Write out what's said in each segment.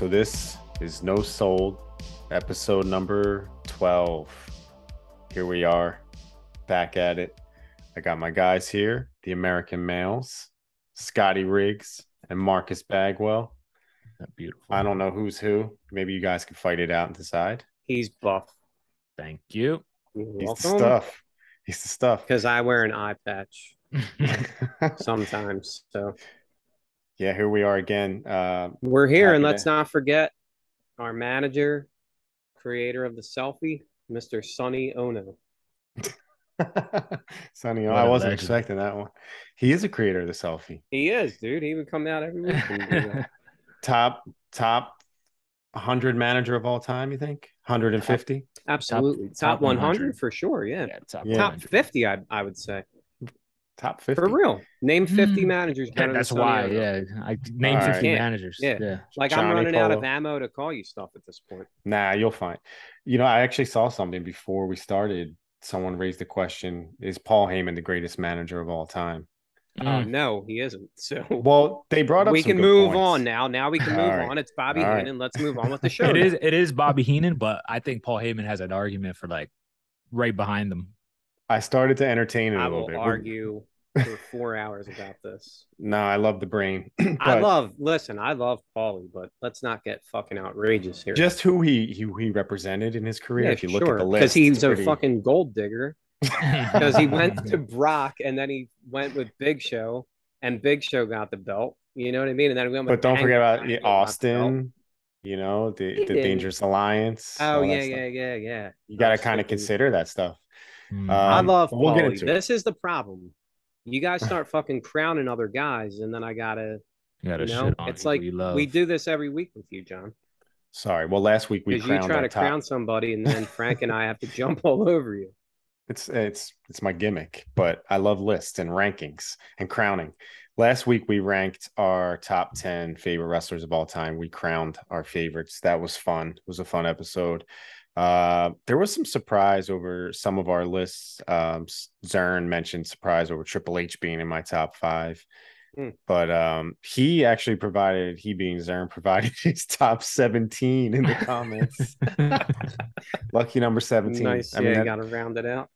So this is No Sold, episode number 12. Here we are, back at it. I got my guys here, the American males, Scotty Riggs and Marcus Bagwell. That beautiful. I don't know who's who. Maybe you guys can fight it out and decide. He's buff. Thank you. You're He's the stuff. He's the stuff. Because I wear an eye patch sometimes. So yeah, here we are again. Uh, we're here, and let's not forget our manager, creator of the selfie, Mr. Sonny Onoo. Sonny, What I a wasn't legend. expecting that one. He is a creator of the selfie. He is, dude. He would come out every week. And do that. Top top 100 manager of all time, you think? 150? Absolutely. top Top, 100 100. for sure. Yeah. yeah, top, Yeah. Top 50, I, I would say. Top 50. For real. Name 50 Hmm. managers. Yeah, better that's Sonny why. Onoo. Yeah, I name All 50 right. managers. Yeah. Yeah. Like I'm Johnny running out of ammo to call you stuff at this point. Nah, you'll find. You know, I actually saw something before we started. Someone raised the question Is Paul Heyman the greatest manager of all time? Oh, Mm. no, he isn't. So Well, they brought up we some can good move points. on now. Now we can move right. on. It's Bobby All right. Heenan. Let's move on with the show. It now. is. It is Bobby Heenan, but I think Paul Heyman has an argument for like right behind them. I started to entertain it a I little will bit. We're- argue for four hours about this. No, I love the brain. I love. Listen, I love Paulie, but let's not get fucking outrageous here. just who he who he represented in his career. yeah, if you look at the list, because he's it's a pretty- fucking gold digger. Because he went to Brock and then he went with Big Show, and Big Show got the belt. You know what I mean? And then we went. With But don't forget about and yeah, Angle got the. Austin. You know the He the didn't. Dangerous Alliance. Oh all yeah, yeah, yeah, yeah. You got to kind of consider that stuff. Mm. I Um, love we'll get Paulie. into. This is the problem. You guys start fucking crowning other guys, and then I gotta, you gotta you know, shit on it's people like you love. we do this every week with you, John. Sorry. Well, last week we Because you crowned try to top. crown somebody, and then Frank and I have to jump all over you. It's it's it's my gimmick, but I love lists and rankings and crowning. Last week we ranked our top 10 favorite wrestlers of all time. We crowned our favorites. That was fun. It was a fun episode. Uh there was some surprise over some of our lists. Um Zern mentioned surprise over Triple H being in my top 5. Hmm. But um he actually provided he being Zern provided his top 17 in the comments. Lucky number 17. Nice. I yeah, mean, you that- got to round it out.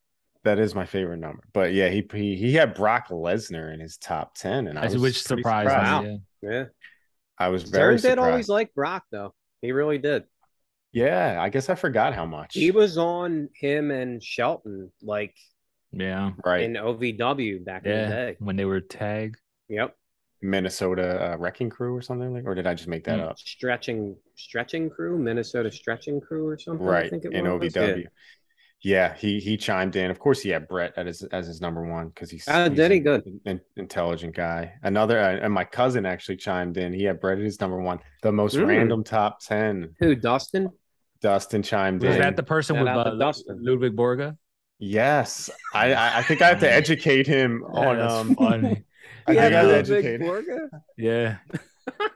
that is my favorite number. But yeah, he he, he had Brock Lesnar in his top ten, and I was which surprised surprised. me. Wow. Yeah. Yeah. I was very Zern did always like Brock, though. He really did. Yeah, I guess I forgot how much. He was on him and Shelton, like Yeah. right in OVW back in the day. When they were tag. Yep. Minnesota uh, Wrecking Crew or something like, or did I just make that Hmm. up? Stretching, stretching crew, Minnesota stretching crew or something. I Right think it in was. OVW. Yeah. Yeah. he he chimed in. Of course, he had Bret as his, as his number one because he's, Oh, he's did he? an Good. in- intelligent guy. Another uh, and my cousin actually chimed in. He had Bret as his number one. The most Mm. random top ten. Who? Dustin? Dustin chimed Was in. that the person Shout with out uh, Dustin. Ludwig Borga? Yes, I, I I think I have to educate him on. that's Um, funny. I He think had I have to educate him. Borga? Yeah.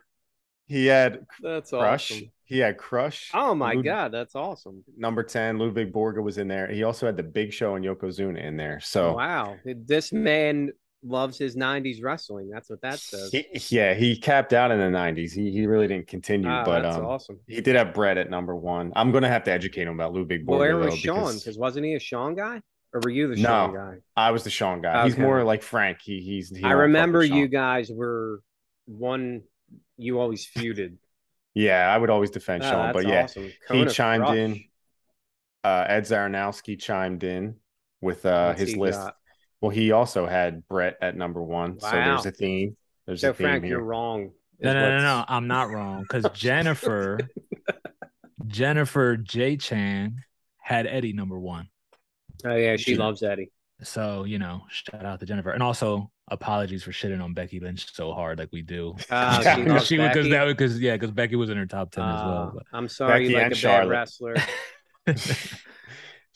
He had That's Crush. awesome. He had Crush. Oh my Lud- god, that's awesome. Number ten, Ludwig Borga was in there. He also had the Big Show and Yokozuna in there. So Wow. This man loves his 90s wrestling. That's what that says. he, yeah, he capped out in the '90s. He he really didn't continue, Ah, but um, awesome. he did have Bret at number one. I'm gonna have to educate him about Ludwig Borga. Where was Sean? because wasn't he a Sean guy? Or were you the No. Sean guy? I was the Sean guy. He's more like Frank. He he's. He I remember you guys were one you always feuded. Yeah, I would always defend Ah, Sean, but yeah, awesome. he chimed Crush. in. uh, Ed Zaranowski chimed in with uh, What's his list. got? Well, he also had Bret at number one. So there's a theme. There's So a theme Frank, here. you're wrong. No, is no, no, what's- no. I'm not wrong. Because Jennifer, Jennifer J. Chan had Eddie number one. Oh yeah, she She- loves Eddie. So, you know, shout out to Jennifer. And also apologies for shitting on Becky Lynch so hard like we do. Oh, Yeah. she Because because Becky. that because yeah, because Becky was in her top ten as Uh, well. I'm sorry Becky you like and a Charlotte. bad wrestler.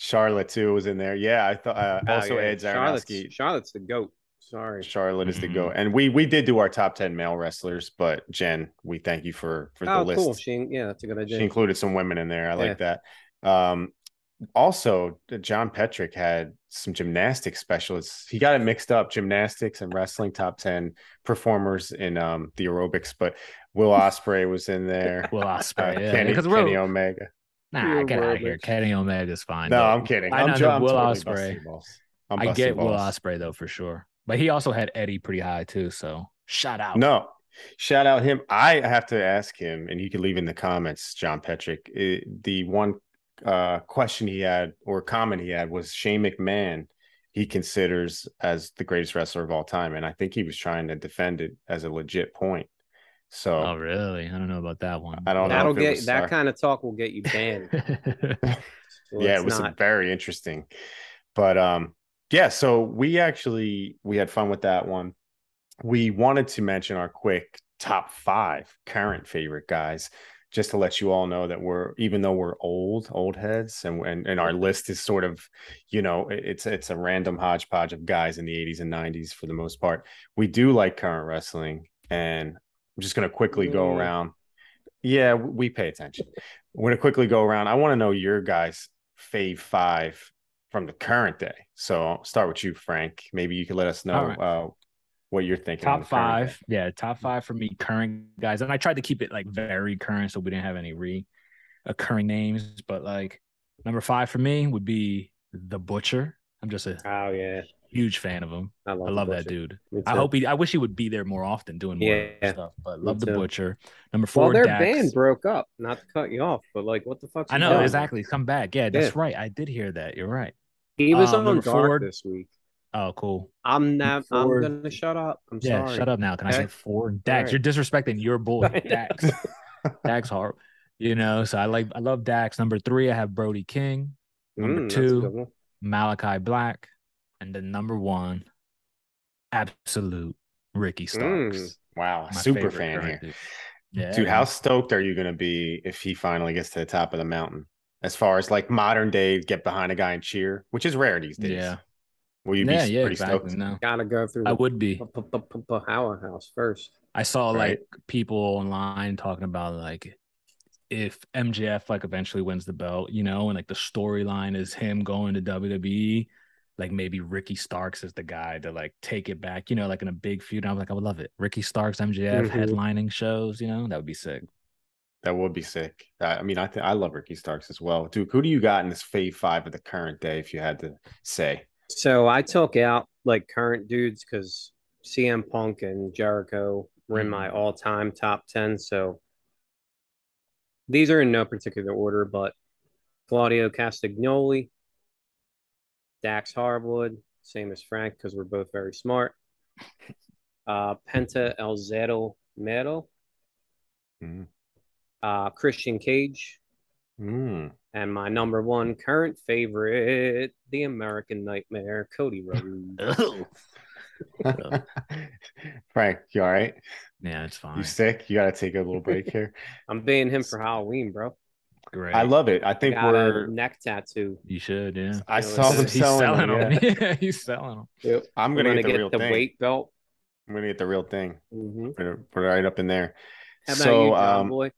But Charlotte too was in there. Yeah, I thought uh, Oh, also yeah. Ed Charlotte's, Zaranowski. Charlotte's the goat. Sorry. Charlotte is the Mhm. go, and we we did do our top ten male wrestlers, but Jen, we thank you for for the Oh, list. cool. She, yeah, that's a good idea. She included some women in there. I like that. Um, also, John Petrick had some gymnastics specialists. He got it mixed up gymnastics and wrestling top 10 performers in um, the aerobics, but Will Ospreay was in there. Will Ospreay, Uh, yeah, Kenny, because Kenny we're Omega. Nah, get out of here. aerobics. Kenny Omega's fine. No, though. I'm kidding. I I'm, know ju- the I'm Will totally Ospreay. busting balls. I'm I busting get Will Ospreay though for sure, but he also had Eddie pretty high too. So shout out. No, shout out him. I have to ask him, and you can leave in the comments, John Petrick. eh, the one uh, question he had or comment he had was Shane McMahon. He considers as the greatest wrestler of all time, and I think he was trying to defend it as a legit point. So Oh really? I don't know about that one. I don't know That'll get that Sar- kind of talk will get you banned. So yeah, it was not- very interesting. But um, yeah, so we actually we had fun with that one. We wanted to mention our quick top five current favorite guys, just to let you all know that we're even though we're old, old heads, and and, and our list is sort of, you know, it's it's a random hodgepodge of guys in the 80s and 90s for the most part. We do like current wrestling, and I'm just gonna quickly go around. Yeah, we pay attention. We're gonna quickly go around. I want to know your guys' fave five from the current day. So I'll start with you, Frank. Maybe you could let us know All right. uh, what you're thinking. top the current five. Yeah, top five for me, current guys. And I tried to keep it like very current so we didn't have any re occurring names. But like number five for me would be the butcher. I'm just a Oh yeah, huge fan of him. I love, I love that dude. I hope he I wish he would be there more often doing more Yeah, stuff. But me love the too. butcher. Number four, Well, their Dax. band broke up. Not to cut you off, but like, what the fuck? I know exactly. Come back. Yeah, that's Yeah. right. I did hear that. You're right. He was Um, on Dark four- this week. Oh, cool. I'm not. I'm gonna shut up. I'm Yeah, sorry. shut up now. Can I say four? Dax, right. you're disrespecting your boy, Dax. Dax Hart. You know, so I like I love Dax. Number three, I have Brody King, Number Mm, two. Malakai Black, and the number one, absolute Ricky Starks. Mm. Wow, My super fan current here. dude. Yeah, Dude, how stoked are you going to be if he finally gets to the top of the mountain? As far as like modern day, get behind a guy and cheer, which is rare these days. Yeah. Will you be yeah, yeah, pretty exactly. stoked? No, Gotta go through. I would be. powerhouse first. I saw like people online talking about like if MJF like eventually wins the belt, you know, and like the storyline is him going to WWE, like maybe Ricky Starks is the guy to like take it back, you know, like in a big feud. I was like, I would love it. Ricky Starks, MJF Mhm. headlining shows, you know, that would be sick. That would be sick. I I mean, I think I love Ricky Starks as well. Dude, who do you got in this fave five of the current day? If you had to say, So I took out like current dudes because CM Punk and Jericho were in my all-time top ten. So these are in no particular order, but Claudio Castagnoli, Dax Harwood, same as Frank because we're both very smart. Uh, Penta El Zero Miedo, Mm. uh, Christian Cage, Mm. and my number one current favorite, the American Nightmare, Cody Rhodes. Frank, you all right? Yeah, it's fine. You sick? You got to take a little break here. I'm being him for Halloween, bro. Great. I love it. I think Got we're. a neck tattoo. you should, yeah. I saw them he's He's selling, selling them. them. yeah. Yeah, he's selling them. Yep. I'm gonna, gonna get the get real the thing. weight belt. I'm gonna get the real thing. hmm Put it, put it right up in there. How about so, you, John um, boy?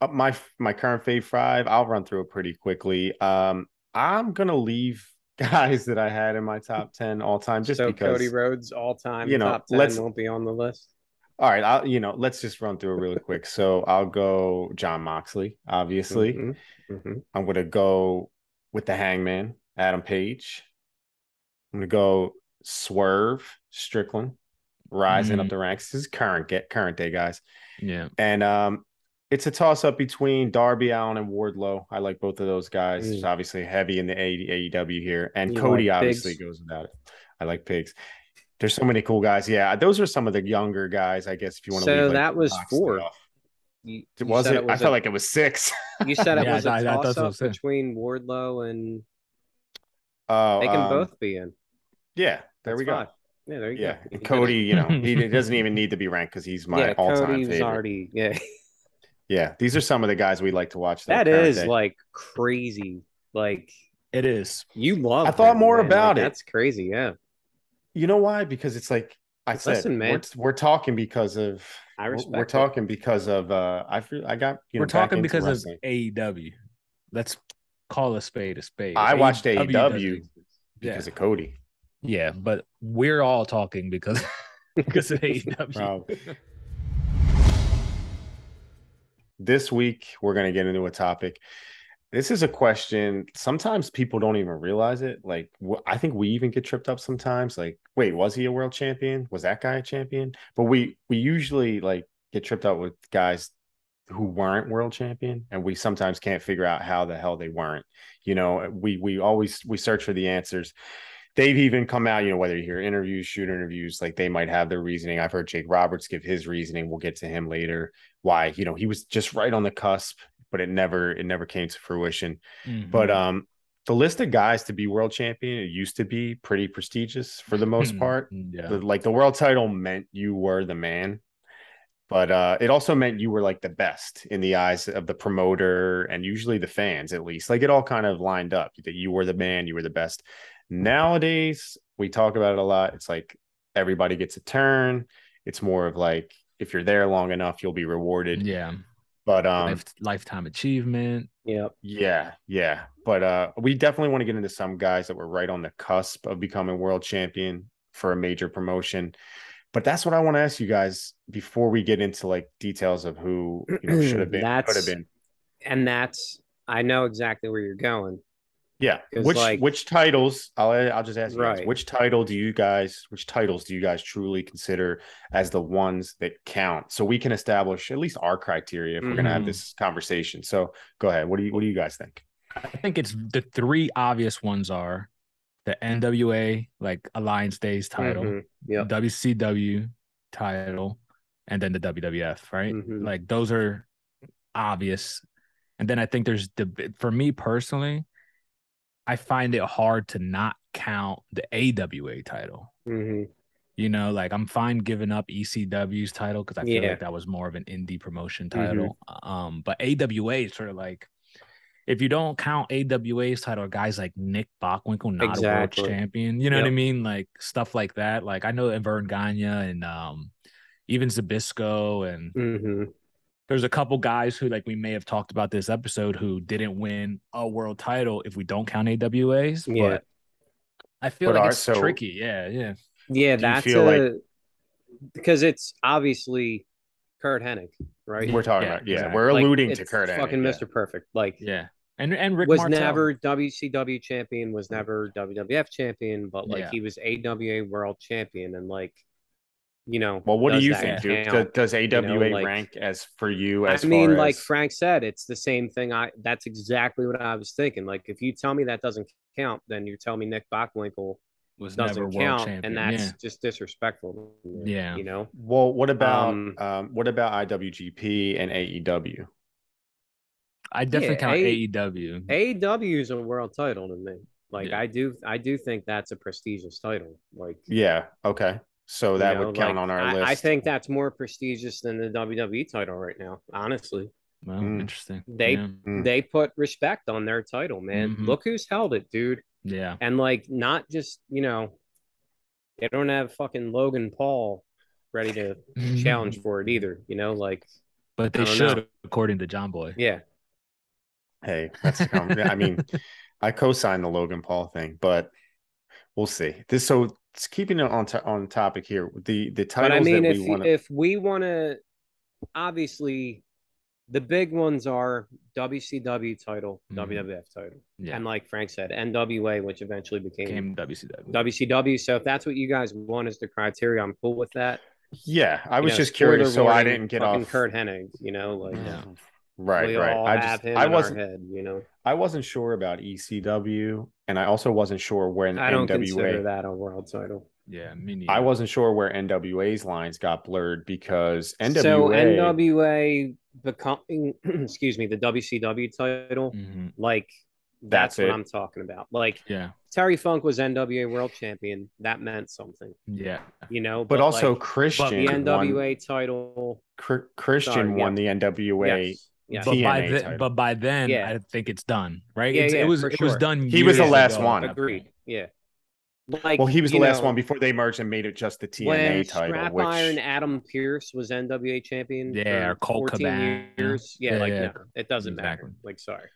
Uh, my my current fave five, I'll run through it pretty quickly. Um, I'm gonna leave guys that I had in my top ten all time just so because. Cody Rhodes all time you know, top 10 let's- won't be on the list. All right, I'll you know let's just run through it really quick. So I'll go Jon Moxley. Obviously, Mhm. Mhm. I'm gonna go with the Hangman, Adam Page. I'm gonna go Swerve Strickland, rising up Mhm. the ranks. This is current get current day guys. Yeah. And um, it's a toss up between Darby Allin and Wardlow. I like both of those guys. Mm. It's obviously heavy in the AEW here, and You Cody like obviously pigs? goes without it. I like pigs. There's so many cool guys. Yeah, those are some of the younger guys. I guess if you want to. So leave, like, that was four. off. You, you Was said it? I was felt like it was six. you said it Yeah, was a I- I thought toss so, up between Wardlow and Oh, they can um, both be in. Yeah, there That's we go. five. Yeah, there you Yeah, go. and Cody. You know, he doesn't even need to be ranked because he's my yeah, all-time Cody was favorite. already yeah. Yeah, these are some of the guys we like to watch. though, That current is day. like crazy. Like It is. you love. I thought him, more man. about Like, it. That's crazy. Yeah, You know why? Because it's like I said, Listen, man. We're, we're talking because of I we're- respect. we're it. talking because of uh I feel I got you know We're back talking because wrestling. of AEW. Let's call a spade a spade. I watched AEW AEW doesn't- because yeah. of Cody. Yeah, but we're all talking because because of AEW. Bro. This week, we're going to get into a topic. This is a question. Sometimes people don't even realize it. Like, wh- I think we even get tripped up sometimes. Like, wait, was he a world champion? Was that guy a champion? But we we usually like get tripped up with guys who weren't world champion, and we sometimes can't figure out how the hell they weren't. You know, we we always we search for the answers. They've even come out, you know, whether you hear interviews, shoot interviews, like they might have their reasoning. I've heard Jake Roberts give his reasoning. We'll get to him later. Why, you know, he was just right on the cusp, but it never it never came to fruition. But Mhm. um the list of guys to be world champion, it used to be pretty prestigious for the most part. yeah, The- like the world title meant you were the man but uh it also meant you were like the best in the eyes of the promoter and usually the fans at least like it all kind of lined up that you were the man you were the best nowadays we talk about it a lot it's like everybody gets a turn it's more of like if you're there long enough you'll be rewarded yeah. But um Life, lifetime achievement. Yep. yeah, yeah. But uh we definitely want to get into some guys that were right on the cusp of becoming world champion for a major promotion. But that's what I want to ask you guys before we get into like details of who you know should have been, could have That's- been. And that's I know exactly where you're going. Yeah. 'cause, Which like- which titles? I'll I'll just ask you guys, which title do you guys which titles do you guys truly consider as the ones that count? So we can establish at least our criteria if we're gonna have Mhm. this conversation. So go ahead. What do you what do you guys think? I think it's the three obvious ones are the NWA like Alliance Days title, Mhm. Yep. WCW title, and then the WWF, right? Mhm. Like those are obvious. And then I think there's the for me personally, I find it hard to not count the AWA title. Mhm. You know, like I'm fine giving up ECW's title because I feel Yeah. like that was more of an indie promotion Mhm. title. Um, but AWA is sort of like if you don't count AWA's title, guys like Nick Bockwinkel, not Exactly. a world champion. You know what I mean? Like stuff like that. Like I know Verne Gagne and um even Zbyszko and Mhm. There's a couple guys who like we may have talked about this episode who didn't win a world title if we don't count AWAs. Yeah. But I feel But like are- it's so- tricky. Yeah, yeah. Yeah, Do that's feel like- a because it's obviously Curt Hennig, right? We're talking Yeah, about yeah, exactly. we're Like, alluding to it's Curt fucking Hennig, yeah. Mr. Perfect. Like Yeah. And and Rick was Martel. never WCW champion, was never WWF champion, but like Yeah. he was AWA world champion and like you know Well, what do you think, Duke? Does, count? does AWA like- rank as for you as I mean, far like as Frank said, it's the same thing. I that's exactly what I was thinking. Like if you tell me that doesn't count, then you tell me Nick Bockwinkel was doesn't world count, champion. and that's yeah. just disrespectful. Yeah. you know. well, what about um, Um, what about IWGP and AEW? I definitely Yeah, count A- AEW. AEW is a world title to me. Like Yeah. I do, I do think that's a prestigious title. Like Yeah, okay. So you that know, would count like, on our I, list. I think that's more prestigious than the WWE title right now. Honestly, well, Mm. interesting. They- yeah. Mm. they put respect on their title, man. Mhm. Look who's held it, dude. yeah. And like, not just you know, they don't have fucking Logan Paul ready to challenge for it either. You know, like But they should, know. according to John Boy. yeah, hey, that's a com- I mean, I co-signed the Logan Paul thing, but we'll see. This so it's keeping it on to, on topic here. The the titles but I mean, that if we want to if we want to, obviously, the big ones are WCW title, Mhm. WWF title, Yeah. and like Frank said, NWA, which eventually became Came WCW. WCW. So if that's what you guys want as the criteria, I'm cool with that. yeah, I You was know, just curious, so I didn't get fucking off. Curt Hennig. You know, like Yeah. Right, we right. all I have just him I wasn't head. You know, I wasn't sure about ECW, and I also wasn't sure when I don't consider NWA. that a world title. Yeah, me neither. I wasn't sure where NWA's lines got blurred because NWA. So NWA becoming, excuse me, the WCW title, Mhm. like that's, That's what. I'm talking about. Like Yeah, Terry Funk was NWA World Champion. That meant something, yeah. you know. but also like, Christian the won. NWA title. Chr- Christian Sorry, won yeah. the NWA. Yes, yes. But by TNA then, title. but by then, Yeah. I think it's done, right? Yeah, It's- yeah, it was for it was done. He was the last ago one. at that Agreed. Yeah. Like Well, he was the last know, one before they merged and made it just the TNA when title. Scrap which Iron Adam Pearce was NWA champion. Yeah, or Colt 14 Cabana. years. Yeah, Yeah, like yeah. no, it doesn't Exactly. matter. Like sorry.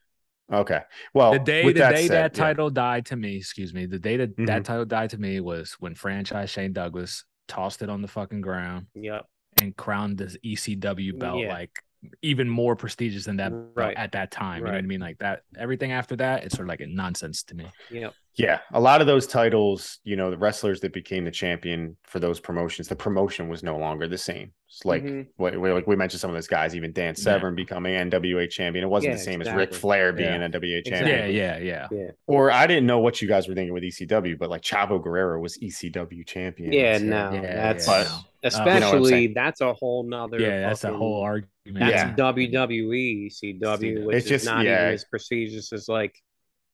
Okay. Well, the day the that day said, that yeah. title died to me, excuse me, the day that Mhm. that title died to me was when franchise Shane Douglas tossed it on the fucking ground Yep. and crowned this ECW belt Yeah. like even more prestigious than that Right. at that time. You know what I mean? Like that everything after that, it's sort of like a nonsense to me. Yep. Yeah, a lot of those titles, you know, the wrestlers that became the champion for those promotions, the promotion was no longer the same. It's like Mhm. what we like we mentioned some of those guys, even Dan Severn becoming NWA champion. It wasn't Yeah, the same as Ric. Flair being Yeah. NWA Exactly. champion. Yeah, yeah, yeah. Yeah. Or I didn't know what you guys were thinking with ECW, but like Chavo Guerrero was ECW champion. Yeah, So- no, Yeah, that's yeah, no. Uh, especially saying? that's a whole nother. Yeah, that's a whole argument. That's Yeah. WWE ECW, which It's is just- not yeah. even as prestigious as like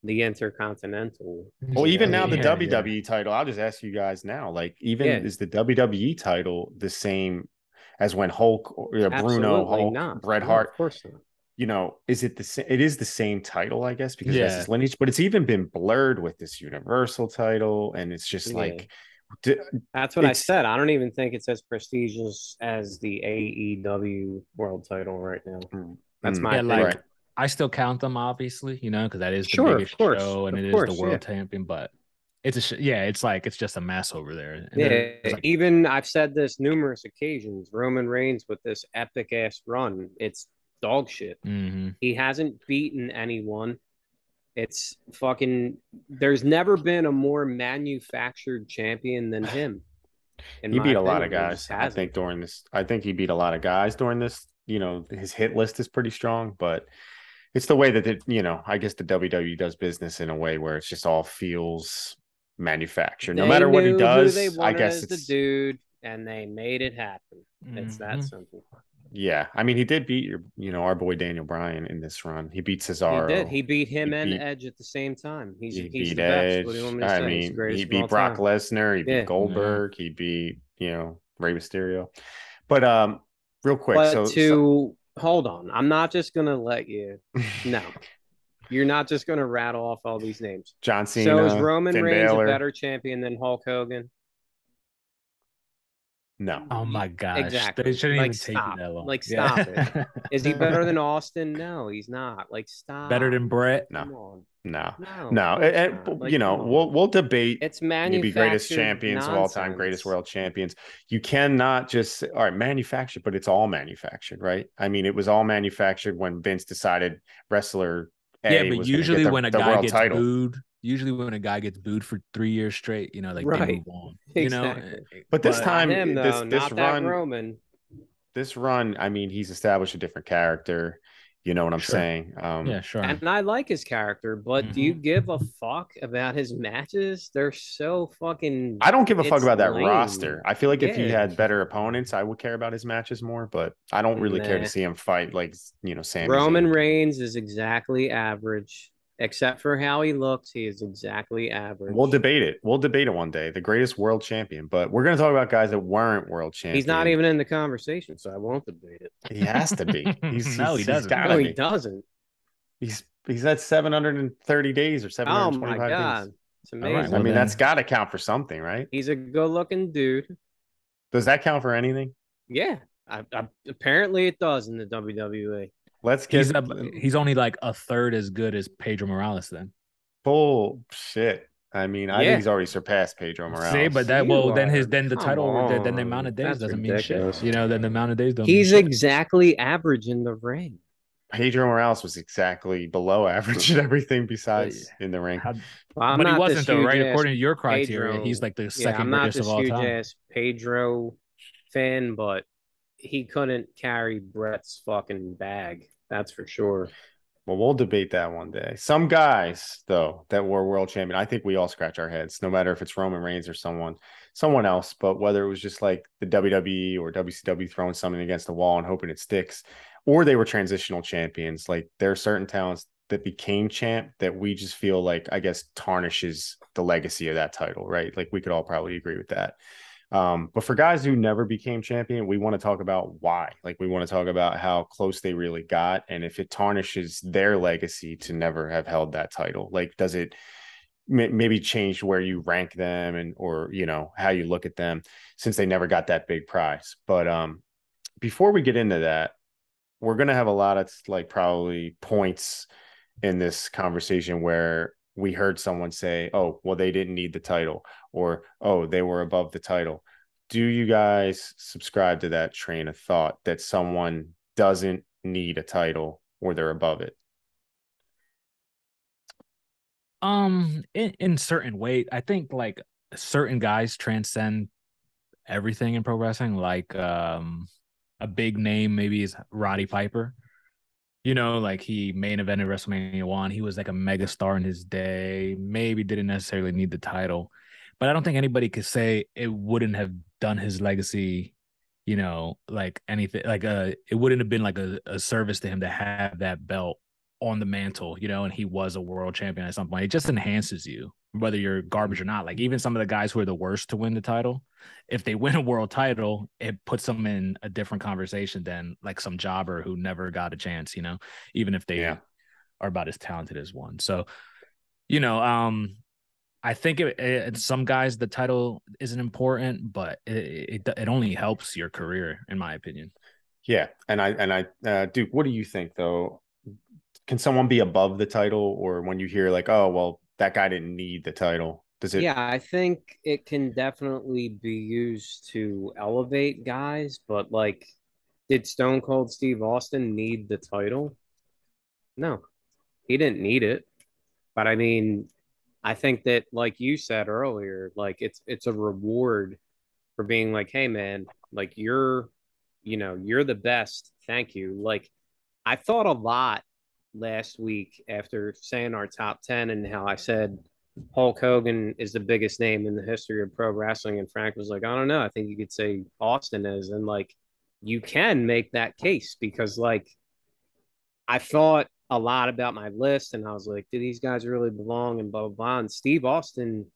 the Intercontinental. Well, even now the Yeah, WWE title, I'll just ask you guys now, like even Yeah. is the WWE title the same as when Hulk or yeah, Bruno, Hulk, not. Bret No, Hart, of course not. you know, is it the same? It is the same title, I guess, because that's Yeah. his lineage, but it's even been blurred with this Universal title, and it's just Yeah. like, d- That's what I said. I don't even think it's as prestigious as the AEW World Title right now. That's mm, my Yeah, like right. I still count them, obviously, you know, because that is the Sure, biggest course, show and of it is course, the world yeah. champion. But it's a sh- yeah, it's like it's just a mess over there. And Yeah, like, even I've said this numerous occasions. Roman Reigns with this epic ass run, it's dog shit. mhm. He hasn't beaten anyone. It's fucking. There's never been a more manufactured champion than him. in He beat a lot of guys. I think during this, I think he beat a lot of guys during this. You know, his hit list is pretty strong, but it's the way that it, you know, I guess the WWE does business in a way where it's just all feels manufactured. No matter what he does, they I wanted guess as the dude, and they made it happen. It's mm-hmm. that simple. Yeah. I mean, he did beat your, you know, our boy Daniel Bryan in this run. He beat Cesaro. He did. He beat him He and beat- Edge at the same time. He's he he's beat the best. Edge. What do me I? Mean, he beat Brock time. Lesnar. He beat Yeah. Goldberg. He beat, you know, Rey Mysterio. But um, real quick, But so, to hold on, I'm not just gonna let you. No, you're not just gonna rattle off all these names. John Cena. so is Roman Finn Reigns Balor. a better champion than Hulk Hogan? No. Oh my gosh. Exactly. They shouldn't Like, even take stop. you that long. Like, Yeah. stop it. Is he better than Austin? No, he's not. Like stop. Better than Bret? No. No. No. No, of course and, and, Like, you know, we'll we'll debate it's maybe greatest manufactured champions of all time, greatest world champions. You cannot just say, all right, manufactured, but it's all manufactured, right? I mean, it was all manufactured when Vince decided wrestler A yeah, but usually the, when a guy gets title. booed, usually when a guy gets booed for three years straight, you know, like they move on. You know, But this But time, Him though, this this not that run, Roman. this run, I mean, he's established a different character. You know what I'm Sure. saying? Um, yeah, sure. And I like his character, but do Mm-hmm. you give a fuck about his matches? They're so fucking. I don't give a fuck It's about that roster. I feel like if he had better opponents, I would care about his matches more. But I don't really care to see him fight like you know Sami. Roman Reigns is exactly average, except for how he looks. He is exactly average. We'll debate it. We'll debate it one day. The greatest world champion, but we're going to talk about guys that weren't world champions. He's not even in the conversation, so I won't debate it. He has to be. He's, No, he doesn't. He's gotta No, be. he doesn't. He's he's at 730 days or 725 Oh 725 my god, days. it's right, amazing. I well mean, then- that's got to count for something, right? He's a good-looking dude. Does that count for anything? Yeah, I, I, apparently it does in the WWE. Let's get he's a, he's only like a third as good as Pedro Morales then. full shit. I mean, I Yeah. think he's already surpassed Pedro Morales. See, but that You well then his then the title then, then the amount of days That's doesn't ridiculous. mean shit. You know, then the amount of days don't He's mean shit. exactly average in the ring. Pedro Morales was exactly below average at everything besides in the ring. Well, but he wasn't though, right? According to your criteria, Pedro- he's like the Yeah, second I'm not greatest this of all huge time. ass Pedro fan, but he couldn't carry Bret's fucking bag. That's for sure. Well, we'll debate that one day. Some guys, though, that were world champion, I think we all scratch our heads, no matter if it's Roman Reigns or someone, someone else. But whether it was just like the WWE or WCW throwing something against the wall and hoping it sticks, or they were transitional champions, like there are certain talents that became champ that we just feel like, I guess, tarnishes the legacy of that title, right? Like we could all probably agree with that. Um, but for guys who never became champion, we want to talk about why. Like we want to talk about how close they really got, and if it tarnishes their legacy to never have held that title. Like, does it may- maybe change where you rank them and or you know how you look at them since they never got that big prize? But um, before we get into that, we're gonna have a lot of like probably points in this conversation where we heard someone say, "Oh, well, they didn't need the title," or "Oh, they were above the title." Do you guys subscribe to that train of thought that someone doesn't need a title or they're above it? Um, in, in certain way, I think like certain guys transcend everything in pro wrestling. Like um, a big name maybe is Roddy Piper. You know, like he main evented WrestleMania one. He was like a mega star in his day. Maybe didn't necessarily need the title, but I don't think anybody could say it wouldn't have done his legacy. You know, like anything, like uh, it wouldn't have been like a, a service to him to have that belt on the mantle, you know, and he was a world champion at some point. It just enhances you, whether you're garbage or not. Like even some of the guys who are the worst to win the title, if they win a world title, it puts them in a different conversation than like some jobber who never got a chance, you know, even if they yeah. are about as talented as one. So, you know, um, I think it, it, some guys the title isn't important, but it, it it only helps your career, in my opinion. Yeah, and I and I uh, Duke, what do you think though? can someone be above the title or when you hear like oh well that guy didn't need the title. Does it yeah i think it can definitely be used to elevate guys but like did stone cold steve austin need the title? No he didn't need it. But i mean i think that like you said earlier like it's it's a reward for being like hey man like you're you know you're the best. Thank you. Like i thought a lot last week after saying our top 10 and how I said Hulk Hogan is the biggest name in the history of pro wrestling. And Frank was like, I don't know. I think you could say Austin is. And like, you can make that case because, like, I thought a lot about my list and I was like, do these guys really belong? And blah, blah, blah. And Steve Austin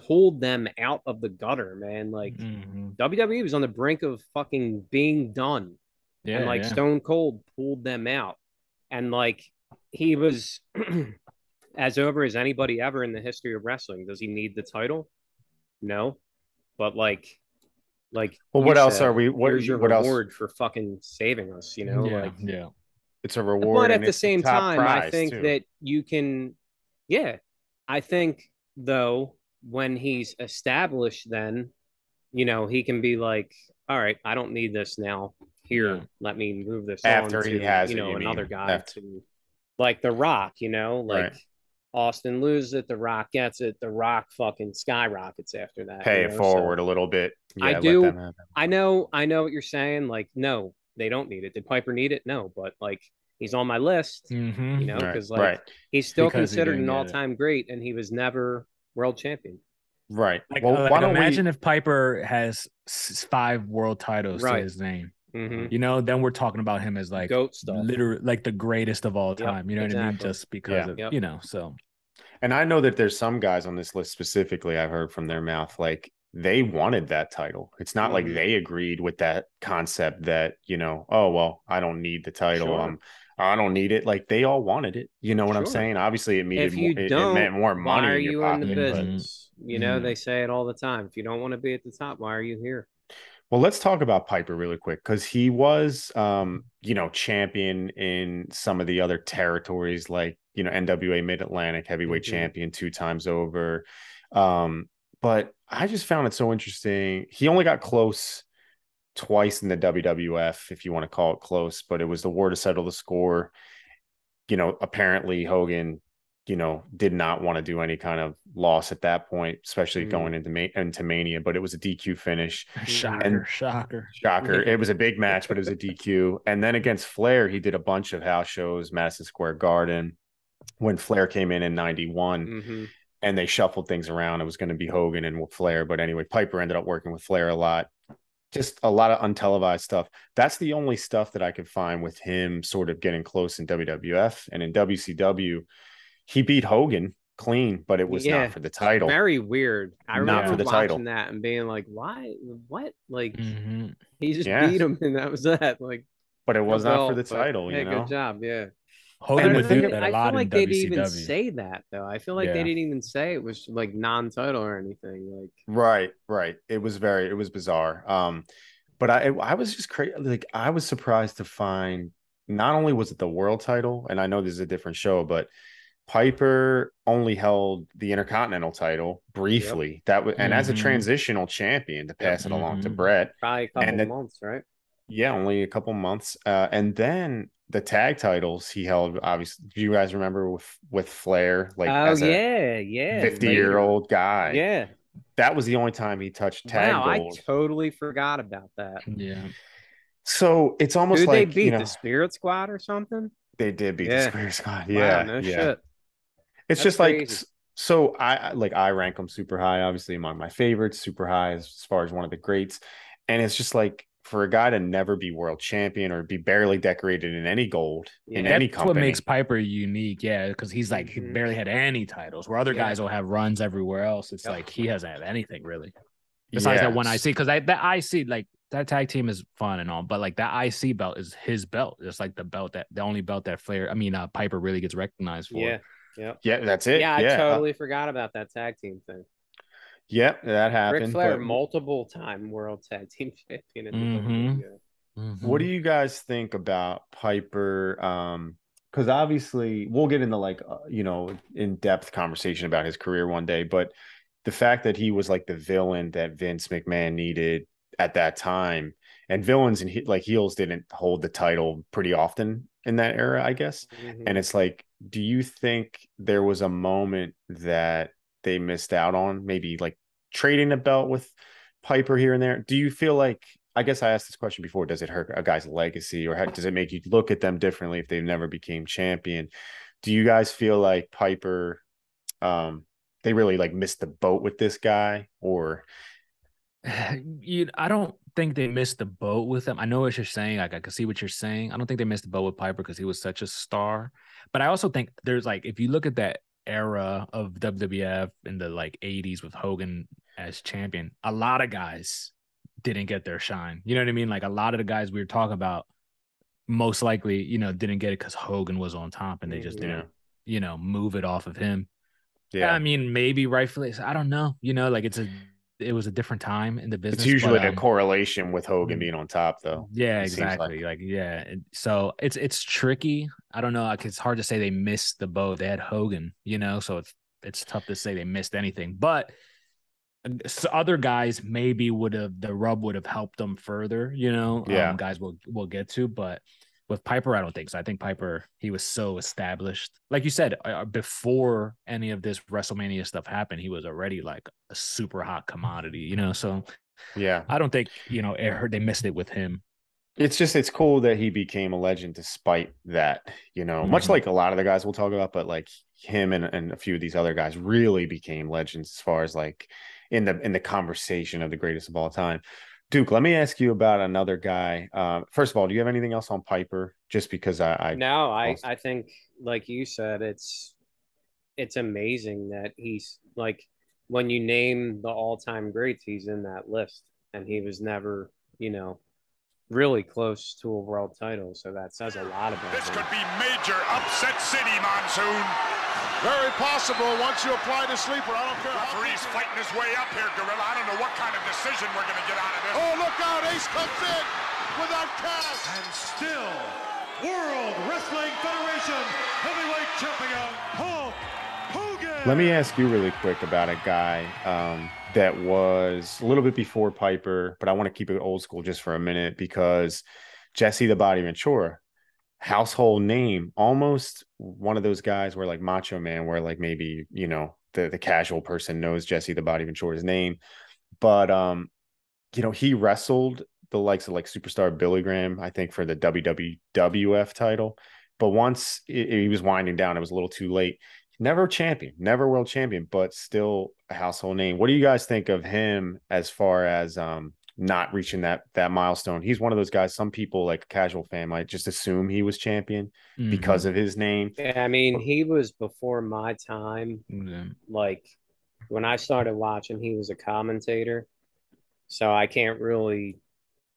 pulled them out of the gutter, man. Like, mm-hmm. WWE was on the brink of fucking being done. Yeah, and like yeah. Stone Cold pulled them out. And like, he was as over as anybody ever in the history of wrestling. Does he need the title? No, but like, like. Well, what else are we? What is your what reward else? for fucking saving us? You know, yeah, like, yeah. It's a reward, but at the same time, I think too. that you can. Yeah, I think though when he's established, then you know he can be like, all right, I don't need this now. Here, yeah. let me move this after he to, has you know you another mean. guy after. to like The Rock, you know, like right. Austin loses it, The Rock gets it, The Rock fucking skyrockets after that. Pay you know? it forward so, a little bit. Yeah, I do. I know. I know what you're saying. Like, no, they don't need it. Did Piper need it? No, but like he's on my list. Mm-hmm. You know, because right. like right. he's still because considered he an all-time great, and he was never world champion. Right. Like, well, like, imagine we... if Piper has five world titles right. to his name. Mm-hmm. You know, then we're talking about him as like goat stuff, literally like the greatest of all time. Yep, you know exactly. what I mean? Just because yeah. of yep. you know, so. And I know that there's some guys on this list specifically. I've heard from their mouth like they wanted that title. It's not mm-hmm. like they agreed with that concept that you know, oh well, I don't need the title. Sure. Um, I don't need it. Like they all wanted it. You know what sure. I'm saying? Obviously, it means more, it, it, meant more money. Why are in you pocket, in the business? But, you know, mm-hmm. they say it all the time. If you don't want to be at the top, why are you here? Well, let's talk about Piper really quick because he was, um, you know, champion in some of the other territories, like you know, NWA Mid Atlantic Heavyweight mm-hmm. Champion two times over. Um, but I just found it so interesting. He only got close twice in the WWF, if you want to call it close, but it was the war to settle the score. You know, apparently Hogan you know, did not want to do any kind of loss at that point, especially mm. going into Ma- into Mania. But it was a DQ finish. Shocker, and, shocker, shocker! it was a big match, but it was a DQ. And then against Flair, he did a bunch of house shows, Madison Square Garden. When Flair came in in '91, mm-hmm. and they shuffled things around, it was going to be Hogan and Flair. But anyway, Piper ended up working with Flair a lot. Just a lot of untelevised stuff. That's the only stuff that I could find with him sort of getting close in WWF and in WCW he beat Hogan clean, but it was yeah, not for the title. Very weird. I remember not for the watching title. that and being like, "Why? What? Like mm-hmm. he just beat him, and that was that." Like, but it was not well, for the title. Hey, you know? good job. Yeah. Hogan would do that a lot I feel like they didn't even say that though. I feel like yeah. they didn't even say it was like non-title or anything. Like right, right. It was very, it was bizarre. Um, but I, I was just crazy. Like I was surprised to find not only was it the world title, and I know this is a different show, but Piper only held the Intercontinental title briefly. Yep. That was, and mm-hmm. as a mm-hmm. transitional champion to pass yep. it along mm-hmm. to Bret. probably a couple and months, right? Yeah, only a couple months. Uh, and then the tag titles he held. Obviously, do you guys remember with with Flair? Like, oh yeah, yeah, fifty year old guy. Yeah, that was the only time he touched tag wow, gold. I totally forgot about that. Yeah. So it's almost Who like they beat you know, the Spirit Squad or something. They did beat yeah. the Spirit Squad. Yeah, wow, no yeah. shit. It's That's just crazy. like so. I like I rank them super high. Obviously, among my favorites, super high as, as far as one of the greats. And it's just like for a guy to never be world champion or be barely decorated in any gold yeah, in any company. what makes Piper unique. Yeah, because he's like mm-hmm. he barely had any titles. Where other yeah. guys will have runs everywhere else. It's yep. like he hasn't had anything really. Besides yes. that one IC, because I that IC like that tag team is fun and all, but like that IC belt is his belt. It's like the belt that the only belt that Flair, I mean, uh, Piper really gets recognized for. Yeah, yeah, yeah. That's it. Yeah, I yeah. totally uh, forgot about that tag team thing. Yep, that happened. Ric Flair, but... multiple time world tag team champion. Mm-hmm. Mm-hmm. What do you guys think about Piper? Um, because obviously we'll get into like uh, you know in depth conversation about his career one day, but the fact that he was like the villain that Vince McMahon needed at that time, and villains and he, like heels didn't hold the title pretty often in that era, I guess. Mm-hmm. And it's like, do you think there was a moment that they missed out on, maybe like trading a belt with Piper here and there. Do you feel like I guess I asked this question before. Does it hurt a guy's legacy, or how, does it make you look at them differently if they never became champion? Do you guys feel like Piper, um, they really like missed the boat with this guy, or you? I don't think they missed the boat with him. I know what you're saying. Like I can see what you're saying. I don't think they missed the boat with Piper because he was such a star. But I also think there's like if you look at that era of WWF in the like 80s with Hogan as champion, a lot of guys didn't get their shine. You know what I mean? Like a lot of the guys we were talking about most likely, you know, didn't get it because Hogan was on top and they just mm-hmm. didn't, you know, move it off of him. Yeah. I mean, maybe rightfully. I don't know. You know, like it's a it was a different time in the business. It's usually but, um, a correlation with Hogan mm. being on top, though. Yeah, exactly. Like. like. yeah. So it's it's tricky. I don't know. Like it's hard to say they missed the boat. They had Hogan, you know, so it's it's tough to say they missed anything. But other guys maybe would have the rub would have helped them further, you know. Yeah, um, guys will will get to, but with Piper, I don't think so. I think Piper, he was so established. Like you said, uh, uh, before any of this WrestleMania stuff happened, he was already like a super hot commodity, you know? So, yeah, I don't think, you know, it, they missed it with him. It's just, it's cool that he became a legend despite that, you know, mm-hmm. much like a lot of the guys we'll talk about, but like him and, and a few of these other guys really became legends as far as like in the, in the conversation of the greatest of all time. Duke, let me ask you about another guy. Uh, first of all, do you have anything else on Piper? Just because I, I no, I I think like you said, it's it's amazing that he's like when you name the all time greats, he's in that list, and he was never, you know, really close to a world title. So that says a lot about this. Him. Could be major upset city monsoon. Very possible once you apply the sleeper. I don't care. Referee's fighting his way up here, Gorilla. I don't know what kind of decision we're going to get out of this. Oh, look out. Ace comes in without cash. And still, World Wrestling Federation Heavyweight Champion, Hulk Hogan. Let me ask you really quick about a guy um, that was a little bit before Piper, but I want to keep it old school just for a minute because Jesse the Body Ventura household name, almost one of those guys where like Macho Man, where like maybe you know the the casual person knows Jesse the Body Ventura's name, but um, you know he wrestled the likes of like superstar Billy Graham, I think for the WWF title, but once he was winding down, it was a little too late. Never champion, never world champion, but still a household name. What do you guys think of him as far as um not reaching that that milestone. He's one of those guys. Some people, like a casual fan, might just assume he was champion mm-hmm. because of his name. Yeah, I mean, he was before my time. Mm-hmm. Like when I started watching, he was a commentator, so I can't really,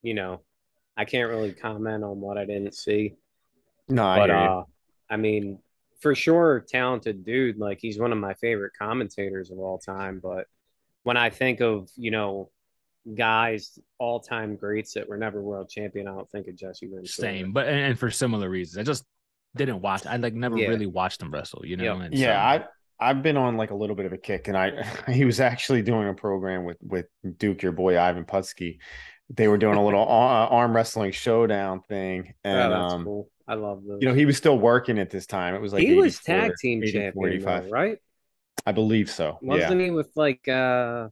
you know, I can't really comment on what I didn't see. No, but I uh, I mean, for sure, talented dude. Like he's one of my favorite commentators of all time. But when I think of you know guys, all time greats that were never world champion, I don't think of Jesse Ventura. Same, but and, and for similar reasons. I just didn't watch. I like never Yeah. really watched him wrestle. You know. Yep. And Yeah, so- I I've been on like a little bit of a kick, and I he was actually doing a program with with Duke, your boy Ivan Putski. They were doing a little arm wrestling showdown thing, Oh, and that's um, cool. I love those. you know he was still working at this time. It was like he was tag team 84, champion, 85. though, right? I believe so. Wasn't yeah, he with like uh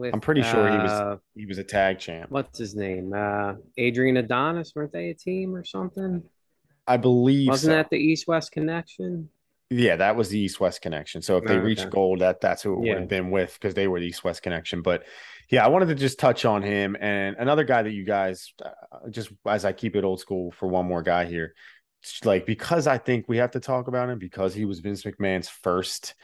with I'm pretty sure he was- uh, he was a tag champ. what's his name? Uh Adrian Adonis, weren't they a team or something? I believe Wasn't so. that the East West connection? Yeah, that was the East West connection. So if they Oh, reached okay. gold, that that's who it would have been with because they were the East West connection. But yeah, I wanted to just touch on him and another guy that you guys uh, just as I keep it old school for one more guy here, like because I think we have to talk about him because he was Vince McMahon's first,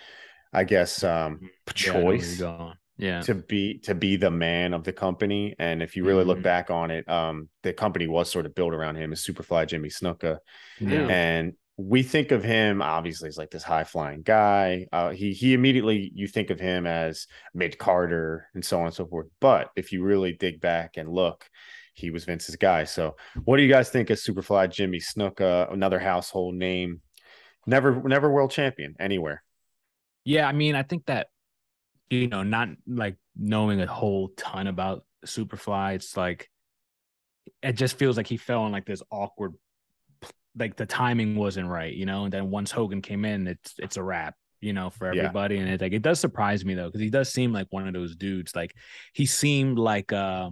I guess, um, Yeah, I know where you're choice going. Yeah. to be to be the man of the company. And if you really look Mhm. back on it, um, the company was sort of built around him as Superfly Jimmy Snuka. Yeah. And we think of him obviously as like this high flying guy. Uh, he he immediately you think of him as mid Carter and so on and so forth. But if you really dig back and look, he was Vince's guy. So what do you guys think of Superfly Jimmy Snuka, another household name? Never never world champion anywhere. Yeah, I mean, I think that you know, not like knowing a whole ton about Superfly, it's like it just feels like he fell in like this awkward like the timing wasn't right, you know, and then once Hogan came in, it's it's a wrap, you know, for Yeah. everybody. And it like it does surprise me though, because he does seem like one of those dudes. Like he seemed like uh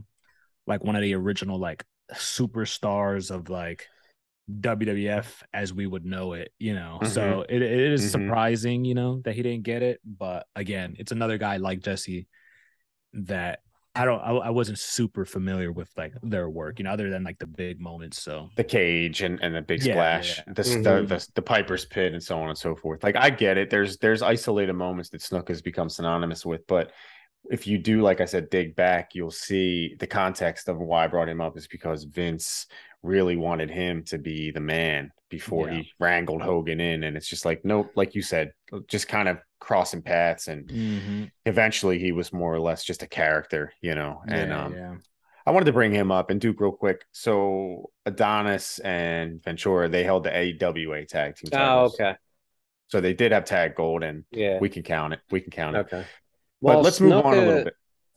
like one of the original like superstars of like WWF as we would know it, you know. So it, it is Mhm. surprising, you know, that he didn't get it. But again, it's another guy like Jesse that I don't I, I wasn't super familiar with like their work, you know, other than like the big moments. So The cage and, and the big Yeah, splash, yeah. the, Mhm. the the the Piper's pit and so on and so forth. Like I get it. There's there's isolated moments that Snook has become synonymous with, but if you do, like I said, dig back, you'll see the context of why I brought him up is because Vince really wanted him to be the man before Yeah. he wrangled Hogan in. And it's just like, nope, like you said, just kind of crossing paths. And Mhm. eventually he was more or less just a character, you know. And Yeah, um yeah. I wanted to bring him up and Duke real quick. So Adonis and Ventura, they held the AWA tag team Oh, okay. So they did have tag gold and Yeah. we can count it. We can count it. okay. But let's move on a little bit.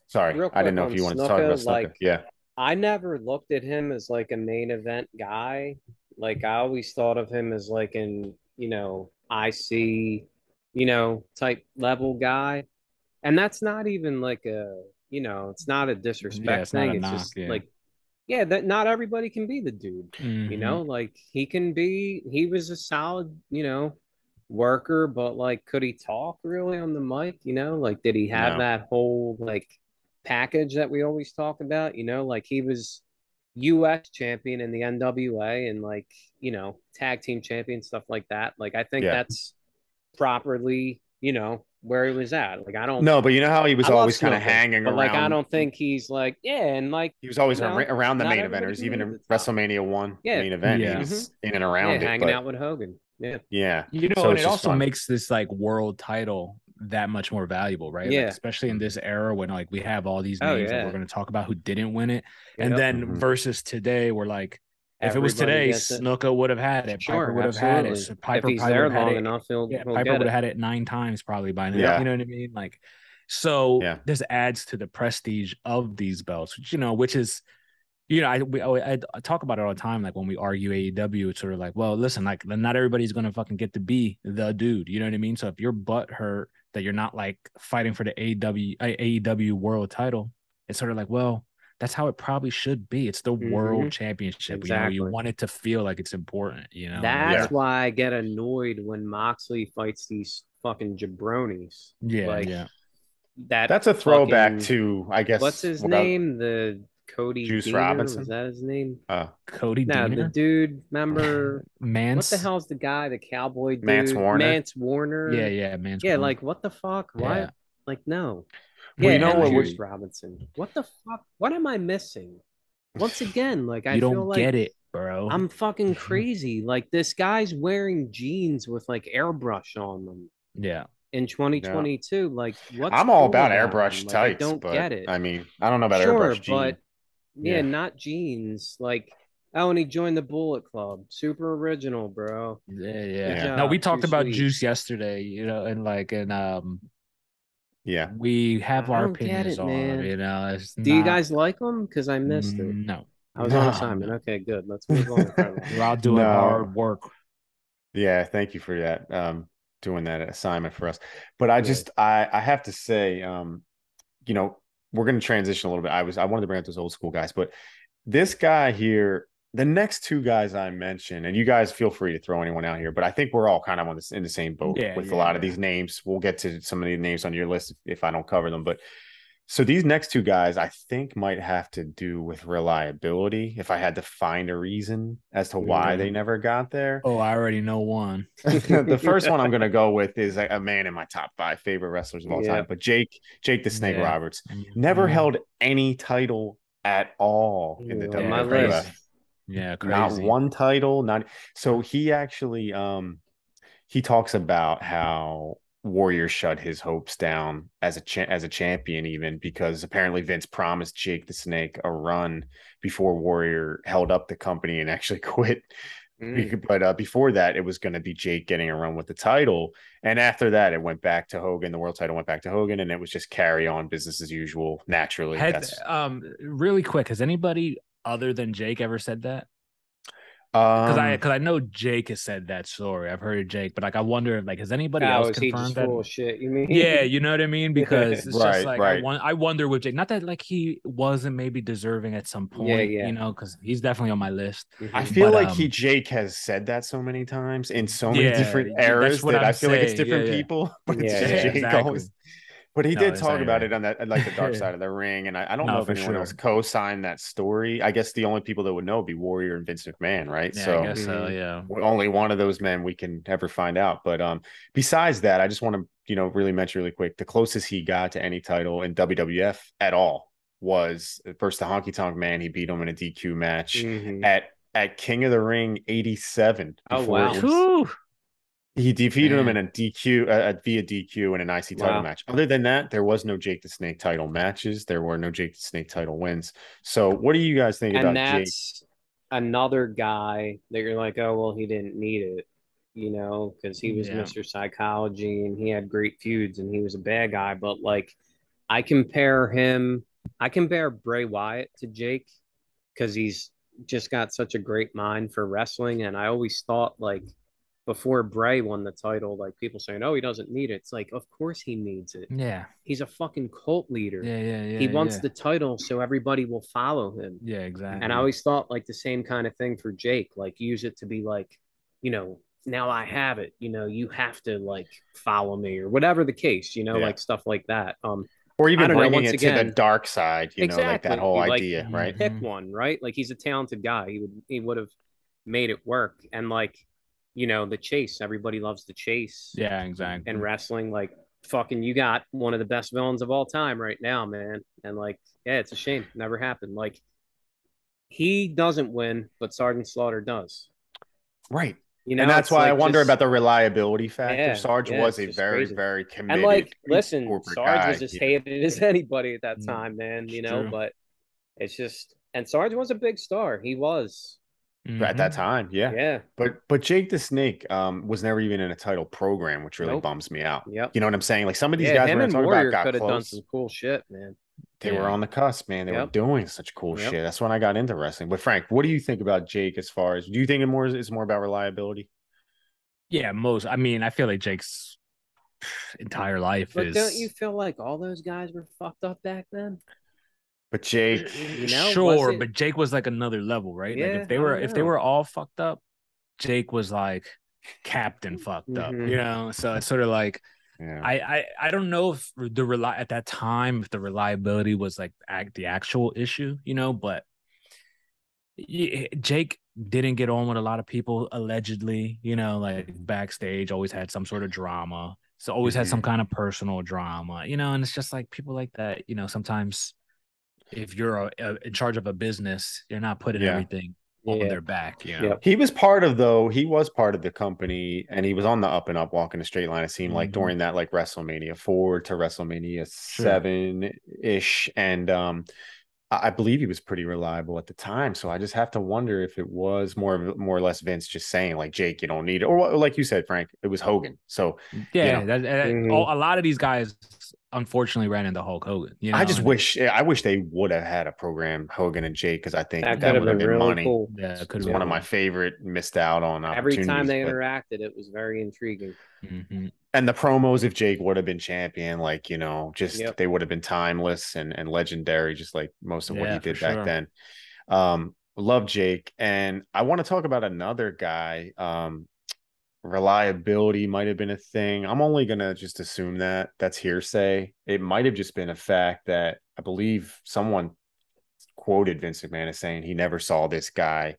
Sorry, I didn't know if you wanted to talk about Snuka. like- yeah. I never looked at him as like a main event guy. Like I always thought of him as like an, you know, IC, you know, type level guy. And that's not even like a, you know, it's not a disrespect it's thing. it's knock, just yeah. like, yeah, that not everybody can be the dude. You Mhm. know, like he can be, he was a solid, you know, worker, but like, could he talk really on the mic? You know, like, did he have No. that whole like package that we always talk about? You know, like he was US champion in the NWA and like, you know, tag team champion, stuff like that. Like, I think Yeah. that's properly, you know, where he was at. Like, I don't No, but you know how he was I always kind of hanging but around. like, I don't think he's like, yeah, and like, he was always you know, around the main everybody eventers, even in at the top. WrestleMania one Yeah. main event. Yeah. He's mm-hmm. in and yeah, around it. hanging but out with Hogan. Yeah. yeah. You know, So and it also fun. makes this like world title that much more valuable, right? Like, Yeah. especially in this era when like we have all these Oh, names that we're going to talk about who didn't win it, and Yep. then Mhm. versus today, we're like, if it was today, gets. Snuka would have had it. Sure, Piper would have had it. absolutely. So if Piper he's probably there would have long had it. enough, he'll, Yeah, he'll Piper would have had it nine times probably by now. Yeah. You know what I mean? Like, so Yeah. this adds to the prestige of these belts, which you know, which is, you know, I we I, I talk about it all the time. Like when we argue AEW, it's sort of like, well, listen, like not everybody's gonna fucking get to be the dude. You know what I mean? So if your butt hurt that you're not like fighting for the AEW AEW world title, it's sort of like, well. That's how it probably should be. It's the world Mhm. championship. You know, Exactly. you want it to feel like it's important. You know, That's Yeah. why I get annoyed when Moxley fights these fucking jabronis. yeah, like, yeah. That That's a throwback fucking- to, I guess. what's his without- name? The Cody Juice Deaner? Robinson? Was that his name? Uh, Cody No, the dude. Remember Mance. what the hell's the guy? The cowboy dude. Mance Warner? Mance Warner. Yeah, yeah, Mance. Yeah, Warner. like what the fuck? Why? Yeah. Like no. Well, yeah, you know what Juice would- Robinson. What the fuck? What am I missing? Once again, like I you don't like get it, bro. I'm fucking crazy. Like this guy's wearing jeans with like airbrush on them. yeah, in 2022. Like, what? I'm all about airbrush Like, I don't but get it. I mean, I don't know about sure, airbrush jean. but yeah, Yeah. not jeans. Like, oh, and he joined the Bullet Club. Super original, bro. Yeah, Good yeah. No, we talked Too about sweet. juice yesterday, you know, and like, and um, yeah, we have I our don't opinions it, on man. it. You know, it's Do you guys like him? Because I missed it. No, I was on assignment. Okay, good. Let's move on. we're out doing No. hard work. yeah. Thank you for that. Um, doing that assignment for us. But I Yeah. just, I, I have to say, um, you know, we're going to transition a little bit. I was, I wanted to bring up those old school guys, but this guy here, the next two guys I mentioned, and you guys feel free to throw anyone out here, but I think we're all kind of on this in the same boat Yeah, with a yeah, lot of these names. We'll get to some of the names on your list if I don't cover them, but so these next two guys I think might have to do with reliability. If I had to find a reason as to why they Mhm. never got there, Oh, I already know one. the first one I'm going to go with is a, a man in my top five favorite wrestlers of all Yeah. time, but Jake, Jake the Snake Yeah. Roberts, never Mhm. held any title at all in the Yeah, on my WWF. list. Yeah, Not one title, not so he actually um he talks about how Warrior shut his hopes down as a cha- as a champion even because apparently Vince promised Jake the Snake a run before Warrior held up the company and actually quit Mm. But uh, before that, it was going to be Jake getting a run with the title, and after that, it went back to Hogan. The world title went back to Hogan, and it was just carry on business as usual. Naturally, Had, That's, um, really quick, has anybody other than Jake ever said that? Because I um, because I know Jake has said that story. I've heard of Jake, but like I wonder, like, has anybody Oh, else confirmed that? full of shit? You mean? Yeah, you know what I mean? Because it's Right, just like right. I, won- I wonder with Jake. Not that like he wasn't maybe deserving at some point, Yeah, yeah. you know, because he's definitely on my list. I Mhm. feel but, like he um, Jake has said that so many times in so many Yeah, different that's eras that I'm I feel like it's different Yeah, yeah. people, but it's just yeah, Jake exactly. always. But he No, did talk about right. it on that like the dark side of the ring, and I, I don't No, know if anyone sure. else co-signed that story. I guess the only people that would know would be Warrior and Vince McMahon, right? Yeah, so I guess so. Mhm. Yeah. only one of those men we can ever find out. But um, besides that, I just want to you know really mention really quick the closest he got to any title in WWF at all was first the Honky Tonk Man. He beat him in a DQ match Mhm. at at King of the Ring '87. Oh, wow. It was- Whew. he defeated him in a DQ uh, via DQ in an IC title Wow. match. Other than that, there was no Jake the Snake title matches. There were no Jake the Snake title wins. So, what do you guys think and about Jake? another guy that you're like, oh well, he didn't need it, you know, because he was Yeah. Mr. Psychology and he had great feuds and he was a bad guy. But like, I compare him, I compare Bray Wyatt to Jake because he's just got such a great mind for wrestling, and I always thought like. Before Bray won the title, like people saying, "Oh, he doesn't need it." It's like, of course he needs it. Yeah. He's a fucking cult leader. Yeah. Yeah. Yeah. he wants yeah. the title so everybody will follow him. Yeah. Exactly. And I always thought like the same kind of thing for Jake, like use it to be like, you know, now I have it, you know, you have to like follow me or whatever the case, you know, Yeah. like stuff like that. Um, or I even don't know, bringing once it to the dark side, you know, like that whole Like- idea, right? pick Mhm. one, right? Like he's a talented guy. He would he would have made it work. And like, you know, the chase, everybody loves the chase. Yeah. Exactly. And wrestling, like fucking you got one of the best villains of all time right now, man. And like, yeah, it's a shame. Never happened. Like he doesn't win, but Sergeant Slaughter does. Right. You know, and that's why I like wonder just- about the reliability factor. Yeah, Sarge yeah, was a very, crazy. very committed. and like, listen, Sarge guy, was as hated as anybody at that Mm, time, man. You know, but it's just, and Sarge was a big star. He was, at that Mhm. time, yeah. yeah, But but Jake the Snake um was never even in a title program, which really Nope. bums me out. Yeah. You know what I'm saying? Like some of these yeah, guys him we're and talking Warrior about got could have done close. some cool shit, man. They were on the cusp, man. They were doing such cool Yep. shit. That's when I got into wrestling. But Frank, what do you think about Jake as far as do you think it more is more about reliability? Yeah. Most. I mean, I feel like Jake's entire life But is. don't you feel like all those guys were fucked up back then? But Jake, You know, sure, but Jake was like another level, right? like if they were if they oh. were all fucked up, Jake was like captain fucked up, Mhm. you mm-hmm. know. So it's sort of like yeah. I I I don't know if the rely at that time if the reliability was like act the actual issue, you know, but eh, Jake didn't get on with a lot of people allegedly, you know, like mm-hmm. backstage always had some sort of drama. So always had some mm-hmm. kind of personal drama, you know, and it's just like people like that, you know, sometimes if you're a, a- in charge of a business, you're not putting Yeah. everything on Yeah. their back. Yeah. know? Yep. He was part of though. He was part of the company, and he was on the up and up, walking a straight line. It seemed like Mhm. during that like WrestleMania four to WrestleMania Sure. seven ish, and um, I I believe he was pretty reliable at the time. So I just have to wonder if it was more more or less Vince just saying like Jake, you don't need it, or like you said, Frank, it was Hogan. So Yeah, know. that, that- Mhm. a lot of these guys unfortunately ran into Hulk Hogan. You know? I just wish I wish they would have had a program Hogan and Jake because I think That that, would have been been, really money. cool. Yeah, it could one of my favorite missed out on Every time they but- interacted, it was very intriguing. hmm and the promos if Jake would have been champion, like you know, just Yep. they would have been timeless and and legendary, just like most of what he did back sure. then. Um, love Jake, and I want to talk about another guy. Um, reliability might have been a thing. I'm only gonna just assume that that's hearsay. It might have just been a fact that I believe someone quoted Vince McMahon as saying he never saw this guy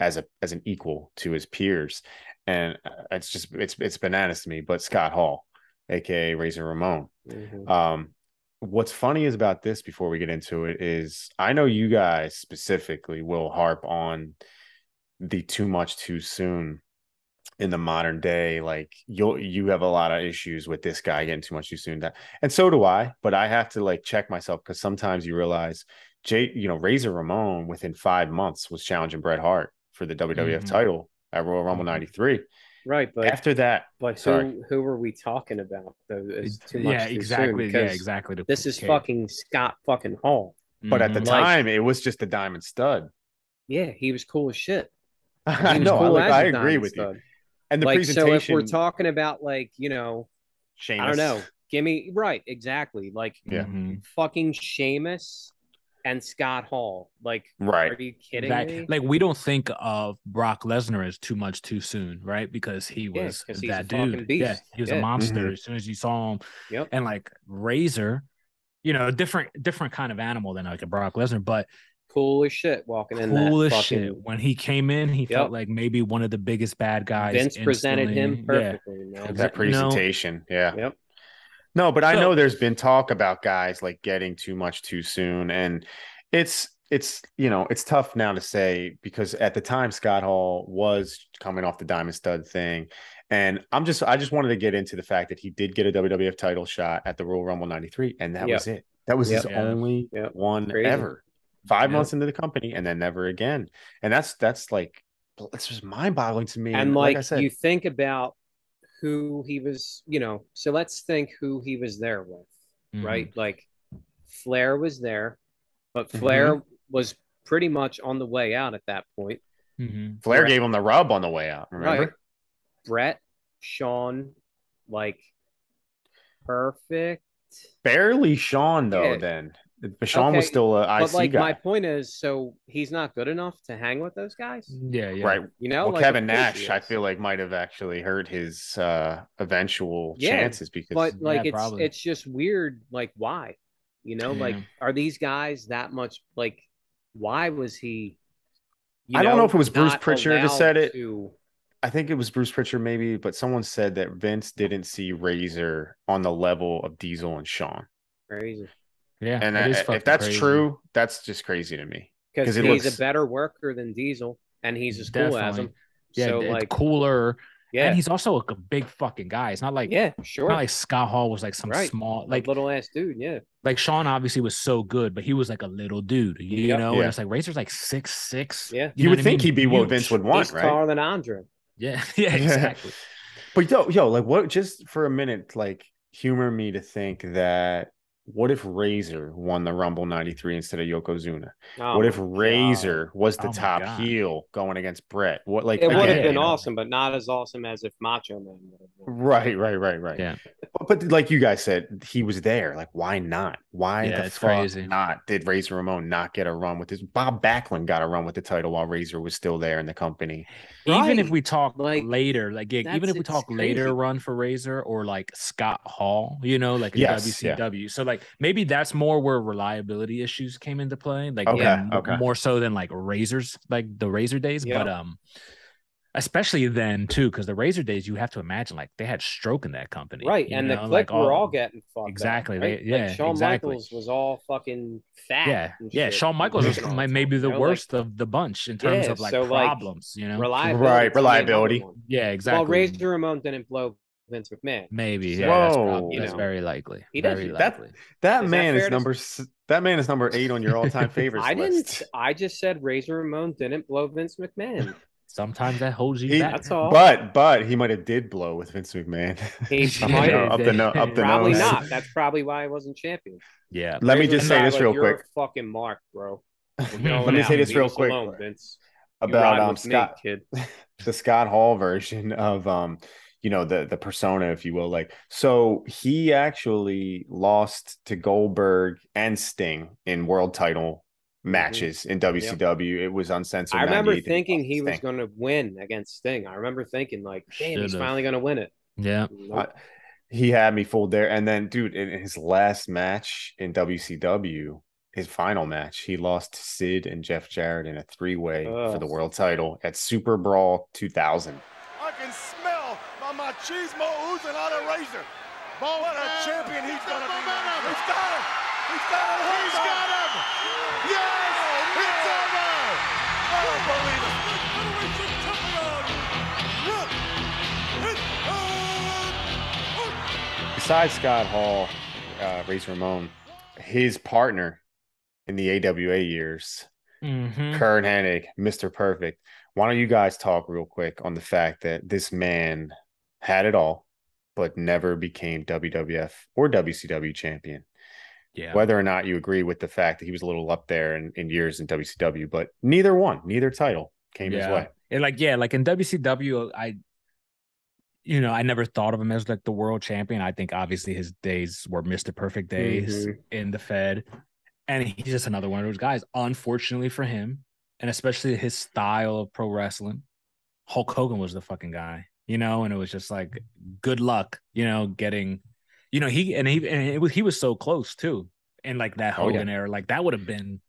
as a as an equal to his peers, and uh, it's just it's it's bananas to me. But Scott Hall, aka Razor Ramon, Mhm. um, what's funny is about this before we get into it is I know you guys specifically will harp on the too much too soon in the modern day like you'll you have a lot of issues with this guy getting too much too soon that and so do i but i have to like check myself because sometimes you realize jay you know razor ramon within five months was challenging bret hart for the wwf Mhm. title at royal rumble Mhm. 93 Right, but after that but sorry. who who are we talking about though? Is too much yeah, too soon? exactly. Yeah, exactly. the This is case. fucking Scott fucking Hall. but at the Mhm. Like- time it was just a diamond stud Yeah, he was cool as shit. He i was know I, like, as agree diamond with you stud. And the like so, if we're talking about like you know, Sheamus, I don't know, give me right, exactly, like Yeah. Mhm. fucking Sheamus and Scott Hall. Like, right are you kidding That- me? like we don't think of Brock Lesnar as too much too soon, right? Because he Yeah, was 'cause he's a that dude. beast. Yeah, he was Yeah. a monster Mhm. as soon as you saw him. Yep. And like Razor, you know, different different kind of animal than like a Brock Lesnar, but cool as shit walking in that cool as fucking. shit. When he came in, he Yep. felt like maybe one of the biggest bad guys. Vince presented him instantly. Yeah. perfectly, man. that Exact- you know- presentation yeah Yep. No, but I know there's been talk about guys like getting too much too soon, and it's it's you know it's tough now to say because at the time Scott Hall was coming off the Diamond Stud thing, and I'm just I just wanted to get into the fact that he did get a WWF title shot at the Royal Rumble '93, and that Yep. was it. That was Yep. his Yeah. only Yep. one Crazy. ever. Five Yep. months into the company, and then never again. And that's that's like it's just mind boggling to me. and like, I said, you think about who he was, you know. So let's think who he was there with, Mhm. right? Like, Flair was there, but Mm-hmm. Flair was pretty much on the way out at that point. Mhm. Flair Bret- gave him the rub on the way out. Remember? Right. Bret, Shawn, like, perfect. Barely Shawn though. Yeah. Then, but Shawn was still a IC But like, guy, my point is, so he's not good enough to hang with those guys. Yeah, yeah. right? You know, Well, like, Kevin of course he Nash, I feel like might have actually hurt his uh eventual Yeah, chances because but like Yeah, it's probably. it's just weird like why you know like are these guys that much like why was he you I don't know if it was Bruce not Pritchard who said it. to- I think it was Bruce Pritchard maybe, but someone said that Vince didn't see Razor on the level of Diesel and Shawn, crazy Yeah. and it I- if that's crazy. true, that's just crazy to me. because it he's looks- a better worker than Diesel and he's as cool as him Definitely. Yeah, so it's like cooler. yeah And he's also a big fucking guy. It's not like yeah sure not like Scott Hall was like some Right. small like like little ass dude yeah like Shawn obviously was so good, but he was like a little dude, you Yep. know. Yeah. And it's like Razor's like six six. yeah You, know would what I think mean? he'd be what Vince would want, he's right? taller than Andre Yeah, yeah, exactly. But yo, yo, like what? Just for a minute, like humor me to think that what if Razor won the Rumble '93 instead of Yokozuna? Oh what if oh my God. Razor was the Oh top God. heel going against Bret? What like it would again, have been you know? awesome but not as awesome as if Macho Man would have been. Right, right, right, right. Yeah. But, but like you guys said, he was there. Like, why not? Why Yeah, the it's fuck crazy. not? Did Razor Ramon not get a run with this? Bob Backlund got a run with the title while Razor was still there in the company. Even if we talk Like, later, like yeah, even if we it's talk later run for Razor or like Scott Hall, you know, like in Yes, yeah. WCW. So like maybe that's more where reliability issues came into play. Like Okay, yeah, okay. more so than like Razors, like the Razor days. Yeah. But um especially then too, because the Razor days, you have to imagine like they had stroke in that company, Right, you and the know, Kliq like, were all getting fucked. up, Exactly, right? they- yeah, like Shawn exactly. Michaels was all fucking fat. yeah, yeah. shit, Shawn Michaels was drinking all my- the maybe the you know, worst of the bunch in terms Yeah, of like so, like, problems, you know. Reliability. Right, tell me another reliability. yeah, exactly. Well, Razor Ramon didn't blow Vince McMahon. maybe, So- yeah, that's, Whoa. probably, You that's very likely. He doesn't- that- likely. That Is man fair is number s- that man is number eight on your all-time favorites I didn't. I just said Razor Ramon didn't blow Vince McMahon. Sometimes that holds you He- back. That's all. But but he might have did blow with Vince McMahon. He Yeah, might know, have. up the no, up the Probably nose. not. That's probably why he wasn't champion. Yeah, Let me just say this like, real quick fucking mark, bro. Let Let me say this real quick Vince. about um with me, Scott kid. the Scott Hall version of um you know the the persona if you will like so he actually lost to Goldberg and Sting in world title matches in WCW it was uncensored Mm-hmm. I remember thinking he was going to win against Sting. I remember thinking like, damn, he's Should've. finally going to win it. yeah. Nope. he had me fooled there and then dude in his last match in WCW his final match he lost to Sid and Jeff Jarrett in a three-way for the world title at Super Brawl 2000 I can smell my machismo oozing out of Razor. what a champion he's going to be. He's got him. He's got him. He's got him. Besides Scott Hall, uh, Razor Ramon, his partner in the AWA years, Mhm. Curt Hennig, Mr. Perfect. Why don't you guys talk real quick on the fact that this man had it all, but never became WWF or WCW champion? Yeah. Whether or not you agree with the fact that he was a little up there in, in years in WCW, but neither one, neither title came his way. And like, yeah, like in WCW, I, you know, I never thought of him as like the world champion. I think obviously his days were Mr. Perfect days Mhm. in the Fed. And he's just another one of those guys. Unfortunately for him, and especially his style of pro wrestling, Hulk Hogan was the fucking guy, you know, and it was just like good luck, you know, getting, you know, he and he and it was he was so close too. And like that Oh, yeah. Hogan era, like that would have been,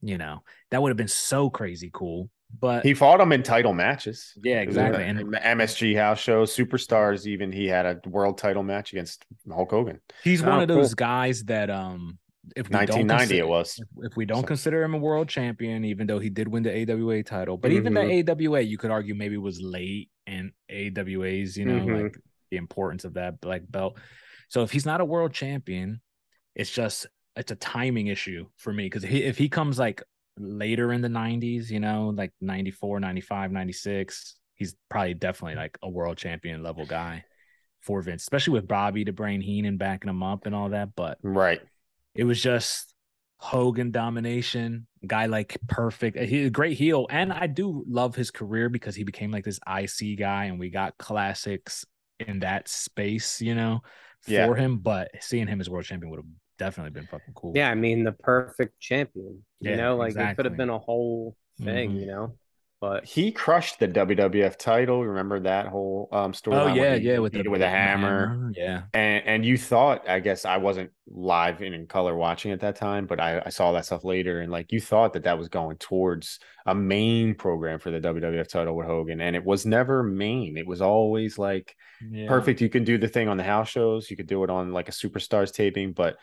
you know, that would have been so crazy cool. But He fought him in title matches. yeah, exactly. And MSG house shows, superstars. Even he had a world title match against Hulk Hogan. He's one Oh, of those cool. guys that um if we don't 1990 consider, it was. if, if we don't So- consider him a world champion, even though he did win the AWA title, but even the Mm-hmm. AWA you could argue maybe was late in AWA's, you know, Mhm. like the importance of that like belt. So if he's not a world champion, it's just it's a timing issue for me because he, if he comes like later in the 90s, you know, like 94, 95, 96, he's probably definitely like a world champion level guy for Vince, especially with Bobby the Brain Heenan backing him up and all that. But Right. it was just Hogan domination, guy like perfect. He's a great heel, and I do love his career because he became like this IC guy, and we got classics in that space, you know, for Yeah. him. But seeing him as world champion would have definitely been fucking cool. Yeah, I mean the perfect champion. You Yeah, know, like it could have been a whole thing. Mhm. You know, but He crushed the WWF title. Remember that whole um story? Oh yeah, yeah, with the with a hammer. Yeah, And and you thought, I guess I wasn't live and in color watching at that time, but I, I saw that stuff later, and like you thought that that was going towards a main program for the WWF title with Hogan, and it was never main. It was always like yeah. perfect. You can do the thing on the house shows, you could do it on like a Superstars taping, but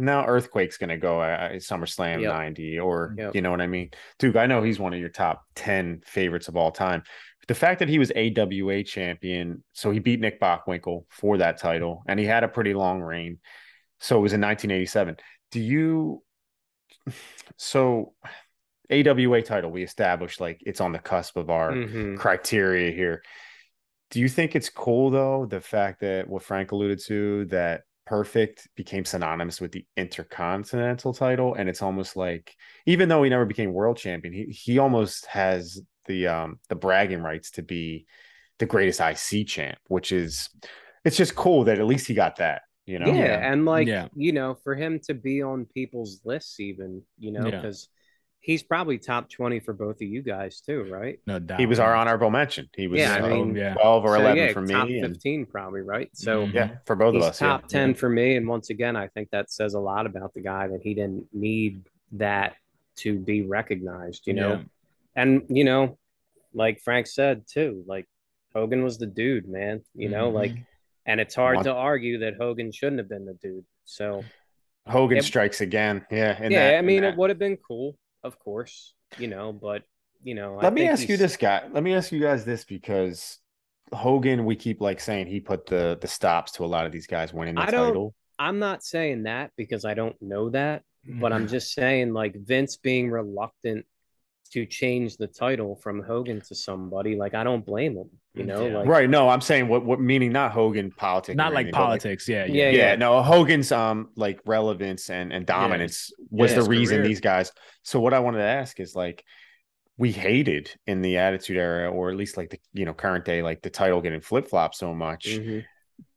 now Earthquake's gonna go at SummerSlam Yep. 90, or Yep. you know what I mean? Duke, I know he's one of your top 10 favorites of all time. The fact that he was AWA champion, so he beat Nick Bockwinkel for that title, and he had a pretty long reign. So it was in 1987. Do you so AWA title, we established like it's on the cusp of our Mhm. criteria here. Do you think it's cool though, the fact that what Frank alluded to, that perfect became synonymous with the intercontinental title? And it's almost like even though he never became world champion, he he almost has the um the bragging rights to be the greatest IC champ, which is it's just cool that at least he got that, you know. yeah, and like Yeah. you know, for him to be on people's lists, even you know, Yeah. Because he's probably top twenty for both of you guys too, right? no doubt. He was our honorable mention. He was Yeah, I uh, mean- yeah. 12 or So, 11 yeah, for top me. And, fifteen probably, right? So Mhm. yeah, for both he's of us. yeah. top 10 for me and once again i think that says a lot about the guy that he didn't need that to be recognized you know Yeah. and you know like Frank said too, like Hogan was the dude, man. You know, Mhm. like, and it's hard Want- to argue that Hogan shouldn't have been the dude. So Hogan Yep. strikes again. Yeah. yeah, that- I mean, it would have been cool, of course, you know, but you know, I Let me think ask you this, guy. Let me ask you guys this because Hogan, we keep like saying he put the the stops to a lot of these guys winning the I don't- title. I'm not saying that because I don't know that, but. I'm mm. just saying like Vince being reluctant to change the title from Hogan to somebody, like I don't blame him. You know, Yeah. like right. No, I'm saying what what meaning not Hogan politics. Not like anything, but, politics. yeah, Yeah, yeah, yeah. no, Hogan's um like relevance and and dominance was Yeah, the reason career. these guys. So what I wanted to ask is like we hated in the Attitude Era, or at least like the you know current day, like the title getting flip flop so much, Mhm.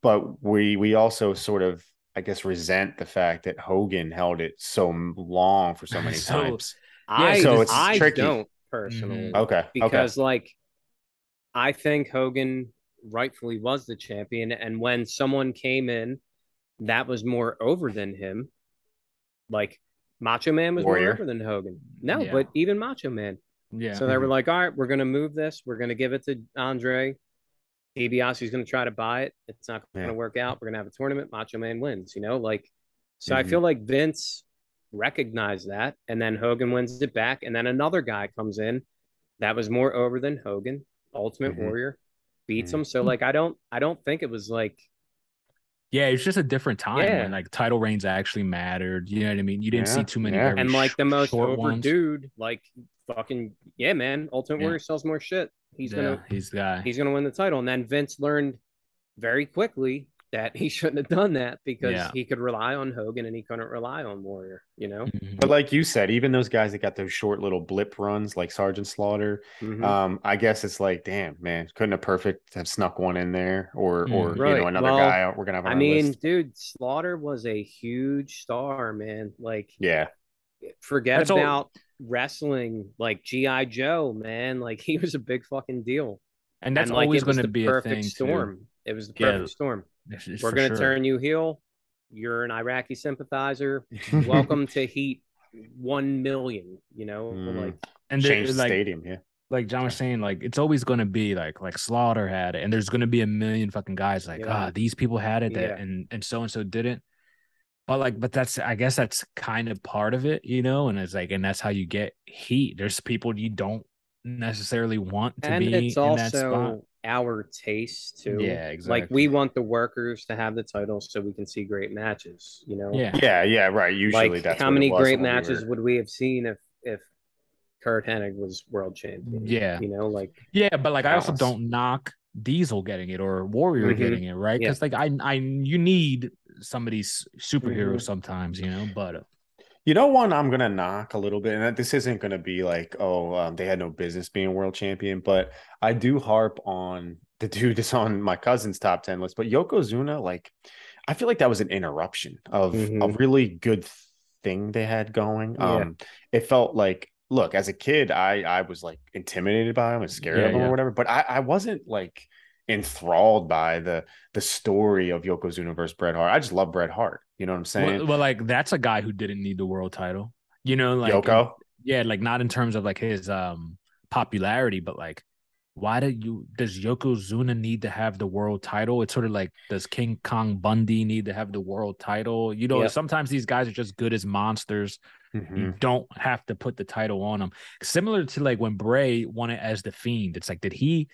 but we we also sort of I guess resent the fact that Hogan held it so long for so many So- times. I so it's I tricky. don't personally Mhm. Okay, okay, because like I think Hogan rightfully was the champion, and when someone came in that was more over than him, like Macho Man was Warrior. more over than Hogan. No, Yeah. but even Macho Man. yeah. So they were like, all right, we're gonna move this. We're gonna give it to Andre. DiBiase's gonna try to buy it. It's not gonna Yeah. work out. We're gonna have a tournament. Macho Man wins. You know, like so. I Mhm. feel like Vince recognized that, and then Hogan wins it back, and then another guy comes in that was more over than Hogan. Ultimate Mhm. Warrior beats Mhm. him. So like, I don't, I don't think it was like Yeah, it's just a different time Yeah. when like title reigns actually mattered. You know what I mean? You didn't Yeah, see too many yeah. and like the most over ones. dude, like fucking yeah, man. Ultimate. Warrior sells more shit. He's gonna he's the guy. he's to win the title. And then Vince learned very quickly that he shouldn't have done that because Yeah. he could rely on Hogan and he couldn't rely on Warrior, you know? Mhm. But like you said, even those guys that got those short little blip runs, like Sergeant Slaughter, Mhm. um, I guess it's like, damn, man, couldn't a perfect have snuck one in there, or Mm. or you know another Well, guy we're gonna have on I mean, list. dude, Slaughter was a huge star, man. Like, yeah, forget That's all- about wrestling, like G.I. Joe, man. Like, he was a big fucking deal. and that's and, like, always it going to the be a perfect thing. storm. It was the Yeah. perfect storm. Too. It's- it's We're going to sure. turn you heel. You're an Iraqi sympathizer. Welcome to Heat 1 million, you know? Mm. Like, and there- change the like, stadium. Yeah, like John was saying, like it's always going to be like like Slaughter had it, and there's going to be a million fucking guys like Yeah. ah these people had it that Yeah. and and so and so didn't. But like, but that's I guess that's kind of part of it, you know. And it's like, and that's how you get heat. There's people you don't necessarily want to and be it's in that spot. Also our taste too. Yeah, exactly. Like we want the workers to have the title so we can see great matches. You know, Yeah, yeah, yeah. Right. Usually, Like that's how many great when we matches were- would we have seen if if Curt Hennig was world champion? Yeah. you know, like yeah. But like, I also don't knock Diesel getting it or Warrior Mhm. getting it, right? Yeah. Because like I, I, you need somebody's superhero Mhm. sometimes, you know. But uh, You know, one I'm gonna knock a little bit, and this isn't gonna be like, oh, um, they had no business being world champion, but I do harp on the dude that's on my cousin's top ten list. But Yokozuna, like, I feel like that was an interruption of a Mhm. really good thing they had going. Yeah. Um, it felt like, look, as a kid, I I was like intimidated by him and scared Yeah, of him yeah. or whatever, but I I wasn't like enthralled by the the story of Yokozuna versus Bret Hart. I just love Bret Hart. You know what I'm saying? well, well, like that's a guy who didn't need the world title, you know. Like Yoko. yeah, like not in terms of like his um popularity, but like why do you does Yokozuna need to have the world title? It's sort of like does King Kong Bundy need to have the world title? You know, Yep. sometimes these guys are just good as monsters. Mhm. You don't have to put the title on them. Similar to like when Bray won it as the Fiend. It's like did he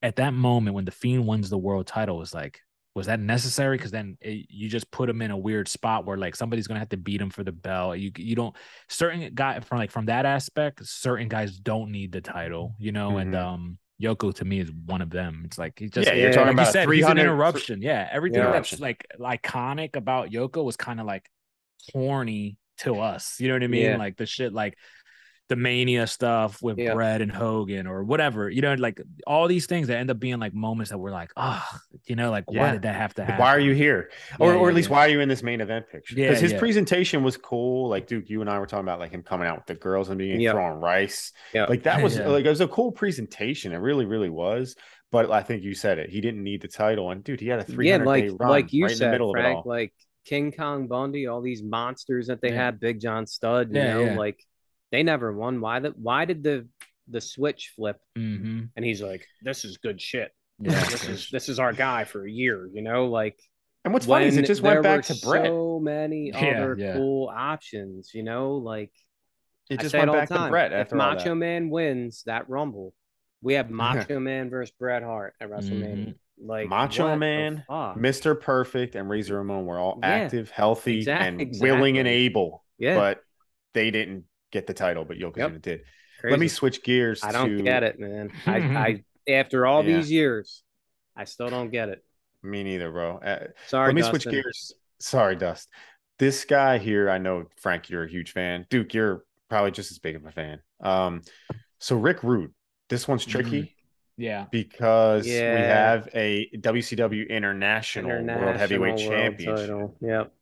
at that moment when the Fiend wins the world title was like was that necessary? Because then it, you just put him in a weird spot where like somebody's gonna have to beat him for the belt. You you don't certain guy from like from that aspect, certain guys don't need the title, you know. And Mhm. um, Yoko to me is one of them. It's like he just Yeah, you're Yeah, talking like you about said, three he's an interruption. Yeah, everything Yeah. that's like iconic about Yoko was kind of like corny to us. You know what I mean? Yeah. Like the shit like the mania stuff with Yeah. Bret and Hogan or whatever. You know, like all these things that end up being like moments that we're like, oh, you know, like why did that have to happen? Why are you here? Or, Yeah, or yeah, at least yeah. why are you in this main event picture? Yeah, Because his yeah. presentation was cool. Like Duke, you and I were talking about like him coming out with the girls and being Yeah. throwing rice. Yeah. Like that was Yeah. like it was a cool presentation. It really, really was. But I think you said it. He didn't need the title. And dude, he had a 300 yeah, day like run like you right in the said, middle of it all. like King Kong Bundy, all these monsters that they Yeah. had, Big John Studd, you Yeah, know, yeah. like they never won. Why the why did the the switch flip, Mm-hmm. and he's like, "This is good shit. Yeah. This is this is our guy for a year." You know, like And what's funny is it just went back to Bret. So many Yeah, other yeah. cool options. You know, like It I just say it went all the back to time. Bret If after all Macho that. Man wins that Rumble, we have Macho Man versus Bret Hart at WrestleMania. Like Mm-hmm. Macho Man. Mr. Perfect, and Razor Ramon were all Yeah. active, healthy, Exact- and willing and able, yeah, but they didn't get the title, but Yokozuna Yep. did. crazy. Let me switch gears I don't to get it, man. I, I after all Yeah. these years, I still don't get it. me neither, bro. Uh, Sorry, Let me Dustin. switch gears. Sorry, Dust. This guy here, I know Frank, you're a huge fan. Duke, you're probably just as big of a fan. Um, so Rick Rude, this one's tricky Yeah. because we have a WCW International, World Heavyweight International World Championship. title. Yep.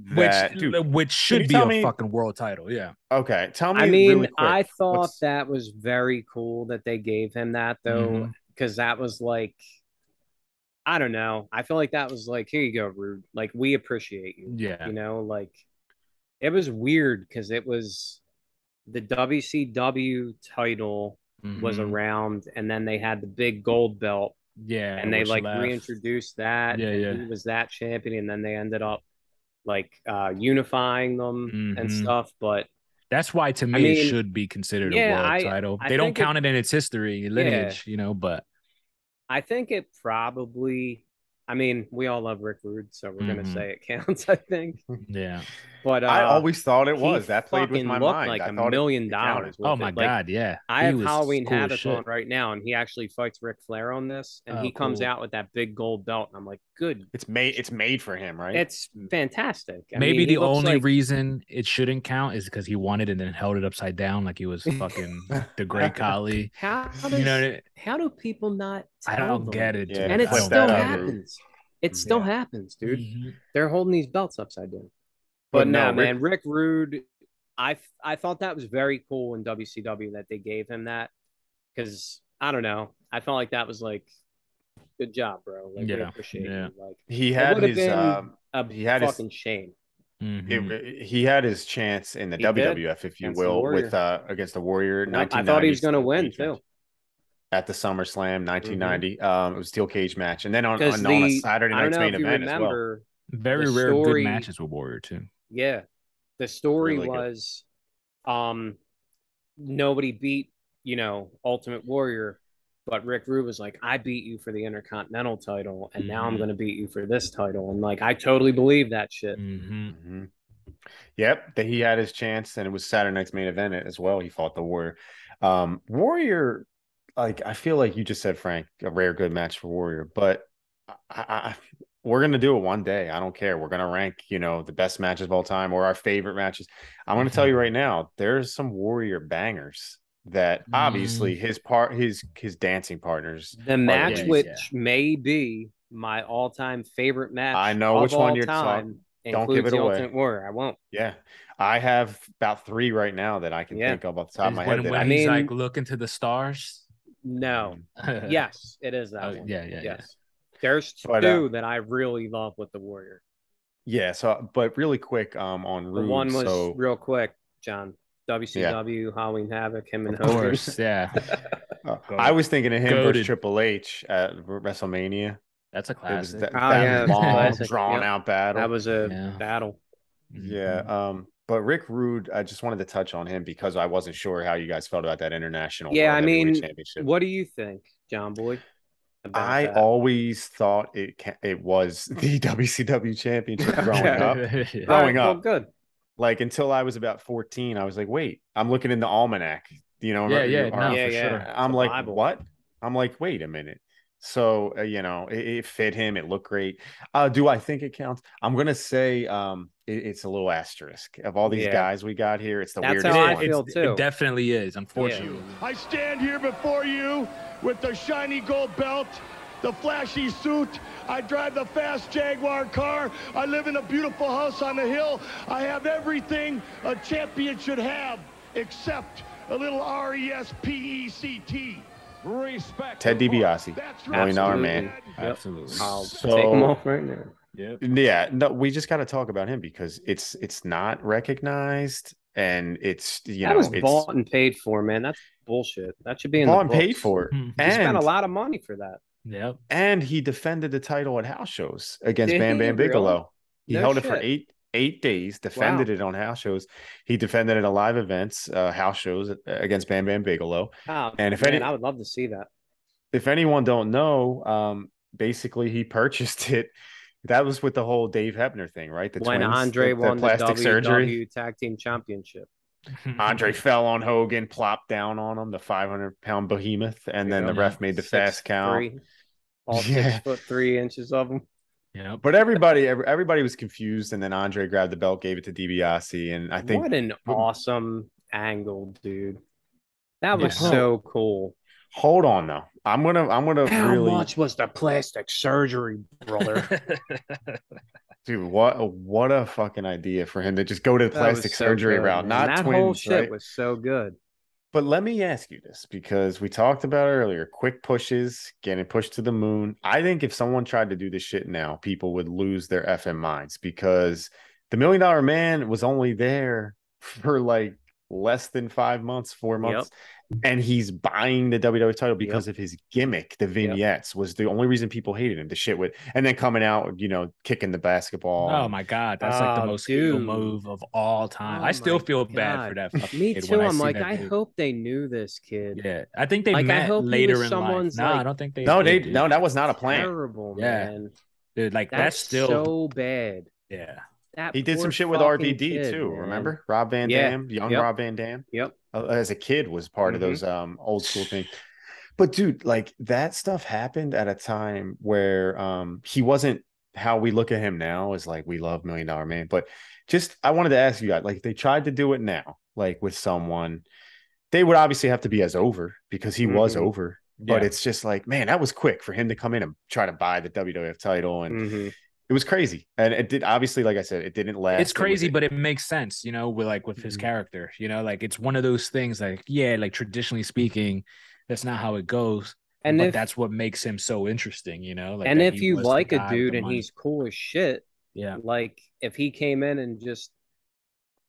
That- which dude, which should be a me- fucking world title. Yeah. okay, tell me. I mean, really quick, I thought what's- that was very cool that they gave him that though, because that was like, I don't know. I feel like that was like, here you go, Rude. Like we appreciate you. Yeah. You know, like it was weird because it was the WCW title was Mhm. around, and then they had the big gold belt, Yeah. and they like left. reintroduced that. Yeah, and yeah. He was that champion, and then they ended up like uh unifying them and Mhm. stuff. But That's why to me I mean, it should be considered yeah, a world I- title. I they don't think it- count it, in its history lineage, you know, but I think it probably. I mean, we all love Rick Rude, so we're gonna Mhm. say it counts. I think, yeah. But uh, I always thought it was that played with my looked mind. like I a thought million it dollars. with Oh it. my Like, god, yeah. I have Halloween cool as Havoc shit. on right now, and he actually fights Ric Flair on this, and Oh, he comes cool. out with that big gold belt. And I'm like, good, It's made. It's made for him, right? it's fantastic. I Maybe mean, the only like- reason it shouldn't count is because he won it and then held it upside down like he was fucking the great Khali. how does, You know, what I- how do people not? I don't them? get it. Yeah, and it still happens. It still Yeah. happens, dude. Mhm. They're holding these belts upside down. But But, no, no, Rick- man, Rick Rude, I I thought that was very cool in WCW that they gave him that because I don't know, I felt like that was like, good job, bro. Like, we Yeah, appreciate yeah. you. Like, he had his. Um, a He had his- fucking shame. Mhm. it, he had his chance in the He did, WWF, if you against will, with uh against the Warrior. I thought he was going to win too. at the SummerSlam 1990. Um, it was steel cage match, and then on, Because on, on a Saturday I don't night's main if you event as well. Very rare story- good matches with Warrior too. Yeah, the story Really good. was, um, nobody beat you know Ultimate Warrior. But Rick Rude was like, I beat you for the Intercontinental title, and now I'm Mhm. going to beat you for this title. And like, I totally believe that shit. hmm Mhm. Yep, that he had his chance, and it was Saturday night's main event as well. He fought the Warrior. Um, Warrior, like I feel like you just said, Frank, a rare good match for Warrior, but I, I, we're gonna do it one day. I don't care. We're gonna rank, you know, the best matches of all time or our favorite matches. I'm gonna tell you right now, there's some Warrior bangers that Mm. obviously his part, his his dancing partners. The match, yeah, which yeah. may be my all-time favorite match. I know which one you're talking- time, Don't give it the away. Ultimate Warrior. I won't. Yeah, I have about three right now that I can Yeah. think of off the top of my when, head. That when I, I he's mean- like looking to the stars. No. Mm. yes, it is that Oh, one. yeah, yeah, yeah. Yes. There's two But, uh, that I really love with the Warrior. Yeah, so but really quick, um, on The one was so real quick, John. WCW, Halloween Havoc, him and Of Hogan. course, yeah. uh, I was thinking of him Goated. versus Triple H at WrestleMania. That's a It was classic. that, Oh, that yeah, long, classic. drawn Yep. out battle. That was a Yeah. battle. yeah. Mhm. Um, but Rick Rude, I just wanted to touch on him because I wasn't sure how you guys felt about that international. Yeah, World I mean, championship. What do you think, John Boy? About I that? always thought it ca- it was the WCW championship growing up. Yeah. All growing well, up. good. Like until I was about 14, I was like, wait, I'm looking in the almanac. You know, Yeah, yeah, or- no, Yeah, for yeah. sure. I'm a like, Bible. what? I'm like, wait a minute. So uh, you know, it, it fit him. It looked great. Uh, do I think it counts? I'm gonna say um, it- it's a little asterisk of all these Yeah. guys we got here. It's the That's weirdest how I one. feel too. It definitely is, unfortunately. I stand here before you with the shiny gold belt, the flashy suit. I drive the fast Jaguar car. I live in a beautiful house on the hill. I have everything a champion should have, except a little E R-E-S-P-E-C-T. Respect. Ted DiBiase. That's Million dollar man. Absolutely. I'll So- take them off right now. Yep. Yeah, no, we just got to talk about him because it's it's not recognized and it's you that know was it's bought and paid for, man. That's bullshit. That should be in Paul the and paid for it. Hmm. He He spent a lot of money for that. Yep. and he defended the title at house shows against Did Bam he Bam really? Bigelow. He No held it for eight eight days, defended it on house shows. He defended it at live events, uh, house shows uh, against Bam Bam Bigelow. Oh, And if man, any- I would love to see that. If anyone don't know, um, basically he purchased it. That was with the whole Dave Hebner thing, right? The when twins, Andre the, the won the plastic WWE surgery. Tag Team Championship. Andre fell on Hogan, plopped down on him, the 500 pound behemoth, and then the ref made the Six, fast count. three, all Yeah. six foot three inches of them. Yep. But everybody, everybody was confused, and then Andre grabbed the belt, gave it to DiBiase, and I think what an awesome angle, dude. That was Yeah. so cool. Hold on though. I'm gonna I'm gonna How really much was the plastic surgery, brother? dude what a- what a fucking idea for him to just go to the plastic so surgery good, route, man. not that twins, whole shit right? was so good. But let me ask you this because we talked about earlier quick pushes, getting pushed to the moon. I think if someone tried to do this shit now, people would lose their effing minds because the million dollar man was only there for like less than five months, four months. And he's buying the WWE title because of his gimmick, the vignettes was the only reason people hated him. The shit with, and then coming out, you know, kicking the basketball. Oh my god, that's like the Oh, most heel dude. move of all time. Oh I still my feel bad for that. fucking Me too. I I'm like, I dude. hope they knew this kid. Yeah, I think they Like, I met hope he later was in life. someone's, No, I don't think they. no, they did, no, that was not a plan. Terrible, Yeah. man. dude. Like That's, that's, still so bad. yeah. That He did some shit with RVD kid, too. man. Remember Rob Van Yeah. Dam, young Yep. Rob Van Dam, Yep. uh, as a kid was part of Mhm. those um old school things. But dude, like that stuff happened at a time where um he wasn't how we look at him now is like we love Million Dollar Man. But just I wanted to ask you guys, like if they tried to do it now, like with someone, they would obviously have to be as over because he was Mhm. over. But it's just like, man, that was quick for him to come in and try to buy the WWF title, and Mhm. It was crazy. And it did obviously, like I said, it didn't last. it's It crazy, but it makes sense, you know, with like with his Mhm. character, you know, like it's one of those things like, yeah, like traditionally speaking, that's not how it goes. And but if that's what makes him so interesting, you know. Like and if you like a dude and money. he's cool as shit, yeah, like if he came in and just,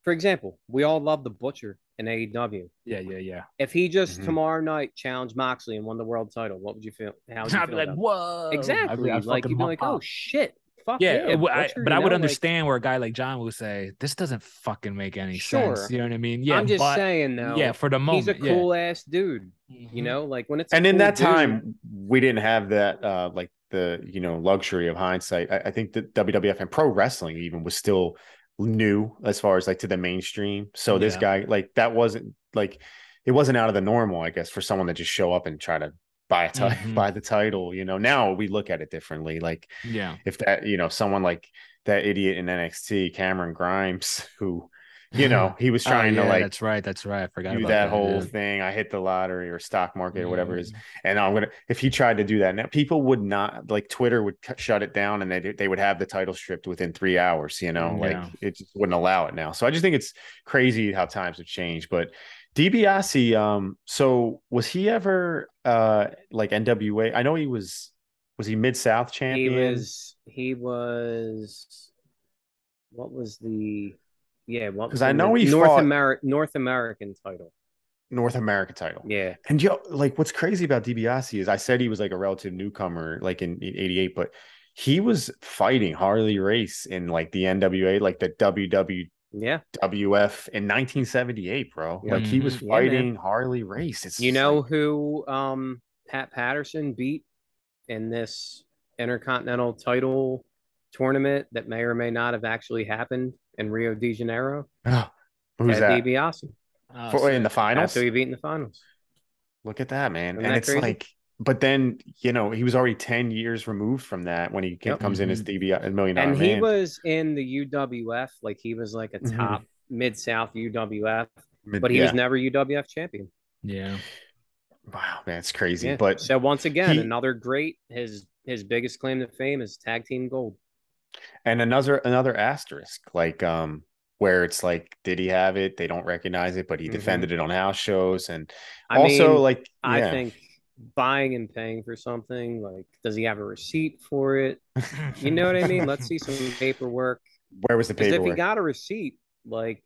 for example, we all love the Butcher in AEW. yeah, yeah, yeah. If he just Mhm. tomorrow night challenged Moxley and won the world title, what would you feel? How would you I'd be like, about whoa, exactly. I'd, I'd like you'd be like, oh shit, fuck yeah, yeah. it w- I- Butcher, but I would know, like- understand where a guy like John would say, "This doesn't fucking make any Sure. sense." You know what I mean? Yeah, I'm just but, saying though. Yeah, for the moment, he's a yeah. cool ass dude. You Mhm. know, like when it's a and in that dude- time we didn't have that uh like the you know luxury of hindsight I, I think that wwf and pro wrestling even was still new as far as like to the mainstream so this Yeah. guy like that wasn't like it wasn't out of the normal i guess for someone to just show up and try to buy a ti- Mhm. buy the title you know now we look at it differently like Yeah, if that you know someone like that idiot in nxt cameron grimes who you know he was Oh, trying to yeah, like that's right, that's right. I forgot do about that whole yeah. thing. I hit the lottery or stock market or whatever it is. Mhm. And I'm gonna if he tried to do that now, people would not like Twitter would cut, shut it down and they they would have the title stripped within three hours. You know, like Yeah. it just wouldn't allow it now. So I just think it's crazy how times have changed. But DiBiase, um, so was he ever uh like NWA? I know he was. Was he Mid South champion? he was he was what was the yeah what 'Cause was I the know he North fought- American North American title North America title. yeah And yo, like what's crazy about DiBiase is I said he was like a relative newcomer, like in, in 88, but he was fighting Harley Race in like the NWA, like the WWF yeah WF in 1978, bro. Yeah. Like he was Mhm. Yeah, fighting Harley Race. It's you know like- who um Pat Patterson beat in this intercontinental title tournament that may or may not have actually happened in Rio de Janeiro Oh, who's Ted that? DiBiase Oh, For, in the that's finals? who he beat in the finals Look at that, man. Isn't and that it's crazy? like, but then, you know, he was already 10 years removed from that when he Yep. comes in as DB, a million dollar and he man. was in the UWF like he was like a Mhm. top mid South UWF Mid- but he yeah. was never UWF champion yeah. wow, man, it's crazy. Yeah. But so once again, he- another great. His his biggest claim to fame is tag team gold. and another another asterisk like um where it's like did he have it they don't recognize it but he Mhm. defended it on house shows and I also mean, like I think buying and paying for something like, does he have a receipt for it? You know what I mean? Let's see some paperwork. where was the Because if he got a receipt, like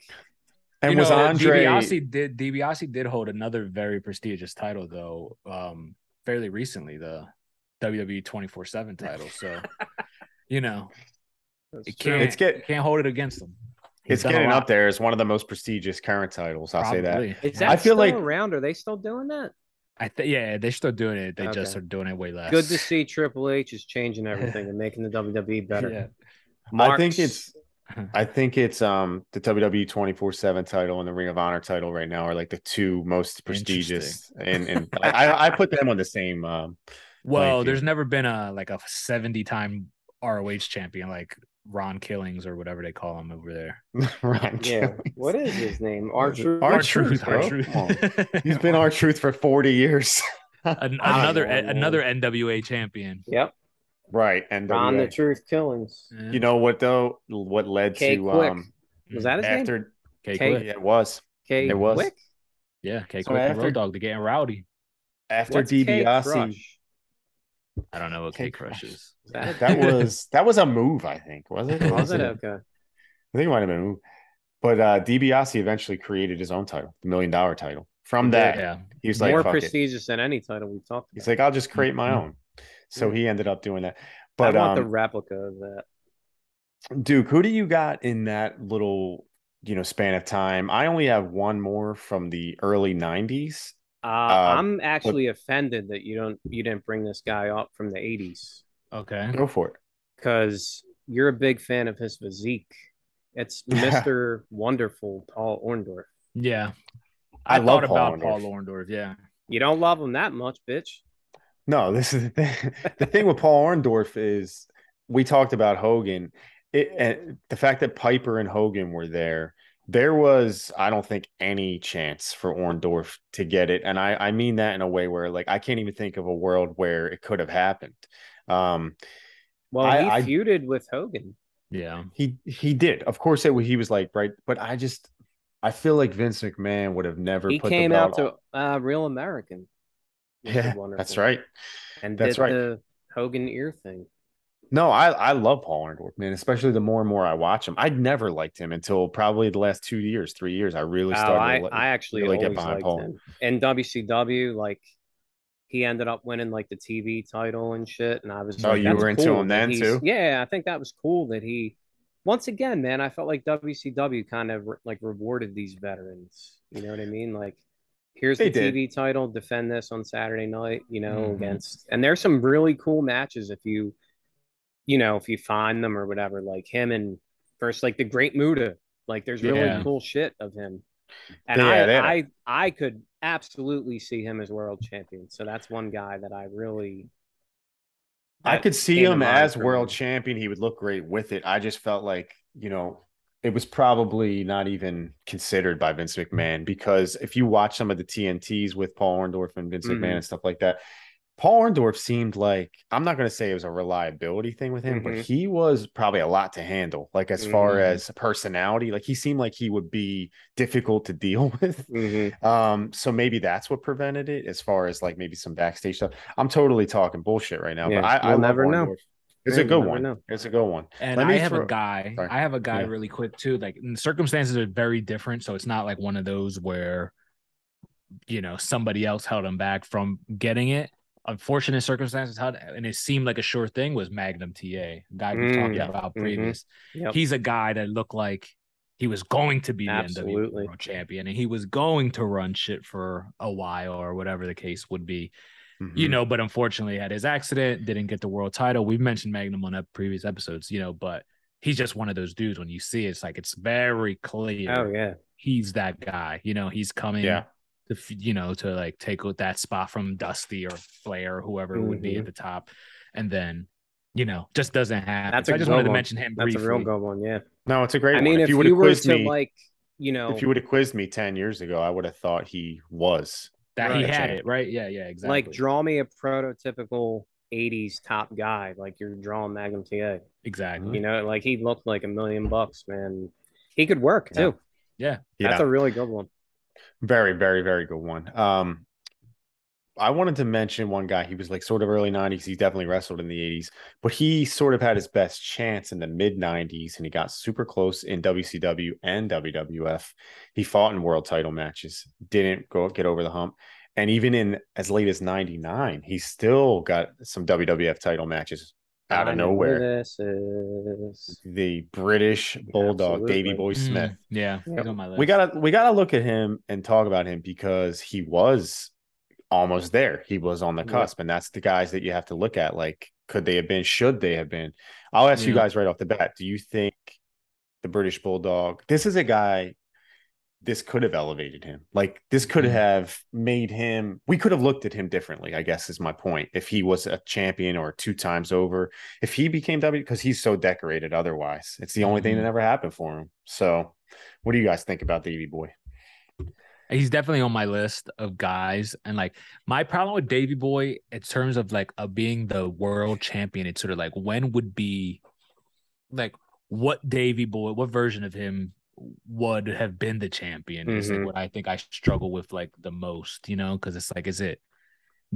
And You was know, Andre DiBiase did DiBiase did hold another very prestigious title though, um, fairly recently, the WWE twenty four seven title. So, you know, That's it can't It's get- you can't hold it against him. He's it's getting up there as one of the most prestigious current titles. I'll say that. probably. Is Yeah. that I feel still like- around? Are they still doing that? I think yeah, they're still doing it. They just are doing it way less. Good to see Triple H is changing everything and making the WWE better. Yeah. I think it's I think it's um the WWE 24/7 title and the Ring of Honor title right now are like the two most prestigious and and I, I put them on the same um Well, field. there's never been a like a 70 time ROH champion like Ron Killings or whatever they call him over there. Ron Yeah. Killings. What is his name? Archer. R-Truth, R-Truth, bro. R-Truth. He's been our truth for 40 years. An- another know, another NWA champion. Yep. right. And Ron the Truth Killings. Yeah. you know what though? What led K to Quick. um Was that his name? after K K- Quick. yeah, it was. K It was. Quick? Yeah, K So Quick and after- Road Dog. They're getting rowdy. After What's K DiBiase Crush? I don't know what K K Crush Crush. is. Is that, that was that was a move, I think, was it? Was it okay? I think it might have been a move. But uh DiBiase eventually created his own title, the million dollar title. From that, did, Yeah. he was like, More Fuck it. prestigious than any title we talked He's like, I'll just create my Mhm. own. So Yeah. he ended up doing that. But I want the um, replica of that. Duke, who do you got in that little, you know, span of time? I only have one more from the early '90s. Uh, Uh, I'm actually offended that you don't you didn't bring this guy up from the 80s Okay. Go for it. because you're a big fan of his physique. It's Mr. Wonderful Paul Orndorff. Yeah. I I, love thought Paul about Orndorff. Paul Orndorff. Yeah. You don't love him that much, bitch. No, this is the thing. the thing with Paul Orndorff is we talked about Hogan. It, and the fact that Piper and Hogan were there, there was, I don't think, any chance for Orndorff to get it. And I, I mean that in a way where, like, I can't even think of a world where it could have happened. Um, Well, I- he I- feuded with Hogan. Yeah. he he did, of course. It he was like right, but I just I feel like Vince McMahon would have never. He put came out belt to uh, Real American. Yeah, that's right. And That's did right. the Hogan ear thing. No, I I love Paul Orndorff, man. Especially the more and more I watch him. I'd never liked him until probably the last two years, three years. I really Oh, started. I, to li- I actually really get behind Paul. him. In WCW, like he ended up winning like the TV title and shit. And I was Oh, like, you were into cool him then, too? Yeah, I think that was cool that he. Once again, man, I felt like WCW kind of like rewarded these veterans. You know what I mean? Like, here's They the did. TV title, defend this on Saturday night. You know, Mhm. against and there's some really cool matches if you, you know, if you find them or whatever. Like him and first, like the Great Muta. Like, there's really Yeah. cool shit of him. And Yeah, I, I, I could absolutely see him as world champion. So that's one guy that I really. I could see him as world me. champion. He would look great with it. I just felt like, you know, it was probably not even considered by Vince McMahon because if you watch some of the TNTs with Paul Orndorff and Vince Mhm. McMahon and stuff like that, Paul Orndorff seemed like I'm not going to say it was a reliability thing with him, but Mhm. he was probably a lot to handle. Like as far Mhm. as personality, like he seemed like he would be difficult to deal with. Mhm. Um, so maybe that's what prevented it as far as like maybe some backstage stuff. I'm totally talking bullshit right now, Yeah, but I, I we'll never know. It's a good one. know. It's a good one. And Let I me have throw- a guy. Sorry. I have a guy Yeah. really quick too. Like the circumstances are very different, so it's not like one of those where, you know, somebody else held him back from getting it. Unfortunate circumstances, how and it seemed like a sure thing was Magnum TA, a guy we Mm, talked yeah. about Mhm. previous. Yep. He's a guy that looked like he was going to be the Absolutely. NWA World Champion, and he was going to run shit for a while or whatever the case would be you Mhm. know, but unfortunately had his accident, didn't get the world title. We've mentioned Magnum on previous episodes, you know, but he's just one of those dudes when you see it, it's like it's very clear Oh yeah. he's that guy. You know, he's coming Yeah. To you know, to like take that spot from Dusty or Flair or whoever it would be at mm-hmm. the top. And then, you know, just doesn't happen. That's So a I just good wanted to mention him That's briefly. a real good one. Yeah. No, it's a great one. I one. mean, if, you you, were to me, like, you know, if you would have quizzed me 10 years ago, I would have thought he was. that he had it, right? Yeah, yeah, exactly. like draw me a prototypical 80s top guy like you're drawing Magnum TA. exactly. You know, like he looked like a million bucks, man. He could work Yeah. too. Yeah. That's Yeah. a really good one. Very, very, very good one. Um, I wanted to mention one guy. He was like sort of early 90s. He definitely wrestled in the 80s, but he sort of had his best chance in the mid 90s and he got super close in WCW and WWF. He fought in world title matches, didn't go get over the hump. And even in as late as 99, he still got some WWF title matches out of nowhere. This is The British Bulldog, Davey Absolutely. Boy Smith. Mm, yeah, Yep. he's on my list. we gotta we gotta look at him and talk about him because he was almost there. He was on the Yep. cusp, and that's the guys that you have to look at. Like, could they have been? Should they have been? I'll ask you guys right off the bat. Do you think the British Bulldog? This is a guy. This could have elevated him. Like this could Mhm. have made him. We could have looked at him differently. I guess is my point. If he was a champion or two times over, if he became W, because he's so decorated. Otherwise, it's the only thing that ever happened for him. So, what do you guys think about Davey Boy? He's definitely on my list of guys. And like my problem with Davey Boy in terms of like of being the world champion, it's sort of like when would be like what Davey Boy, what version of him would have been the champion is like Mhm. what I think I struggle with like the most, you know, because it's like, is it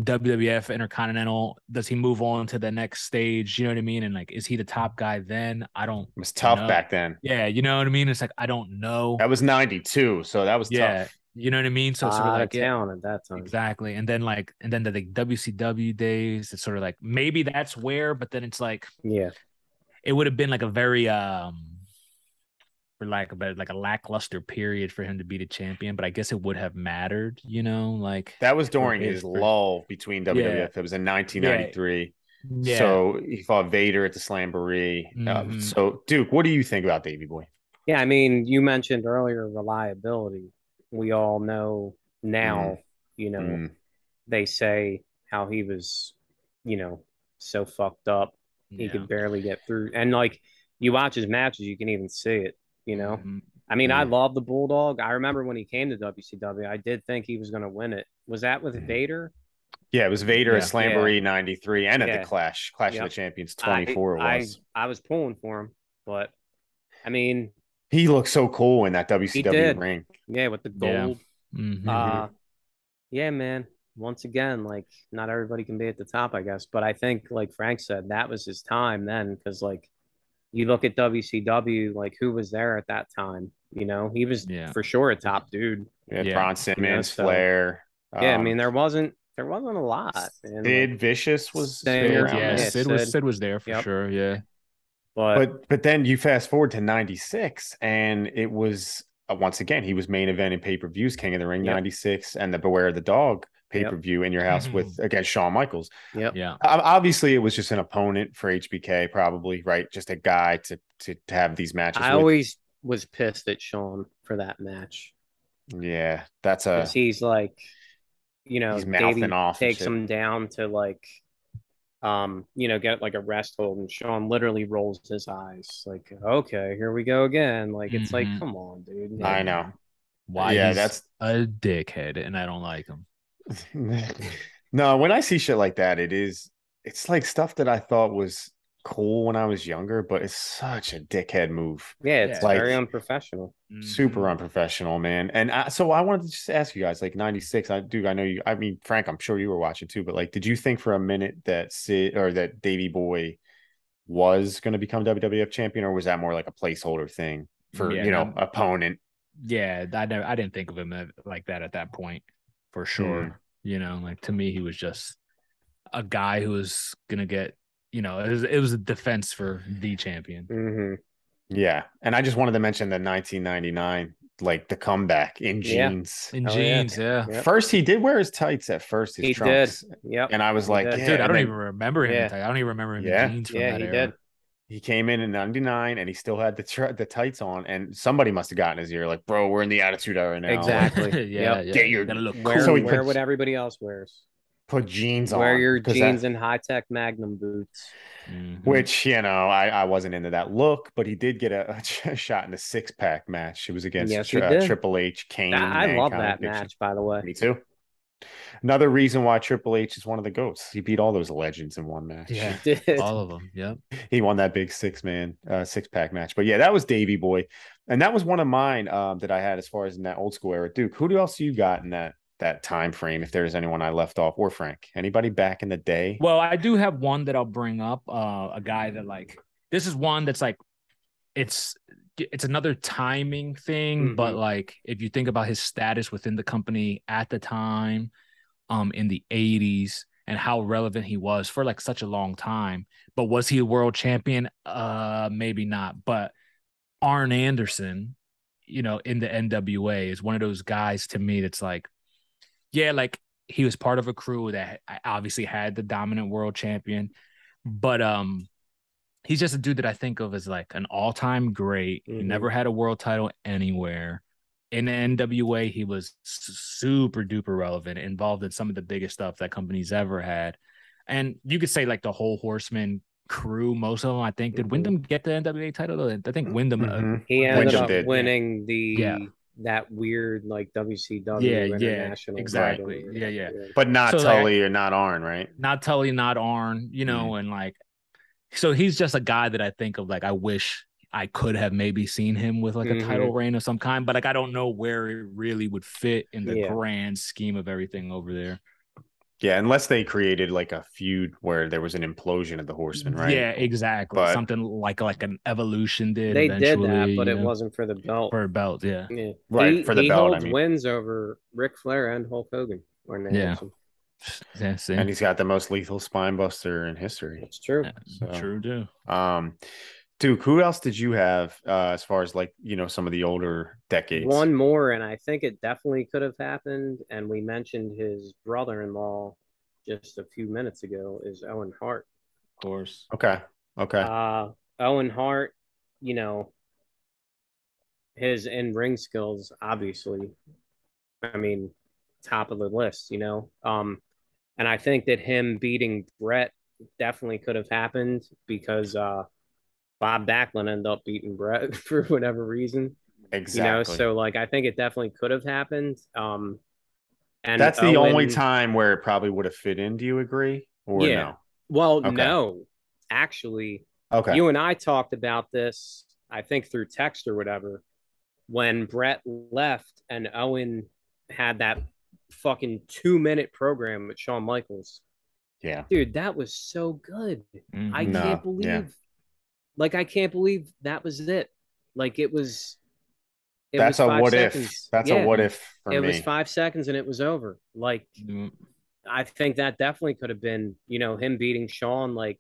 WWF Intercontinental? Does he move on to the next stage? You know what I mean? And like, is he the top guy then? I don't It was tough No. back then. yeah, you know what I mean? It's like I don't know. That was 92, so that was Yeah, tough. you know what I mean? So so it's sort of like of yeah, at that time. Exactly. And then like and then the like, WCW days, it's sort of like maybe that's where, but then it's like Yeah, it would have been like a very um for lack of better like a lackluster period for him to be the champion, but I guess it would have mattered, you know, like That was during his- his for- lull between WWF. It was in 1993. yeah. So he fought Vader at the Slamboree. Uh, Mhm. so, Duke, what do you think about Davey Boy? yeah. I mean, you mentioned earlier reliability. We all know now. You know, Mm, they say how he was, you know, so fucked up he yeah. could barely get through. And like you watch his matches, you can even see it. You know, Mhm. I mean, I love the Bulldog. I remember when he came to WCW, I did think he was going to win it. Was that with Mhm. Vader? Yeah, it was Vader at Yeah. Slamboree 93 and at Yeah. the Clash, Clash Yep. of the Champions 24 I, it was. I, was pulling for him, but I mean, he looked so cool in that WCW ring. yeah, with the Yeah. gold. Mhm. Uh, yeah, man. Once again, like not everybody can be at the top, I guess. But I think, like Frank said, that was his time then, because like you look at WCW, like who was there at that time? You know, he was Yeah. for sure a top dude. We had Yeah. Ron Simmons, so- Flair. Yeah, I mean, there wasn't there wasn't a lot. man. Sid Vicious was Stinger, still around yeah, there. yeah, Sid was Sid. Sid was there for Yep. sure. Yeah. but, but but then you fast forward to 96 and it was uh, once again he was main event in pay-per-views king of the ring Yep. 96 and the beware the dog pay-per-view in your house with against Shawn Michaels yep. Yeah. O- obviously it was just an opponent for HBK probably right just a guy to to, to have these matches I with. always was pissed at Shawn for that match. yeah that's a. he's like, you know, He's mouthing Davey off and takes him down to like, um, you know, get like a rest hold, and Shawn literally rolls his eyes, like, okay, here we go again. Like, it's like, Mhm. come on, dude. I know Why Yeah, he's that's- a dickhead and I don't like him. no, when I see shit like that, it is it's like stuff that I thought was cool when I was younger, but it's such a dickhead move. Yeah, it's Like- very unprofessional. Super Mhm. unprofessional, man. And I, so I wanted to just ask you guys, like '96. I do. I know you. I mean, Frank. I'm sure you were watching too. But like, did you think for a minute that Sid or that Davey Boy was going to become WWF champion, or was that more like a placeholder thing for Yeah, you know no. opponent? Yeah, I never, I didn't think of him like that at that point, for sure. You know, like to me, he was just a guy who was gonna get. You know, it was, it was a defense for the champion. hmm Yeah, and I just wanted to mention the 1999, like the comeback in Yeah. jeans. In Oh, jeans, yeah. Yep. First, he did wear his tights at first, his He trunks, Yep. and I was He like, yeah, Dude, I don't then even remember him. Yeah. I don't even remember him Yeah. in jeans from yeah, that he era. did. He came in in '99, and he still had the tr- the tights on, and somebody must have gotten his ear, like, bro, we're in the attitude era now. Exactly. yeah, Yep. yeah. Get your- gotta look Wear, cool. So he wear put- what everybody else wears. Put jeans on. Wear your jeans that- and high tech Magnum boots. Mhm. which you know I, I wasn't into that look, but he did get a, a shot in the six pack match. It was against Yes, Tri- uh. Triple H, Kane. I, I love that Big match, by the way. Me too. Another reason why Triple H is one of the goats. He beat all those legends in one match. Yeah. He did. all of them. Yeah, he won that big six man uh, six pack match. But yeah, that was Davey Boy, and that was one of mine um, that I had as far as in that old school era. Duke, who else you got in that that time frame. If there's anyone I left off, or Frank, anybody back in the day? Well, I do have one that I'll bring up. Uh, a guy that like this is one that's like it's it's another timing thing, but Mhm. like if you think about his status within the company at the time, um, in the '80s and how relevant he was for like such a long time. But was he a world champion? Uh, maybe not. But Arn Anderson, you know, in the NWA is one of those guys to me that's like, yeah, like he was part of a crew that obviously had the dominant world champion, but um, he's just a dude that I think of as like an all-time great. He Mhm. never had a world title anywhere. In the NWA, he was super duper relevant, involved in some of the biggest stuff that companies ever had. And you could say like the whole Horseman crew, most of them, I think. Did Mhm. Windham get the NWA title? though? I think Windham. uh, Mhm. He ended Windham up did, winning the Yeah. that weird like WCW Yeah, yeah, exactly. title. Yeah, yeah. But not So, like, Tully or not Arn, right? not Tully, not Arn, you know, and like, so he's just a guy that I think of like, I wish I could have maybe seen him with like a Mhm. title reign of some kind, but like, I don't know where it really would fit in the Yeah. grand scheme of everything over there. Yeah, unless they created like a feud where there was an implosion of the Horsemen, right? Yeah, exactly. But- Something like like an evolution did. They did that, but it know, wasn't for the belt. for a belt. Yeah. yeah. Right, He, for the he belt, I mean. wins over Ric Flair and Hulk Hogan. Arn Yeah. Anderson. Yeah. And he's got the most lethal spine buster in history. That's true. Yeah, So- True do. Um, Duke, who else did you have uh, as far as like you know some of the older decades? One more, and I think it definitely could have happened. And we mentioned his brother-in-law just a few minutes ago is Owen Hart. Of course. Okay. Okay. Uh, Owen Hart, you know, his in ring skills, obviously, I mean, top of the list, you know. Um, and I think that him beating Bret definitely could have happened because uh, Bob Backlund ended up beating Bret for whatever reason, exactly. you know. So, like, I think it definitely could have happened. Um, and That's the only time where it probably would have fit in. Do you agree? Or Yeah. Well, Okay. no, actually. Okay. You and I talked about this, I think through text or whatever, when Bret left and Owen had that fucking two minute program with Shawn Michaels. yeah. Dude, that was so good. I Mhm. No, can't believe, yeah. like, I can't believe that was it. Like, it was. It That's was a what seconds. if. That's Yeah, a what if for It me. was five seconds and it was over. Like, Mm, I think that definitely could have been, you know, him beating Shawn, like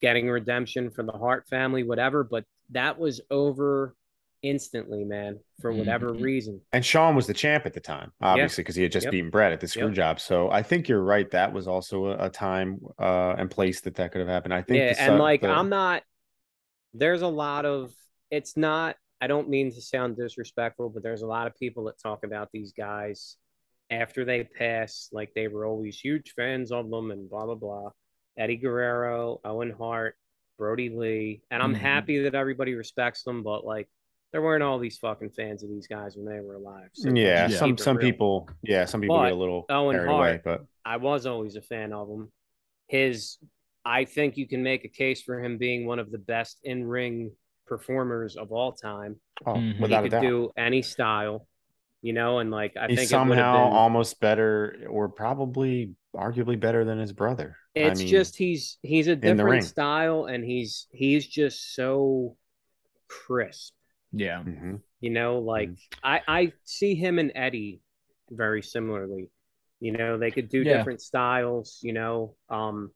getting redemption for the Hart family, whatever. But that was over instantly, man, for whatever Mhm. reason. And Shawn was the champ at the time, obviously, because he had just Yep. beaten Bret at the screw Yep. job. So I think you're right. That was also a, a time uh, and place that that could have happened. I think. Yeah, the and su- like the- I'm not. There's a lot of. It's not. I don't mean to sound disrespectful, but there's a lot of people that talk about these guys after they pass, like they were always huge fans of them and blah blah blah. Eddie Guerrero, Owen Hart, Brodie Lee, and I'm Mhm. happy that everybody respects them, but like there weren't all these fucking fans of these guys when they were alive. So yeah, let's some some real. people, yeah, some people But get a little Owen carried away, but I was always a fan of him. His, I think you can make a case for him being one of the best in ring performers of all time. oh, Mhm. he without a could doubt, do any style, you know, and like I he's think somehow have been. almost better, or probably arguably better than his brother. I It's mean, just he's he's a different style, and he's he's just so crisp. Yeah. mhm. You know, like I I see him and Eddie very similarly. You know, they could do Yeah. different styles. You know, um,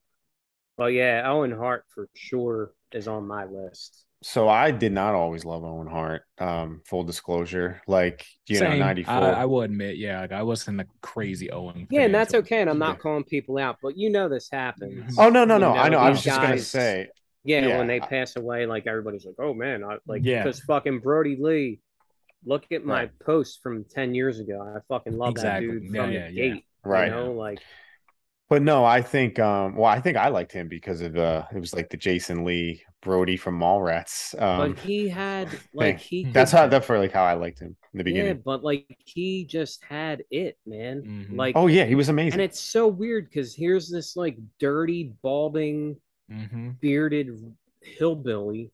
but yeah, Owen Hart for sure is on my list. So I did not always love Owen Hart. Um, full disclosure, like you know, ninety four. I, I will admit, yeah, like I wasn't a crazy Owen. Yeah, fan and that's okay. And I'm not Yeah. calling people out, but you know this happens. Oh no, no, You no! I know. I was these just gonna say, Yeah, Yeah, when they I- pass away, like everybody's like, "Oh man," I, like Yeah. because fucking Brodie Lee. Look at my Right. post from ten years ago. I fucking love Exactly. that dude Yeah, from yeah, the yeah. gate. right? You know, like But no, I think. Um, well, I think I liked him because of uh, it was like the Jason Lee Brodie from Mallrats. Um, but he had like he. that's how that's for like how I liked him in the Yeah, beginning. but like he just had it, man. Mhm. Like, Oh yeah, he was amazing. and it's so weird because here's this like dirty, balding, Mhm. bearded hillbilly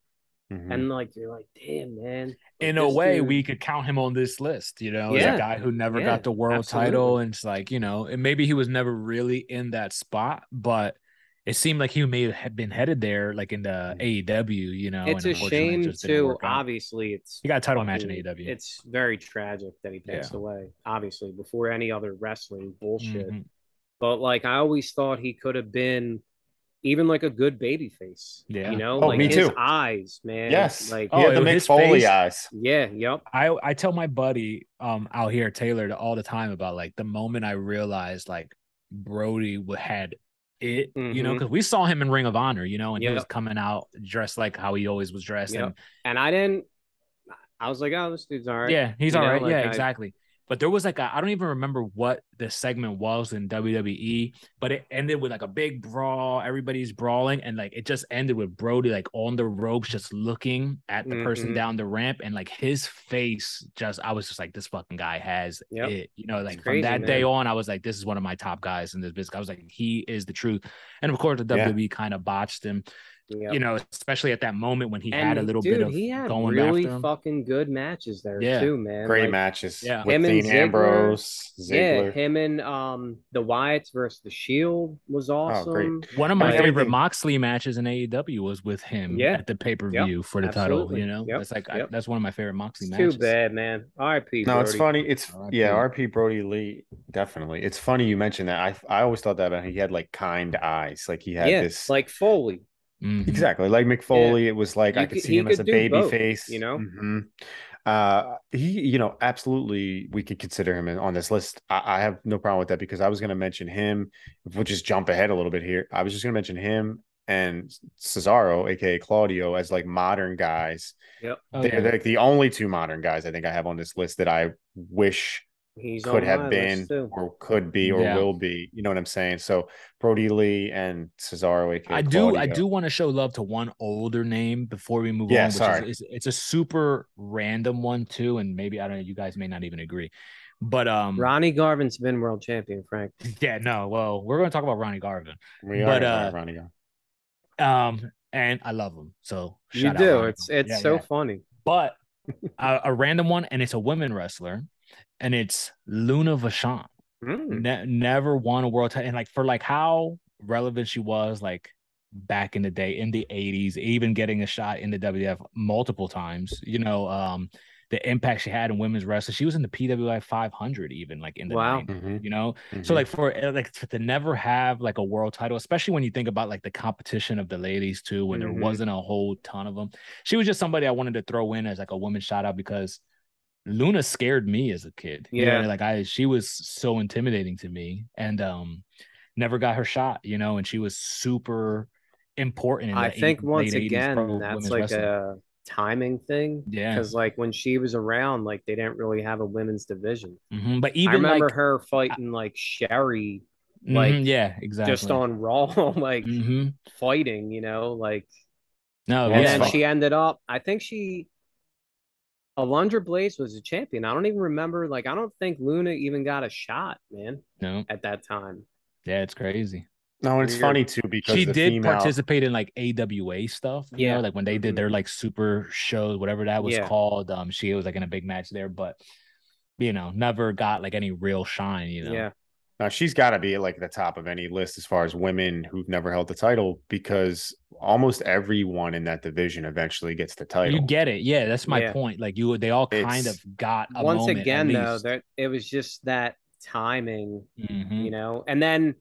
Mhm. and like you're like, damn man. Like, in a way, dude- we could count him on this list, you know, as Yeah. a guy who never Yeah, got the world title. And it's like, you know, and maybe he was never really in that spot, but it seemed like he may have been headed there, like in the AEW, you know. it's a unfortunately it shame just too. Obviously, it's He got a title match in fucking- AEW. It's very tragic that he passed Yeah. away. Obviously, before any other wrestling bullshit. Mhm. But like, I always thought he could have been even like a good baby face. Yeah. you know, Oh, like me his too. eyes, man. yes, like he had Oh, the Mick his Foley face- eyes. yeah, yep. I I tell my buddy um out here Taylor all the time about like the moment I realized like Brodie had it, you know, because we saw him in Ring of Honor, you know, and he was coming out dressed like how he always was dressed, Yep. and And I didn't. I was like, oh, this dude's all right. yeah, he's You all know, right, like, yeah, I- exactly. But there was like a, I don't even remember what the segment was in WWE, but it ended with like a big brawl. Everybody's brawling, and like it just ended with Brodie like on the ropes, just looking at the person Mhm. down the ramp, and like his face, just I was just like, this fucking guy has Yep. it. You know, like from crazy, that day on, I was like, this is one of my top guys in this business. I was like, he is the truth. And of course, the Yeah. WWE kind of botched him. Yep. You know, especially at that moment when he and had a little dude, bit of he had going really after him. fucking good matches there Yeah. too, man. Great Like, matches. Yeah. with Him and Dean Ziggler. Ambrose, Yeah, him and um the Wyatts versus the Shield was awesome. One of my Like, favorite everything- Moxley matches in AEW was with him Yeah. at the pay per view for the absolutely. title. You know, Yep, that's like I, that's one of my favorite Moxley It's matches. too bad, man. R.I.P. No, it's funny. It's RIP. yeah, RP Brodie Lee, definitely. It's funny you mentioned that. I I always thought that about him. He had like kind eyes, like he had Yeah, this like Foley. Mhm. exactly like McFoley, Foley. It was like You I could could- see he him as a baby both, face, you know? Mhm. Uh, he, you know, absolutely, we could consider him on this list. I, I have no problem with that because I was going to mention him. If we'll just jump ahead a little bit here, I was just going to mention him and Cesaro, aka Claudio, as like modern guys. Yep. Oh, they're, yeah. they're like the only two modern guys I think I have on this list that I wish He's could on have been or could be or Yeah. will be. You know what I'm saying? So Brodie Lee and Cesaro, aka I do I do want to show love to one older name before we move Yeah, on. Which sorry. Is, is, it's a super random one too, and maybe I don't know. You guys may not even agree, but um, Ronnie Garvin's been world champion, Frank. yeah, no. Well, we're going to talk about Ronnie Garvin, We are but, gonna uh, Ronnie Garvin. um, and I love him. So You shout out do. Ronnie It's it's Yeah, so yeah. funny. but a, a random one, and it's a women wrestler, and it's Luna Vachon. Mm. Ne- never won a world title, and like for like how relevant she was, like back in the day in the '80s, even getting a shot in the WWF multiple times. You know, um, the impact she had in women's wrestling. She was in the PWI 500, even like in the Wow. 90s, Mhm, You know, so mhm. like for uh, like to never have like a world title, especially when you think about like the competition of the ladies too, when Mhm. there wasn't a whole ton of them. She was just somebody I wanted to throw in as like a woman shout out because Luna scared me as a kid. Yeah. like I she was so intimidating to me and um never got her shot, you know, and she was super important in I the eight- think once again that's like wrestling. a timing thing. Yeah. Because like when she was around, like they didn't really have a women's division. Mhm. But I even remember like her fighting like Sherri like, Mhm, yeah, exactly. just on Raw, like Mhm. fighting, you know, like No, and then fun. she ended up I think she Alundra Blaze was a champion. I don't even remember like I don't think Luna even got a shot, man, no, at that time. yeah, it's crazy. No, it's Weird. funny too because she did female, participate in like AWA stuff. You Yeah. know, like when they did their Mhm. like super shows, whatever that was Yeah. called. Um, she was like in a big match there, but you know, never got like any real shine. You know, Yeah. Now she's got to be at like the top of any list as far as women who've never held the title because almost everyone in that division eventually gets the title. you get it. Yeah, that's my Yeah. point. Like you, they all kind It's- of got a Once moment again though, least. that it was just that timing Mhm. you know and then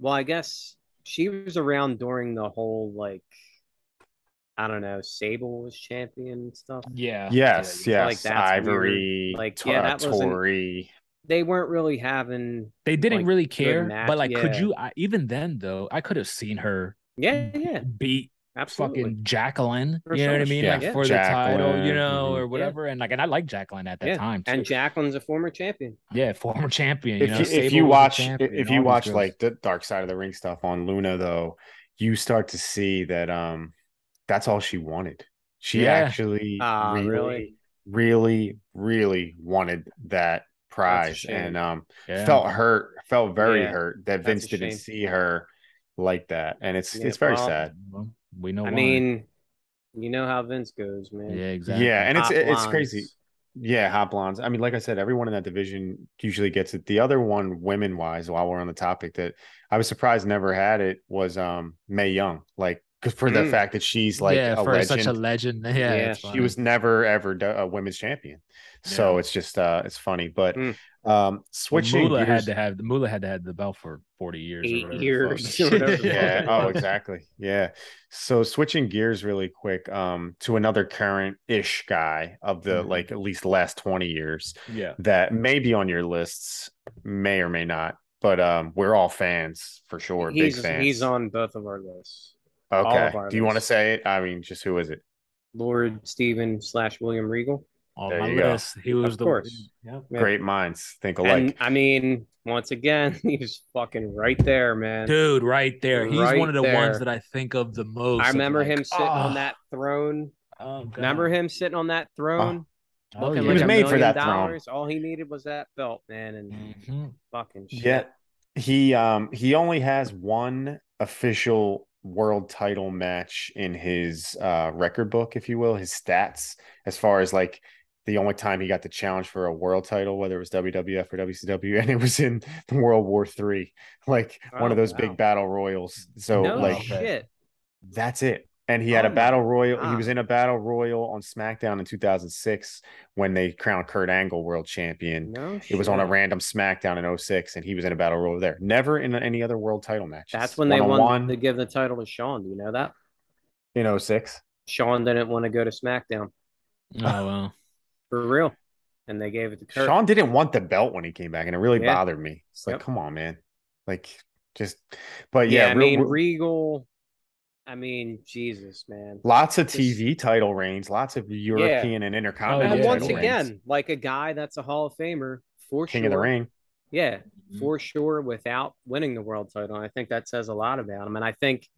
well i guess she was around during the whole like i don't know sable was champion and stuff yeah. yes, yeah, Like, yes, that's Ivory, weird. Like, T- yeah, that wasn't- Tori. They weren't really having They didn't like, really care, but like, could you? I, even then, though, I could have seen her yeah yeah beat absolutely fucking Jacqueline. For you know what I mean? Yeah. Like Yeah. for the title, you Jacqueline, know, mhm. or whatever. And like, and I like Jacqueline at that yeah time. Too. and jacqueline's a former champion yeah, former champion. You If know, you, if you watch champion, if you watch girls. like the Dark Side of the Ring stuff on Luna though, you start to see that um that's all she wanted. She Yeah. actually really, really? really, really wanted that prize and um yeah. felt hurt, felt very Yeah, hurt that that's Vince didn't see her like that. And it's Yeah, it's very well, sad. Well, we know. i why. mean You know how Vince goes, man. Yeah, exactly. Yeah, and it's Hot it's crazy. Yeah, hot blondes. I mean, like I said, everyone in that division usually gets it. The other one, women wise, while we're on the topic, that I was surprised never had it was um Mae Young. Like, 'cause for the Mm. fact that she's like yeah, a for legend, such a legend. Yeah, Yeah, she was never ever a women's champion. So Yeah. it's just uh it's funny. But Mm. um Well, switching Moolah had to have the Moolah had to have the belt for forty years. Eight years, or whatever the yeah oh exactly yeah so switching gears really quick um to another current ish guy of the Mhm. like at least last 20 years yeah. that may be on your lists may or may not but um we're all fans for sure he's big fans he's on both of our lists. okay our do you want to say it i mean just who is it Lord Steven slash William Regal. On There my you go. he was Of the course. Yeah. Yeah. great minds think alike And I mean, once again, he's fucking right there, man. Dude, right there. He's Right one of the there. ones that I think of the most. I remember like, him sitting "Ah, on that throne. oh, God." Remember him sitting on that throne, Oh, looking yeah. He was like a made for million that throne. dollars. All he needed was that belt, man, and Mhm. fucking shit. yeah he um he only has one official world title match in his uh record book if you will his stats as far as like the only time he got the challenge for a world title whether it was WWF or WCW and it was in World War Three like one of Oh, those wow. big battle royals so no like shit. that's it and he had Oh a battle royal he was in a battle royal on SmackDown in 2006 when they crowned Kurt Angle world champion No, it was on a random SmackDown in 06, and he was in a battle royal there. Never in any other world title match. That's when they One-on-one to give the title to Shawn. Do you know that? in 06. Shawn didn't want to go to SmackDown Oh well. For real, and they gave it to Kurt. Shawn didn't want the belt when he came back, and it really Yeah. bothered me. It's like, Yep. come on, man. Like, just, but yeah, yeah, I real- mean real- Regal. I mean, Jesus, man. lots of just- TV title reigns, lots of European and intercontinental And yeah, once title again, reigns. like a guy that's a Hall of Famer for King sure. of the Ring. Yeah, Mm-hmm. for sure, without winning the world title. And I think that says a lot about him. And I think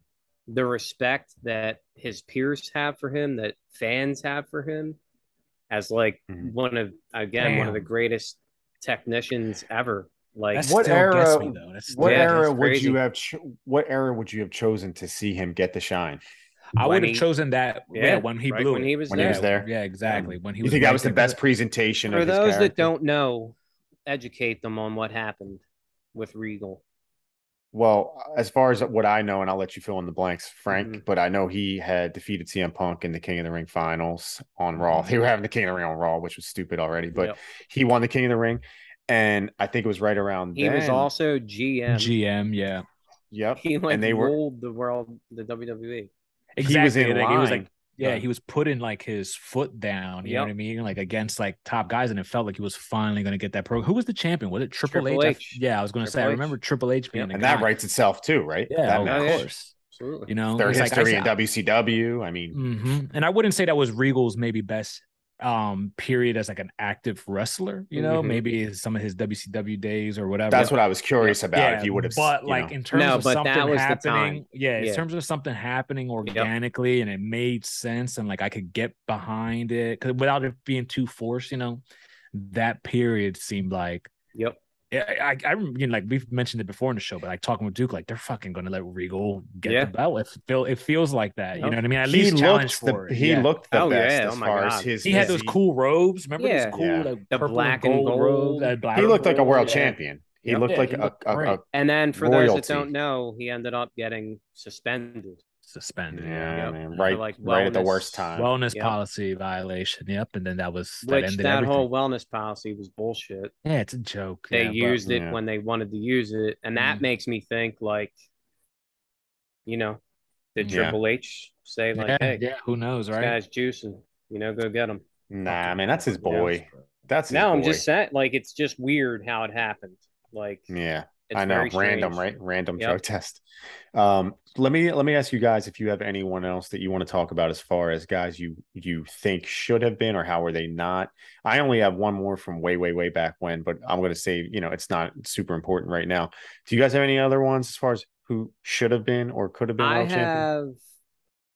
the respect that his peers have for him, that fans have for him, as like Mhm. one of again one of the greatest technicians ever. Like That What era- me, What Yeah, era would you have? Cho- what era would you have chosen to see him get the shine? I would have chosen that. Yeah, Yeah, when he right blew when he was When he there. was there? Yeah, exactly. When he You was think that was the best presentation For of his those that don't know, educate them on what happened with Regal. Well, as far as what I know, and I'll let you fill in the blanks, Frank, Mhm. but I know he had defeated CM Punk in the King of the Ring finals on Raw. They were having the King of the Ring on Raw, which was stupid already, but Yep. he won the King of the Ring. And I think it was right around He was also GM. GM. Yeah, Yep. he like and they were ruled the world, the WWE. exactly. he was in like, line. he was like, yeah, he was putting like his foot down. You know what I mean? Like against like top guys, and it felt like he was finally going to get that pro. Who was the champion? Was it Triple, Triple H? I- H. yeah, I was going to say. I remember Triple H being Yep. and guy. that writes itself too, right? Yeah, that of course. Absolutely. You know, Their it's like, I history said- in WCW. I mean, Mhm. And I wouldn't say that was Regal's maybe best um period as like an active wrestler, you know, Mhm. maybe some of his WCW days or whatever. that's what I was curious about. Yeah, if you would have, but like know. in terms No, of but something that was happening, time. yeah, in terms of something happening organically and it made sense and like I could get behind it because without it being too forced, you know, that period seemed like Yep. I, I, I you know, like we've mentioned it before in the show, but like talking with Duke, like they're fucking gonna let Regal get Yeah. the belt. It feel it feels like that. You know what I mean? At he least challenge looked the it. he yeah. looked the Oh, best yeah. as Oh, my far as his He had those cool robes. Remember Yeah. those cool Yeah. like The purple black and and gold, gold. robes, black He looked like a world yeah. champion. He Yep. looked Yeah, like he a, looked a, great. a And then for those that don't know, he ended up getting suspended. Suspended. yeah, Yep. man, right, like, right at the worst time. Wellness Yep. policy violation. Yep. And then that was that Which ended that everything. whole wellness policy was bullshit. yeah, it's a joke. They yeah, but- used it yeah. when they wanted to use it, and that Mhm. makes me think like, you know, did Yeah. Triple H say like, yeah, "Hey, yeah, who knows, this right? guy's juicing, you know, go get him." Nah, man, that's his Yeah. boy. That's his Now I'm just saying, like, it's just weird how it happened. Like, Yeah, it's I know. Random, strange. right? Random Yep. drug test. Um, let me let me ask you guys if you have anyone else that you want to talk about as far as guys you you think should have been or how are they not. I only have one more from way way way back when, but I'm going to say you know it's not super important right now. Do you guys have any other ones as far as who should have been or could have been I world champion? have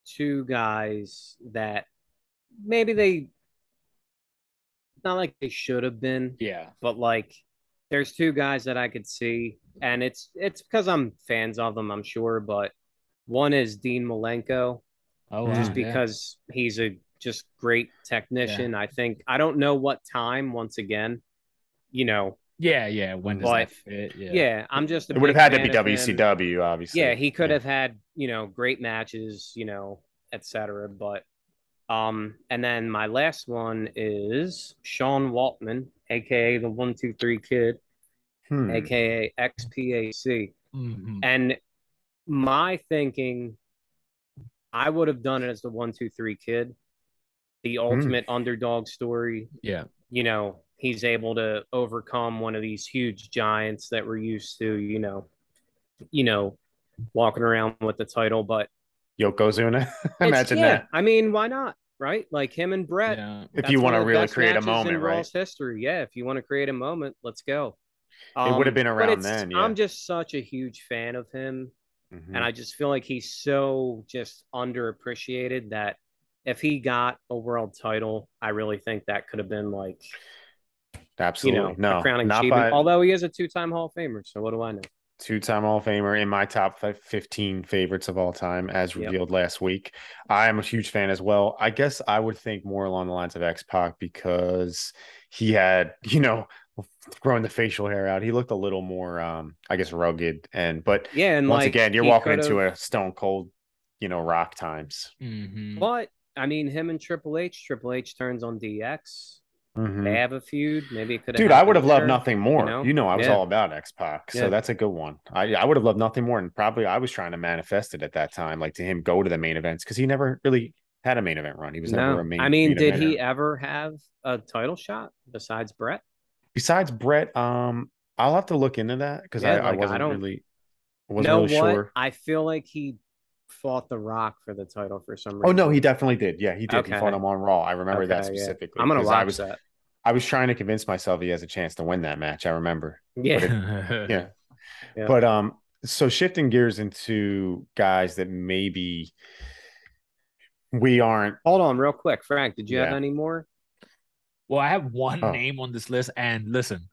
two guys that maybe they not like they should have been, Yeah. but like there's two guys that I could see, and it's it's because I'm fans of them, I'm sure. But one is Dean Malenko, Oh, wow, just yeah. because he's a just great technician. I think I don't know what time. Once again, you know, Yeah, yeah. When does But- that fit? Yeah. yeah, I'm just. A It would have had to be of him. WCW, obviously. Yeah, he could have had you know great matches, you know, etc. But um, and then my last one is Sean Waltman, aka the One Two Three Kid, Hmm. aka XPAC. Mhm. And my thinking, I would have done it as the one, two, three kid, the ultimate underdog story. Yeah. You know, he's able to overcome one of these huge giants that we're used to, you know, you know, walking around with the title. But Yokozuna. Imagine yeah, that. I mean, why not? Right? Like him and Bret. Yeah. If you want to really create a moment, right? Raw's history. Yeah, if you want to create a moment, let's go. It would have Um, been around then, yeah. I'm just such a huge fan of him. Mhm. And I just feel like he's so just underappreciated that if he got a world title, I really think that could have been like, Absolutely. you know, no, crowning not achievement. by Although he is a two time Hall of Famer. So what do I know? two-time Hall of Famer in my top 15 favorites of all time, as Yep. revealed last week. I am a huge fan as well. I guess I would think more along the lines of X Pac because he had, you know, growing the facial hair out. He looked a little more, um, I guess, rugged. And but Yeah. And once like, again, you're walking into could've- a Stone Cold, you know, Rock times. Mhm. But I mean, him and Triple H, Triple H turns on DX. Mm-hmm. They have a feud. Maybe it could Dude, I would have loved nothing more. You know? know, I was Yeah. all about X Pac, so Yeah. that's a good one. I I would have loved nothing more, and probably I was trying to manifest it at that time, like to him go to the main events because he never really had a main event run. He was never a main. I mean, main did eventer. he ever have a title shot besides Bret? Besides Bret, um, I'll have to look into that because Yeah, I, I like, I wasn't don't- really wasn't know really what? sure. I feel like he fought The Rock for the title for some reason. Oh no, he definitely did. Yeah, he did. He fought him on Raw. I remember that Okay, yeah. specifically. I'm gonna watch I was that. I was trying to convince myself he has a chance to win that match. I remember. Yeah. yeah. Yeah. But um, so shifting gears into guys that maybe we aren't. Hold on, real quick, Frank. Did you have any more? Well, I have one Oh. name on this list, and listen,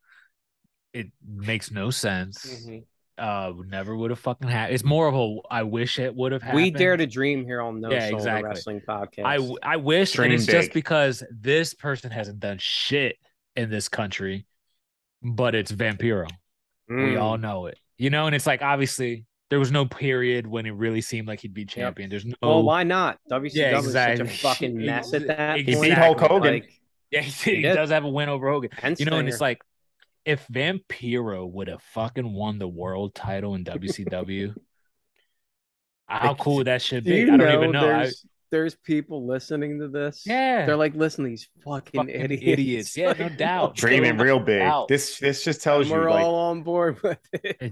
it makes no sense. Mm-hmm. Uh, never would have fucking happened. It's more of a I wish it would have happened. We dare to dream here on No Yeah, Soul exactly. Wrestling Podcast. I w- I wish, Dream and it's just because this person hasn't done shit in this country, but it's Vampiro. We Mm. all know it, you know. And it's like obviously there was no period when it really seemed like he'd be champion. There's no, Well, why not? WCW Yeah, is such a fucking mess at that. He He beat Hulk Hogan. Like, yeah, he, he does have a win over Hogan. and You know, and it's like if Vampiro would have fucking won the world title in WCW, how cool would that should be? I don't even know. I, There's, there's people listening to this. yeah, They're like, listen to these fucking, Fucking idiots. idiots. Yeah, no doubt. Dreaming the- real big. out. This this just tells And you we're like all on board with it. yeah.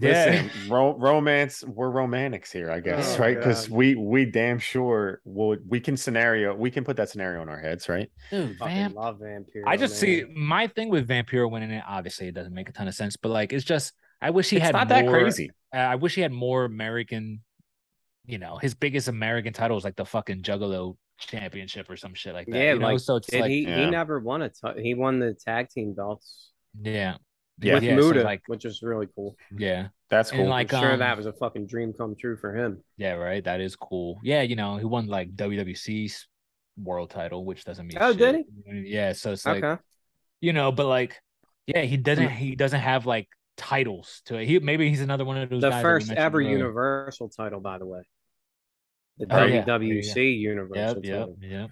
Listen, ro- romance. We're romantics here, I guess, Oh, right? Because we we damn sure will. We can scenario. We can put that scenario in our heads, right? Dude, Fucking Vamp. love Vampiro. I just see my thing with Vampiro winning it. Obviously, it doesn't make a ton of sense, but like it's just I wish he it's had not more, that crazy. uh, I wish he had more American. You know, his biggest American title was like the fucking Juggalo Championship or some shit like that. Yeah, you know? like, so it's like he? He never won a. T- he won the tag team belts yeah, Yeah. with yeah, so, like which was really cool. yeah, That's and cool. like I'm sure um, that was a fucking dream come true for him. yeah, right. That is cool. Yeah, you know, he won like WWC's world title, which doesn't mean Oh, did shit. Yeah, so it's like okay. you know, but like, yeah, he doesn't he doesn't have like titles to it. He maybe he's another one of those The guys first ever earlier. Universal title, by the way. The Oh, yeah. WWC Yep, Universal yep, title. yep.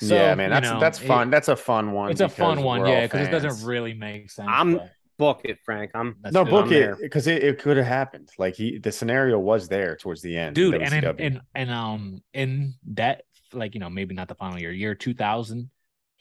yeah, man. you That's know, that's it- fun. that's a fun one. it's a fun one, yeah, because it doesn't really make sense. I'm- but Book it, Frank. I'm that's no good. book I'm it because it, it could have happened. Like he, the scenario was there towards the end, dude. And in, WCW. and and um in that like you know maybe not the final year, year two thousand,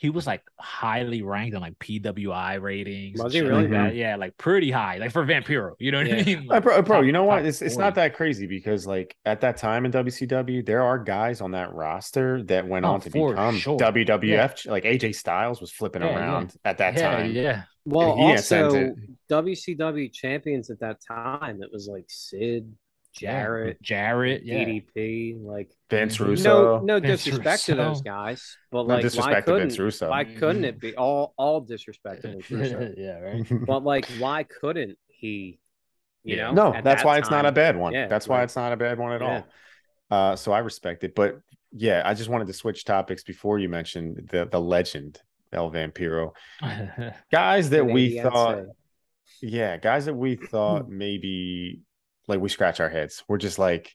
he was like highly ranked on like PWI ratings. Was he really? Like that. Yeah, like pretty high, like for Vampiro. You know what I Yeah. mean? Uh, Like, bro, bro, you know what? It's it's not that crazy because like at that time in WCW, there are guys on that roster that went Oh, on to become sure. WWF. Like AJ Styles was flipping Yeah, yeah. around at that time. Yeah, well. he Also, ascended. WCW champions at that time. It was like Sid, Jarrett, Jarrett, yeah. DDP. Like Vince. Russo. no, no Vince disrespect to those guys, but No like why disrespect to couldn't Vince Russo. why couldn't it be all all disrespect to Vince Russo? yeah, right. but like why couldn't he? You Yeah. know, no, that's that why it's not a bad one. Yeah, that's why it's not a bad one at Yeah. all. Uh, so I respect it. But yeah, I just wanted to switch topics before you mentioned the the legend El Vampiro. Guys that we Canadiense. thought, yeah, guys that we thought maybe like we scratch our heads. We're just like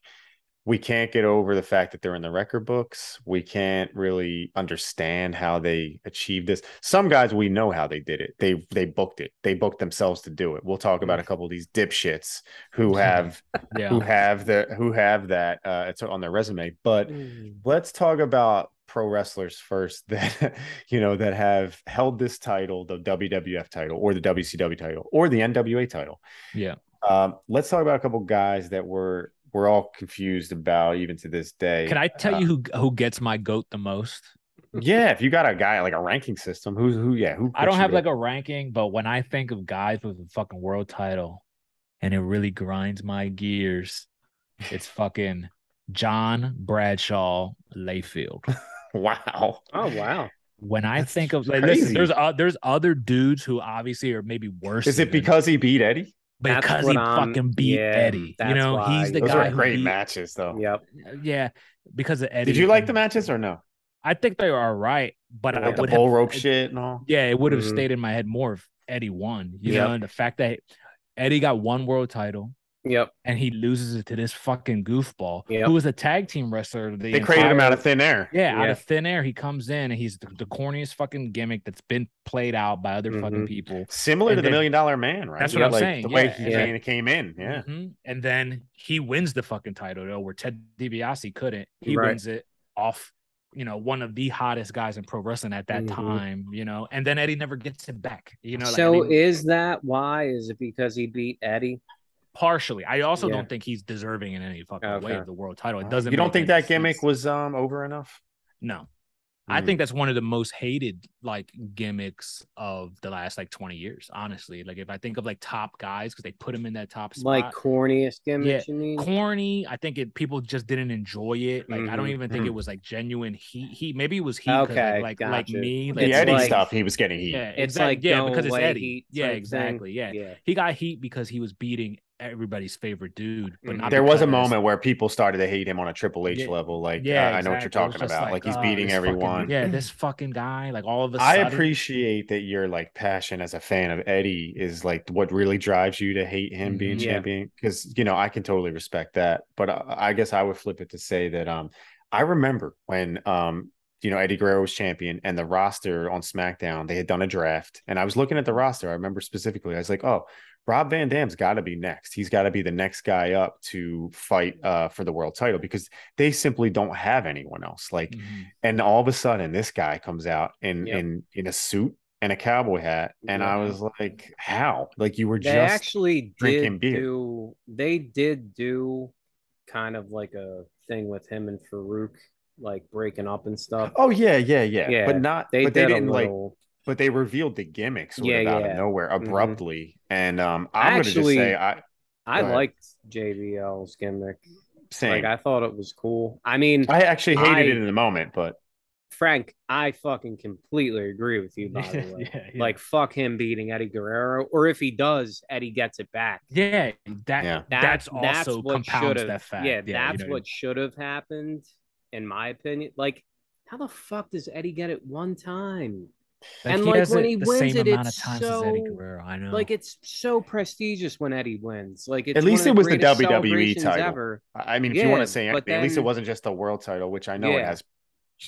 we can't get over the fact that they're in the record books. We can't really understand how they achieved this. Some guys we know how they did it. They they booked it. They booked themselves to do it. We'll talk about a couple of these dipshits who have who have the who have that uh it's on their resume. But Mm. let's talk about pro wrestlers first that you know that have held this title, the WWF title or the WCW title or the NWA title. Yeah. Um, let's talk about a couple guys that we're we're all confused about even to this day. Can I tell Uh, you who who gets my goat the most? Yeah, if you got a guy like a ranking system, who's who? Yeah, who? I don't have like a ranking, but when I think of guys with a fucking world title, and it really grinds my gears, it's fucking John Bradshaw Layfield. wow. Oh wow. When I That's think of like, listen, there's uh, there's other dudes who obviously are maybe worse. Is it even, because he beat Eddie? That's because he I'm- fucking beat yeah, Eddie? You know, why. he's the Those guy are who great beat- matches, though. Yep. Yeah, because of Eddie. Did you like the matches or no? I think they were all right, but I Like the would bull have, rope shit and all. Yeah, it would have Mhm. stayed in my head more if Eddie won. You Yep. know, and the fact that Eddie got one world title Yep. and he loses it to this fucking goofball Yep. who was a tag team wrestler. The They created him out of thin air. Yeah, out of thin air, he comes in and he's the, the corniest fucking gimmick that's been played out by other fucking Mhm. people. Similar And to the Million Dollar Man, right? That's what I'm like, saying, The way yeah, he yeah. came- came in, yeah. Mhm. And then he wins the fucking title, though, where Ted DiBiase couldn't. He Right. wins it off, you know, one of the hottest guys in pro wrestling at that Mhm. time, you know, and then Eddie never gets it back. You know, like, I so mean, is that why? Is it because he beat Eddie? Partially. I also Yeah. don't think he's deserving in any fucking way of the world title. It doesn't You don't think any that gimmick was um over enough? no. I Mm. think that's one of the most hated like gimmicks of the last like 20 years, honestly. Like if I think of like top guys because they put him in that top spot. Like corniest gimmick, you mean? corny. I think it people just didn't enjoy it. Like I don't Mhm, even think mhm. it was like genuine heat. Heat maybe it was heat. 'cause, Okay, like like, like gotcha. me. The Eddie like- stuff, he was getting heat. Yeah, It's exactly. like yeah, because it's away Eddie. Yeah, exactly. Yeah. Yeah. he got heat because he was beating everybody's favorite dude. But Mhm. not There was a moment where people started to hate him on a Triple H Yeah. level. Like, Yeah, I, I know what you're exactly. It was talking about. Like, he's oh, beating this fucking- everyone. yeah, this fucking guy. Like all of a I sudden, I appreciate that your like passion as a fan of Eddie is like what really drives you to hate him being Mhm. Yeah. champion. Because you know I can totally respect that, but I, I guess I would flip it to say that um I remember when um you know Eddie Guerrero was champion and the roster on SmackDown they had done a draft and I was looking at the roster. I remember specifically I was like, oh, Rob Van Dam's got to be next. He's got to be the next guy up to fight uh for the world title because they simply don't have anyone else. Like Mhm. and all of a sudden this guy comes out in Yep. in in a suit and a cowboy hat and i was like how like you were They just actually drinking did beer. do. They did do kind of like a thing with him and Faarooq, like breaking up and stuff. oh yeah yeah yeah, Yeah, but not they but they did didn't a like little. But they revealed the gimmick sort Yeah, of out yeah. of nowhere Mhm. abruptly and um i'm gonna just Actually, say i I liked JBL's gimmick. same Like I thought it was cool. I mean, I actually hated I- it in the moment but Frank, I fucking completely agree with you. By the way, yeah, yeah. like fuck him beating Eddie Guerrero, or if he does, Eddie gets it back. yeah, that Yeah. That- that's also what compounds that fact. Yeah, you that's know, what should have happened, in my opinion. Like, how the fuck does Eddie get it one time? Like, and, he like, when it he the wins same it, amount of it's times as Eddie so- Guerrero. I know. Like, it's so prestigious when Eddie wins. Like, it's At least it was the WWE title. Ever. i I mean if you want to say but anything at least it wasn't just the world title which i know it has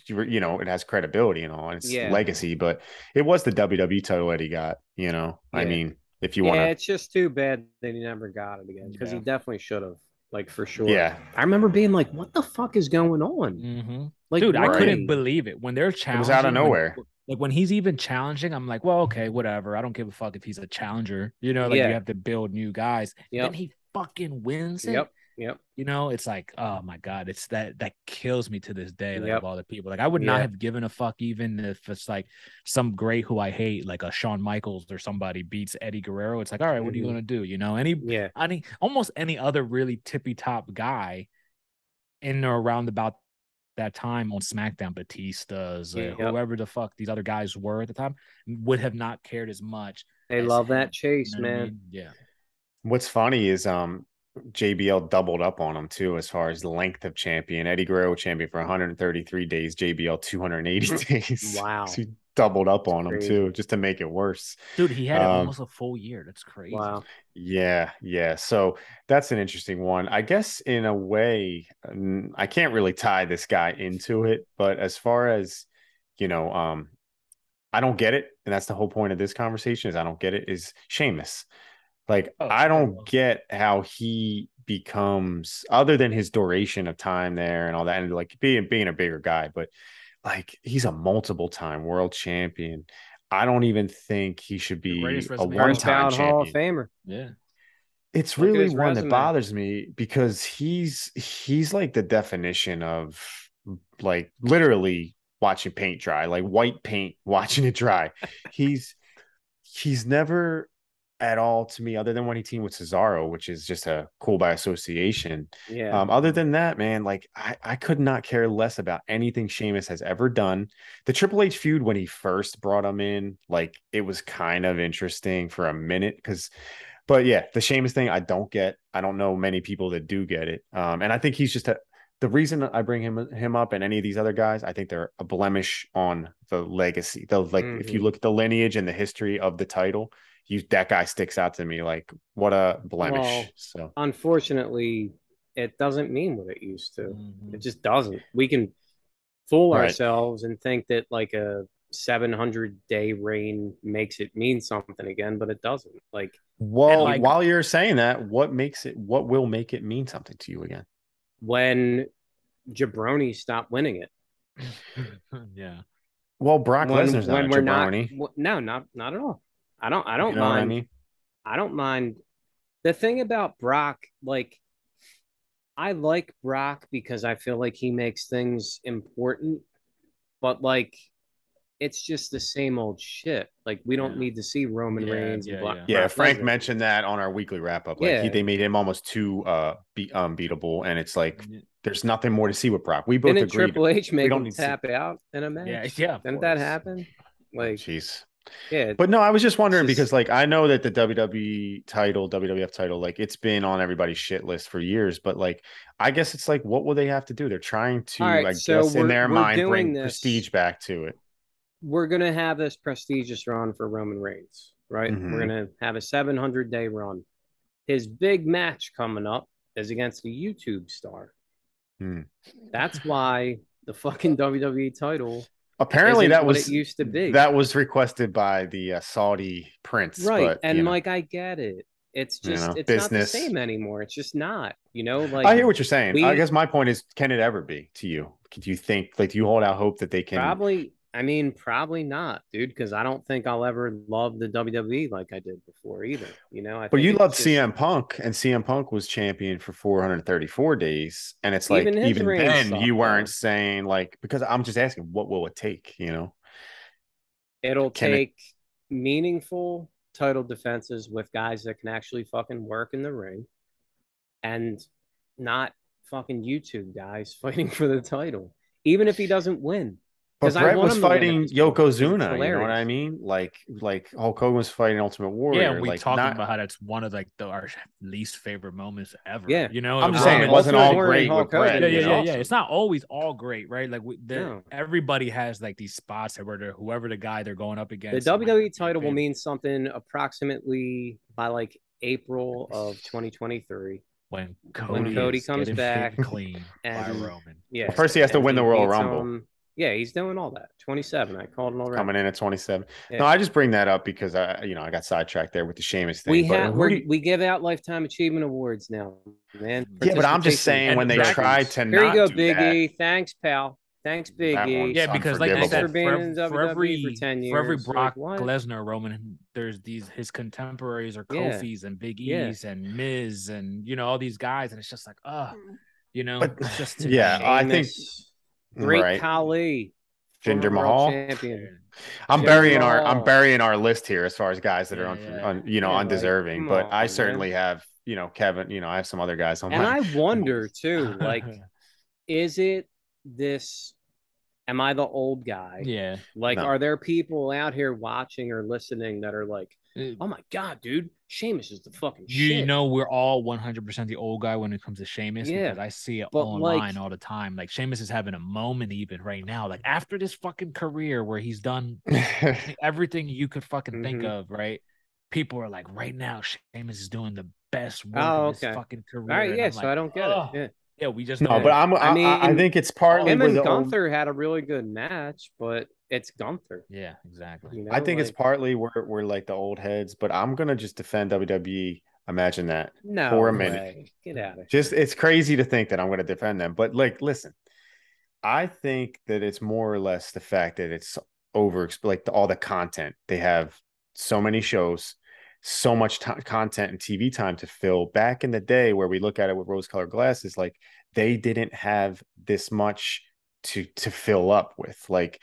you know it has credibility and all and it's Yeah. legacy but it was the wwe title eddie got you know i mean if you want yeah, it's just too bad that he never got it again because Yeah. he definitely should have. Like for sure. yeah I remember being like, "What the fuck is going on?" Mhm. Like, dude, I couldn't believe it when they're challenging. was out of when- nowhere. Like when he's even challenging, I'm like, well, okay, whatever. I don't give a fuck if he's a challenger. You know, like Yeah. you have to build new guys. Yep. Then he fucking wins it. Yep. Yep. You know, it's like, oh my god, it's that that kills me to this day. Like Yep. of all the people, like I would not have given a fuck even if it's like some great who I hate, like a Shawn Michaels or somebody beats Eddie Guerrero. It's like, all right, what are you Mhm. gonna do? You know, any Yeah. any almost any other really tippy top guy in or around about that time on SmackDown, Batista's, uh, Yep. whoever the fuck these other guys were at the time, would have not cared as much. They as love him, that chase, you know what I man. mean? Yeah. what's funny is um JBL doubled up on him too, as far as length of champion. Eddie Guerrero champion for 133 days, JBL 280 days. Wow. So he doubled up on him too, just to make it worse. Dude, he had Um, almost a full year. That's crazy. Wow. Yeah, yeah. So that's an interesting one. I guess in a way, I can't really tie this guy into it, but as far as you know, um, I don't get it, and that's the whole point of this conversation is I don't get it. Is Sheamus like Oh, I don't well. get how he becomes other than his duration of time there and all that, and like being being a bigger guy, but like he's a multiple time world champion. I don't even think he should be a one time Hall of. Famer. Yeah. It's Look really his one that bothers me because he's he's like the definition of like literally watching paint dry, like white paint watching it dry. he's he's never at all to me, other than when he teamed with Cesaro, which is just a cool by association. Yeah. Um, other than that, man, like I, I could not care less about anything Sheamus has ever done. The Triple H feud when he first brought him in, like it was kind of interesting for a minute because, but yeah, the Sheamus thing I don't get. I don't know many people that do get it. Um, and I think he's just a. The reason I bring him him up and any of these other guys, I think they're a blemish on the legacy. The like, if you Mhm. look at the lineage and the history of the title, you that guy sticks out to me like what a blemish. Well, so Unfortunately, it doesn't mean what it used to. Mhm. It just doesn't. We can fool Right. ourselves and think that like a 700 day reign makes it mean something again, but it doesn't. Like Well, like- while you're saying that, what makes it what will make it mean something to you again? when Jabroni stopped winning it. yeah. Well, Brock when, Lesnar's not when a we're not jabroni. w- no, not not at all. I don't I don't you know mind I mean? I don't mind. The thing about Brock, like, I like Brock because I feel like he makes things important, but like, it's just the same old shit. Like, we don't Yeah. need to see Roman Yeah, Reigns yeah, and Brock. yeah. Yeah, Brock Frank Lesnar. mentioned that on our weekly wrap up. Like he, Yeah. they made him almost too uh be unbeatable, and it's like there's nothing more to see with Brock. We both Didn't agreed. Triple H make him need to see- tap out in a match? Yeah, yeah. Didn't that happen? Like, Jeez. Yeah, But no, I was just wondering because like I know that the WWE title, WWF title, like it's been on everybody's shit list for years, but like I guess it's like what will they have to do? They're trying to, right, I so guess, in their mind bring this- prestige back to it. we're gonna have this prestigious run for Roman Reigns, right? Mhm. We're gonna have a 700 day run. His big match coming up is against a YouTube star. Hmm. That's why the fucking WWE title, Apparently that what was it used to be. That was requested by the uh, Saudi prince, right? But, and you know. like, I get it. It's You just know, it's business. not the same anymore. It's just not. You know, like I hear what you're saying. we- I guess my point is, can it ever be to you? Do you think like do you hold out hope that they can? probably. I mean, probably not, dude. Because I don't think I'll ever love the WWE like I did before either. You know, I But think you loved just- CM Punk, and CM Punk was champion for 434 days, and it's like Even even then you weren't saying like because I'm just asking what will it take? You know, It'll Can it- take meaningful title defenses with guys that can actually fucking work in the ring and not fucking YouTube guys fighting for the title, even if he doesn't win. But 'Cause I Bret want was him to win at fighting this point, because Yokozuna. You know what. I mean? Like like Hulk Hogan was fighting Ultimate Warrior. Yeah, we like, talked not- about how that's one of like the our least favorite moments ever. Yeah. you know. I'm just saying it wasn't all Ultimate Warrior great with Bret. Hogan yeah, yeah, yeah, yeah. It's not always all great, right? Like we, there, No. everybody has like these spots where they're whoever the guy they're going up against. The WWE be title will mean something approximately by like April of 2023. when when Cody, Cody comes back picked clean by and- Roman. Yeah. First he has to win the Royal Rumble. him- Yeah, he's doing all that. 27. I called it already. coming in at 27. Yeah. No, I just bring that up because I, you know, I got sidetracked there with the Sheamus thing. We but have we do you- we give out lifetime achievement awards now, man. yeah, but I'm just saying when they try to Here you go, do Big that, E. Thanks, pal. Thanks, Big E. Yeah, because like I said, For being for, for every for 10 for every years, like, Brock what? Lesnar, Roman, there's these his contemporaries are Yeah. Kofi's and Big Yeah. E's and Miz and you know all these guys, and it's just like, oh, you know, But- it's just yeah. I think- Sheamus, Great right. Khali. Jinder former world Mahal. Champion. I'm Jinder burying our I'm burying our list here as far as guys that are Yeah, un, yeah. un- you know Yeah, undeserving. come but on, I man. certainly have you know Kevin. You know I have some other guys on And my. I wonder too, like, is it this? Am I the old guy? yeah. Like, No. are there people out here watching or listening that are like, It- oh my god, dude, Sheamus is the fucking You shit. know, we're all 100% the old guy when it comes to Sheamus Yeah, because I see it but, online like- all the time. Like Sheamus is having a moment even right now. Like after this fucking career where he's done everything you could fucking think Mhm. of, right? People are like, right now, Sheamus is doing the best work Oh, of his okay. fucking career. All right, yeah. I'm so I don't get "Ugh." it. Yeah. Yeah, we just no, but I'm. I, I I, I think it's partly Him with and the old- Gunther had a really good match, but it's Gunther. yeah, exactly. You know, I think it's partly we're we're like the old heads, but I'm gonna just defend WWE. Imagine that. no for a minute. way. Get out of here. Just it's crazy to think that I'm gonna defend them, but like, listen, I think that it's more or less the fact that it's over like the, all the content they have, so many shows, so much ti- content and TV time to fill. Back in the day, where we look at it with rose-colored glasses, like they didn't have this much to to fill up with. Like,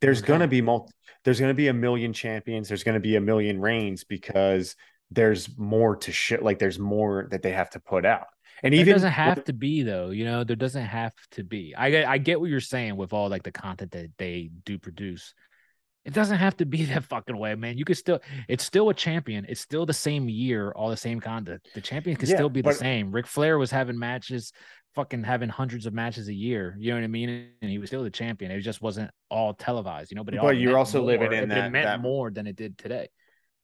there's Okay. gonna be multi, there's gonna be a million champions. There's gonna be a million reigns because there's more to shit. Like, there's more that they have to put out. And It even doesn't have to be though, you know. There doesn't have to be. I get, I get what you're saying with all like the content that they do produce. It doesn't have to be that fucking way, man. You could still, it's still a champion. It's still the same year, all the same content. The champion can Yeah, still be the but- same. Ric Flair was having matches, fucking having hundreds of matches a year. You know what I mean? And he was still the champion. It just wasn't all televised, you know. But, it But you're meant also living in But that- It meant that- more than it did today.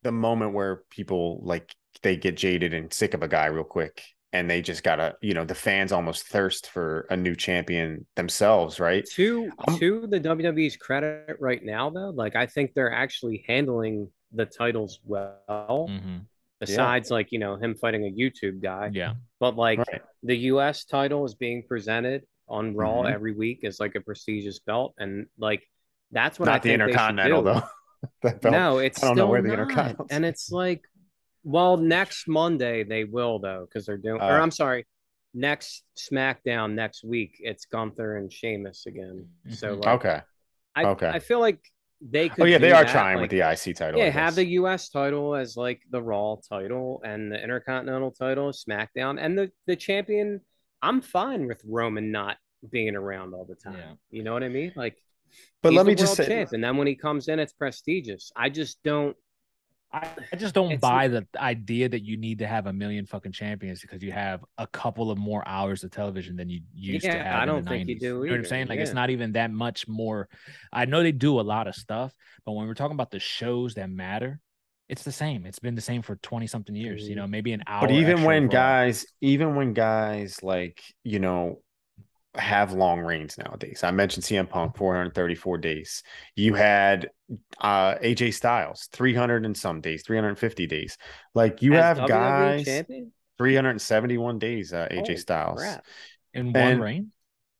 the moment where people like they get jaded and sick of a guy real quick and they just gotta you know the fans almost thirst for a new champion themselves right To I'm- to the WWE's credit right now, though, like I think they're actually handling the titles well. hmm Besides, like you know, him fighting a YouTube guy, Yeah. But like right the U.S. title is being presented on Raw Mhm. every week as like a prestigious belt, and like that's what not I the think they should intercontinental do. though No, it's I don't know where the not. Intercontinental's And it's like, well, next Monday they will though, because they're doing. or Uh, I'm sorry, next SmackDown next week it's Gunther and Sheamus again. So Mhm. like, okay I okay. I feel like they oh, could. oh yeah they are that, trying like, with the ic title I Yeah, have the U.S. title as like the Raw title and the Intercontinental title SmackDown, and the the champion. I'm fine with Roman not being around all the time. Yeah. You know what I mean? Like, but he's let the me just world say champ, and then when he comes in, it's prestigious. I just don't. I, I just don't It's- buy the idea that you need to have a million fucking champions because you have a couple of more hours of television than you used to Yeah, have. I in don't the think you 90s. You know what I'm saying? Like it's not even that much more. I know they do a lot of stuff, but when we're talking about the shows that matter, it's the same. It's been the same for 20 something years, you Mhm. know, maybe an hour. but even when of Raw. guys even when guys like you know have long reigns nowadays i mentioned cm punk 434 days you had uh aj styles 300 and some days 350 days like you as have WWE guys champion. 371 days uh aj Holy styles crap. in one and- reign,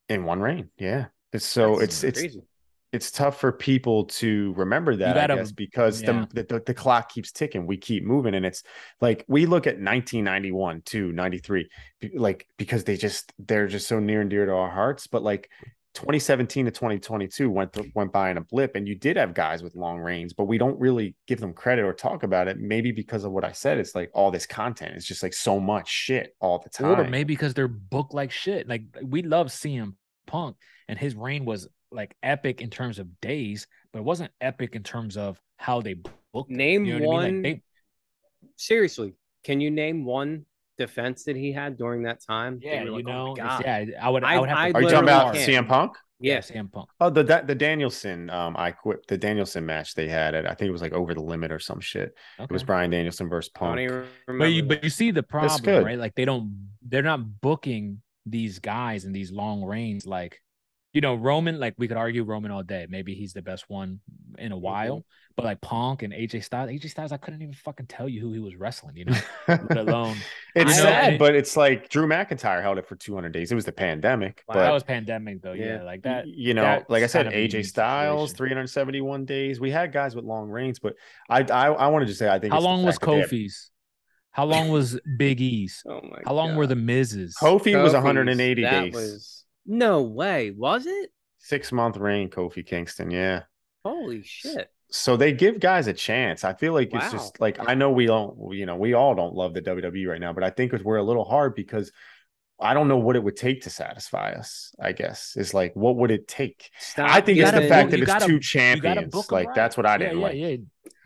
in one reign yeah it's so That's it's it's crazy. it's tough for people to remember that gotta- I guess because yeah. the, the the clock keeps ticking we keep moving and it's like we look at 1991 to 93 like because they just they're just so near and dear to our hearts but like 2017 to 2022 went th- went by in a blip and you did have guys with long reigns but we don't really give them credit or talk about it maybe because of what I said it's like all this content it's just like so much shit all the time or maybe because they're booked like shit. Like we love CM Punk, and his reign was like epic in terms of days, but it wasn't epic in terms of how they booked. Name You know what I mean? one- Like, they, Seriously, can you name one defense that he had during that time? yeah, you're you like, oh know, it's- yeah, I would. I, I- would have I to are you literally talking about can't. CM Punk Yeah, Yes. CM Punk. Oh, the that the Danielson, um, I quit the Danielson match they had. It I think it was like over the limit or some shit. It was Bryan Danielson versus I don't Punk. But you, but you see the problem, right? Like they don't, they're not booking these guys in these long reigns. Like, you know, Roman. Like we could argue Roman all day. Maybe he's the best one in a mm-hmm. while. But like Punk and AJ Styles, AJ Styles, I couldn't even fucking tell you who he was wrestling. You know, let alone it's I- sad, I- but it's like Drew McIntyre held it for 200 days. It was the pandemic, Wow. but that was pandemic though. Yeah, Yeah. like that. you know, like I said, kind of a AJ Styles, situation. 371 days. We had guys with long reigns, but I I, I wanted to say I think How it's long was fact had- Kofi's? How long was Big E's? Oh my How long were the Miz's? Kofi was Kofi's, 180 that days. was- No way. Was it? Six month reign, Kofi Kingston. Yeah. Holy shit. so they give guys a chance. I feel like it's just like I know we don't, you know, we all don't love the WWE right now, but I think we're a little hard because I don't know what it would take to satisfy us. I guess is like what would it take? Stop I think it's the fact that you it's gotta- two champions. Like right. that's what I didn't yeah, like. yeah.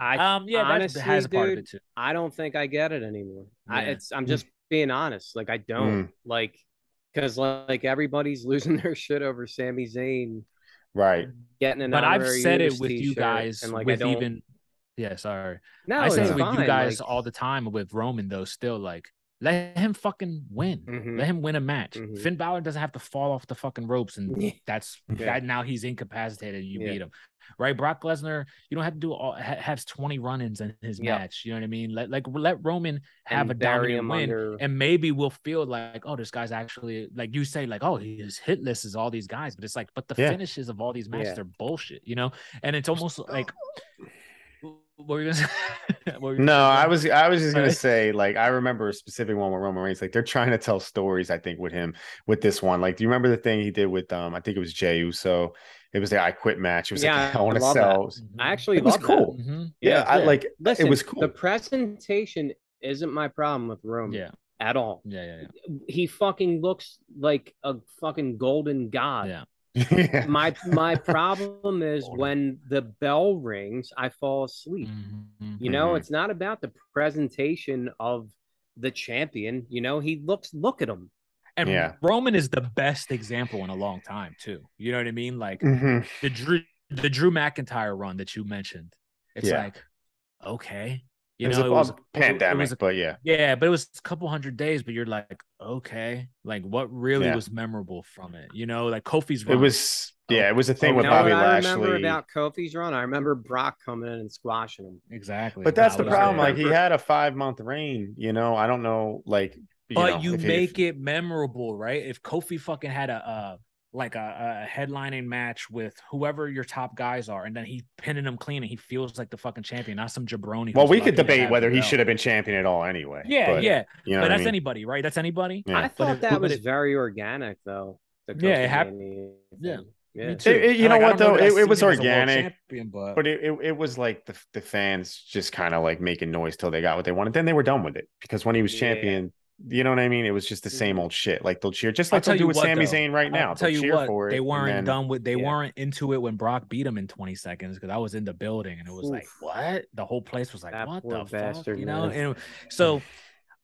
I Um, yeah, honestly, has a part of it too. I don't think I get it anymore. I, it's I'm just being honest. Like I don't like because like everybody's losing their shit over Sami Zayn Right. getting an But I've said it with you guys and like with even yeah, sorry. no, I say it with fine. you guys like, all the time with Roman though. Still, like let him fucking win. Mhm. Let him win a match. Mhm. Finn Balor doesn't have to fall off the fucking ropes, and that's Yeah. that. Now he's incapacitated. You Yeah. beat him, right? Brock Lesnar, you don't have to do all ha- has twenty run-ins in his Yeah. match. You know what I mean? Let like let Roman have and a bury dominant win, under. and maybe we'll feel like, oh, this guy's actually like you say, like, oh, his hit list is all these guys, but it's like, but the Yeah. finishes of all these matches Yeah. are bullshit, you know? And it's almost like, what were you gonna say? What were you gonna No, say, I was I was just gonna say, like, I remember a specific one with Roman Reigns. Like, they're trying to tell stories, I think, with him with this one. Like, do you remember the thing he did with um, I think it was Jey Uso? It was the I quit match. It was Yeah, like I I want to love that. sell. Mhm. I actually It was love that. cool. Mhm. Yeah, I like Listen, it was cool. The presentation isn't my problem with Roman Yeah, at all. yeah, yeah, yeah. He fucking looks like a fucking golden god. Yeah. Yeah. My my problem is when the bell rings, I fall asleep. Mhm. You know, Mhm. it's not about the presentation of the champion. You know, he looks. Look at him. And Yeah. Roman is the best example in a long time too. You know what I mean? Like Mhm. the Drew the Drew McIntyre run that you mentioned. It's Yeah. like, okay, you it was know, a it was, well, it pandemic, was a- but yeah. yeah, but it was a couple hundred days. But you're like, okay, like what really Yeah. was memorable from it? You know, like Kofi's It was yeah, it was a thing you with know Bobby what I remember about Kofi's run? I remember Brock coming in and squashing him. exactly. But that's That the problem. Like he had a five month reign, you know. I don't know, like you but know, you if he- make it memorable, right? If Kofi fucking had a uh like a, a headlining match with whoever your top guys are, and then he pinning them clean, and he feels like the fucking champion, not some jabroni. Well, we could debate whether he should have been champion at all anyway. Yeah, but, yeah, You know but what I that's mean? anybody, right? That's anybody. Yeah. I thought it- that but was it- very organic, though. Yeah, it Kofi hap- Mania Yeah. yeah. It- it- you And, know like, what, though? that It- it was him as a world organic, champion, but, But it, it, it was like the the fans just kind of like making noise till they got what they wanted. Then they were done with it because when he was Yeah. champion, you know what I mean? It was just the same Mhm. old shit. Like they'll cheer, just like they'll do with what, Sami though. Zayn right now. I'll tell They'll you cheer what, for it. they weren't then- done with. They Yeah. weren't into it when Brock beat him in 20 seconds because I was in the building and it was like, what? The whole place was like, That what poor the fuck? bastard, You know? And so,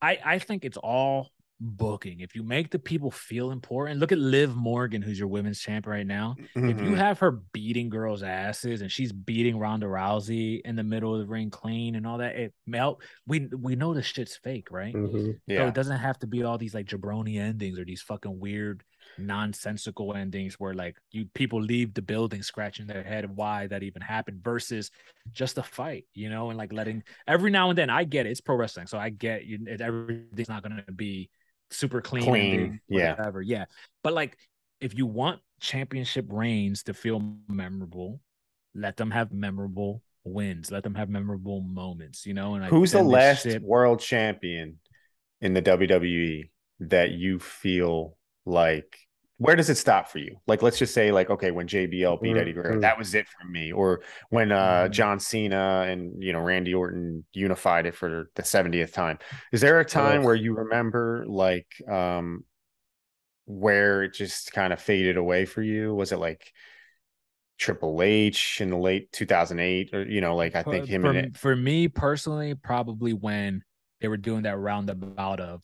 I I think it's all booking. If you make the people feel important, look at Liv Morgan, who's your women's champ right now. If you Mhm. have her beating girls' asses and she's beating Ronda Rousey in the middle of the ring clean and all that, it melt. We we know this shit's fake, right? Mhm. So yeah, it doesn't have to be all these like jabroni endings or these fucking weird nonsensical endings where like you people leave the building scratching their head of why that even happened versus just a fight, you know, and like letting every now and then I get it, it's pro wrestling, so I get you. It, everything's not going to be super clean, Clean, yeah. whatever, yeah. But like if you want championship reigns to feel memorable, let them have memorable wins, let them have memorable moments, you know. And like, Who's the last shit- world champion in the WWE that you feel like? Where does it stop for you? Like, let's just say, like, okay, when JBL beat Eddie Guerrero, that was it for me. Or when uh Mhm. John Cena and you know Randy Orton unified it for the 70th time. Is there a time where you remember like um where it just kind of faded away for you? Was it like Triple H in the late 2008, or you know, like I think him for, and for me personally, probably when they were doing that roundabout of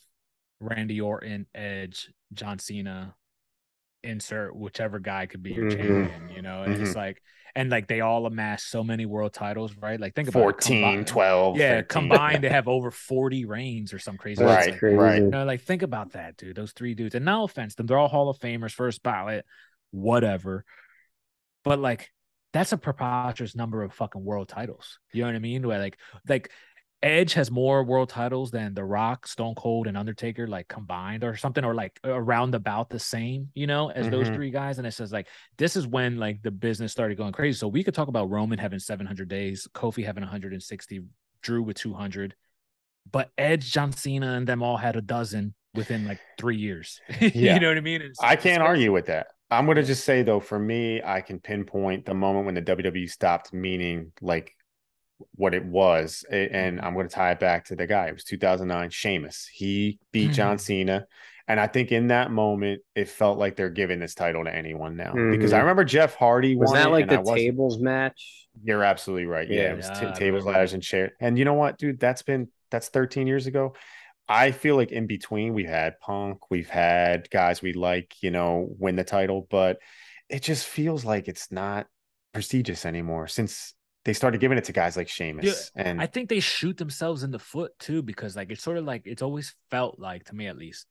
Randy Orton, Edge, John Cena, insert whichever guy could be your Mhm. champion, you know, and it's like, and like they all amassed so many world titles, right? Like think about it, 14, combined- 12. yeah, 13. combined they have over 40 reigns or some crazy. Right, like, crazy. right. you know, like think about that, dude. Those three dudes, and no offense, them they're all Hall of Famers, first ballot, whatever. But like, that's a preposterous number of fucking world titles. You know what I mean? Where like, like Edge has more world titles than The Rock, Stone Cold, and Undertaker like combined or something, or like around about the same, you know, as those Mhm. three guys. And it says like this is when like the business started going crazy. So we could talk about Roman having 700 days, Kofi having 160, Drew with 200, but Edge, John Cena, and them all had a dozen within like three years. Yeah. you know what I mean? I can't argue with that. I'm going to just say though, for me, I can pinpoint the moment when the WWE stopped meaning like what it was, and I'm going to tie it back to the guy. It was 2009, Sheamus. He beat mm-hmm. John Cena, And I think in that moment, it felt like they're giving this title to anyone now. Because I mm-hmm. remember Jeff Hardy Was that like and the wasn't- tables match? You're absolutely right. Yeah, Yeah. it was Yeah, t- I tables, ladders, and chair. And you know what, dude? That's been that's 13 years ago. I feel like in between we've had Punk, we've had guys we like, you know, win the title, but it just feels like it's not prestigious anymore since they started giving it to guys like Sheamus. and I think they shoot themselves in the foot too, because like it's sort of like it's always felt like to me at least.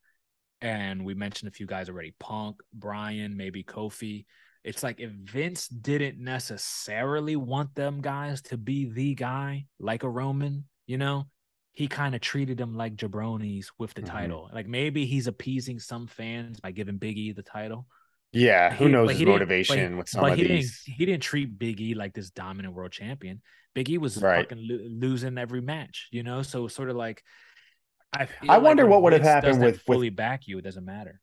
And we mentioned a few guys already: Punk, Brian, maybe Kofi. It's like if Vince didn't necessarily want them guys to be the guy, like a Roman, you know, he kind of treated them like jabronis with the Mhm. title. Like maybe he's appeasing some fans by giving Big E the title. Yeah, who He- knows his motivation with some but of he these. didn't he didn't treat Big E like this dominant world champion. Big E was Right. fucking lo- losing every match, you know. So sort of like, I I like wonder what would have happened with- with- fully back you. It doesn't matter.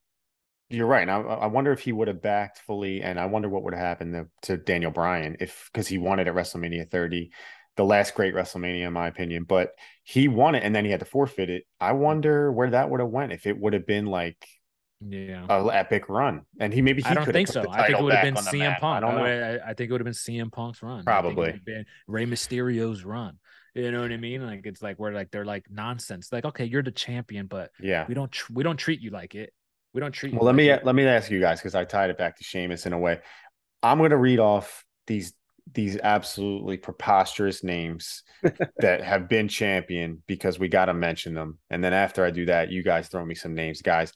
You're right. And I, I wonder if he would have backed fully, and I wonder what would have happened to, to Daniel Bryan if because he wanted it at WrestleMania 30, the last great WrestleMania in my opinion. But he won it, and then he had to forfeit it. I wonder where that would have went if it would have been like Yeah, an epic run, and he maybe he I don't think so. I think it would have been CM. Punk. I don't know. I, I think it would have been CM Punk's run. I think it Probably. been Rey Mysterio's run. You know what I mean? Like it's like where like they're like nonsense. Like okay, you're the champion, but Yeah. we don't tr- we don't treat you like it. We don't treat. you Well, let like me it. let me ask you guys because I tied it back to Sheamus in a way. I'm going to read off these these absolutely preposterous names that have been champion because we got to mention them. And then after I do that, you guys throw me some names, guys.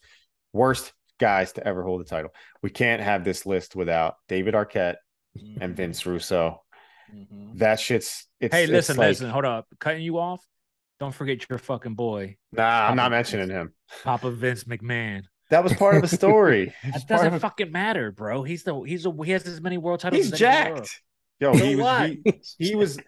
Worst guys to ever hold the title. We can't have this list without David Arquette and Mhm. Vince Russo. Mhm. That shit's it's Hey, it's listen, like- listen, hold up. Cutting you off. Don't forget your fucking boy, Nah, I'm not mentioning Vince. him. Papa Vince McMahon. That was part of the story. It's That doesn't of fucking matter, bro. He's the he's a, he has as many world titles. He's as the world. jacked. Yo, he was he, he was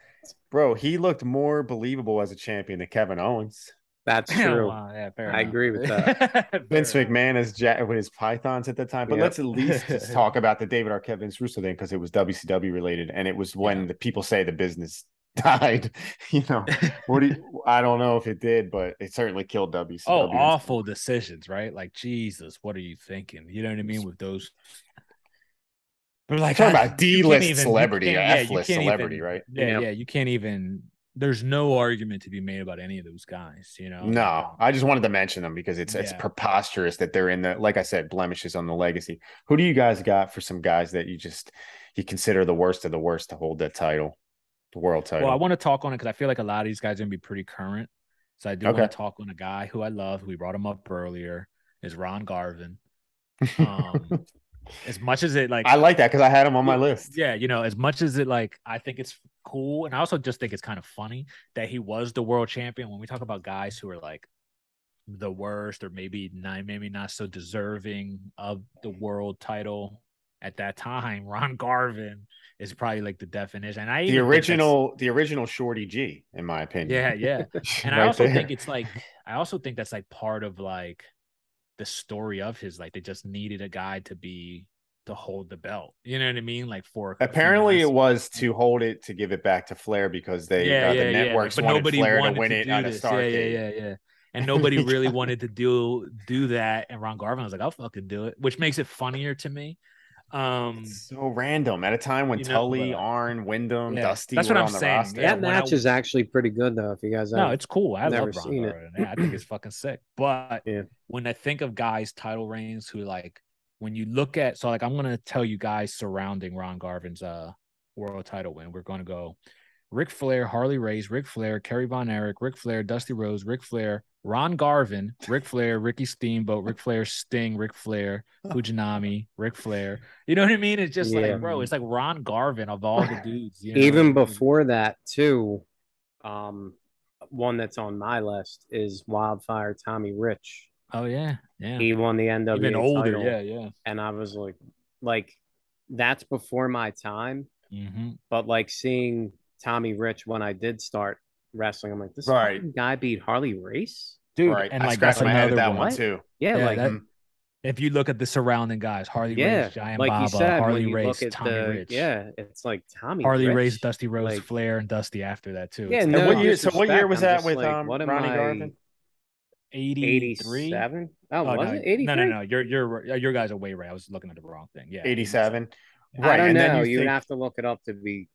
bro, he looked more believable as a champion than Kevin Owens. That's true. well, yeah, fair I enough. agree with that. Vince enough. McMahon is jack with his pythons at the time. But Yep. let's at least just talk about the David Arquette Vince Russo thing because it was WCW related and it was when Yeah. the people say the business died. You know, what do you, I don't know if it did, but it certainly killed WCW. Oh, awful decisions, right? Like Jesus, what are you thinking? You know what I mean with those. We're like Talking about D-list celebrity, can't- or yeah, you F-list can't celebrity, even- right? Yeah, Yeah. yeah, you can't even. There's no argument to be made about any of those guys. You know. No, um, I just wanted to mention them because it's it's preposterous that they're in the like I said blemishes on the legacy. Who do you guys got for some guys that you just you consider the worst of the worst to hold that title, the world title? Well, I want to talk on it because I feel like a lot of these guys are gonna be pretty current. So I do Okay. want to talk on a guy who I love. We brought him up earlier. Is Ron Garvin. Um, as much as it like I like that because I had him on my list. Yeah, you know, as much as it like I think it's cool, and I also just think it's kind of funny that he was the world champion. When we talk about guys who are like the worst or maybe not maybe not so deserving of the world title at that time, Ron Garvin is probably like the definition. And I The even think that's- original, the original Shorty G, in my opinion. yeah, yeah. And I also there. think it's like I also think that's like part of like the story of his like they just needed a guy to be to hold the belt. You know what I mean? Like for apparently it was to hold it to give it back to Flair because they uh, the networks But wanted nobody Flair wanted to win it do on a this. Yeah, yeah, yeah, yeah. And nobody really wanted to do do that. And Ron Garvin was like, "I'll fucking do it," which makes it funnier to me. Um, It's so random at a time when You know, Tully, but- Arn, Windham, Yeah, Dusty that's what on I'm the saying. roster. That when I match is actually pretty good though. If you guys no, it's cool. I never love Ron seen it. Garvin. Yeah, I think it's fucking sick. But Yeah. when I think of guys' title reigns who like when you look at so like I'm gonna tell you guys surrounding Ron Garvin's uh world title win. We're gonna go Ric Flair, Harley Race, Ric Flair, Kerry Von Erich, Ric Flair, Dusty Rhodes, Ric Flair, Ron Garvin, Ric Flair, Ricky Steamboat, Ric Flair, Sting, Ric Flair, Fujinami, Ric Flair. You know what I mean? It's just Yeah. like, bro, it's like Ron Garvin of all the dudes. You know? even before that too um one that's on my list is wildfire tommy rich Oh yeah, yeah. he won the nwa Even older, title, yeah, yeah. and i was like like that's before my time Mm-hmm. but like seeing tommy rich when i did start wrestling i'm like this Right. guy beat harley race Dude, right. and I like that's scratched my head at that one. one too. yeah, Yeah, like that- Mhm. If you look at the surrounding guys, Harley yeah Race, Giant like Baba, said Harley Race, Tommy the Rich, yeah it's like tommy Harley rich, Race, Dusty Rhodes, like- Flair, and Dusty after that too. yeah It's no And what year- so what year disrespect, was I'm that with, like, um, what Ronnie Garvin? 83. 87? Oh, Oh, was no, it 83? no, no, no. You're you're your guys are way right. I was looking at the wrong thing. Yeah, 87. I Right, don't and then know. you You would think- have to look it up to be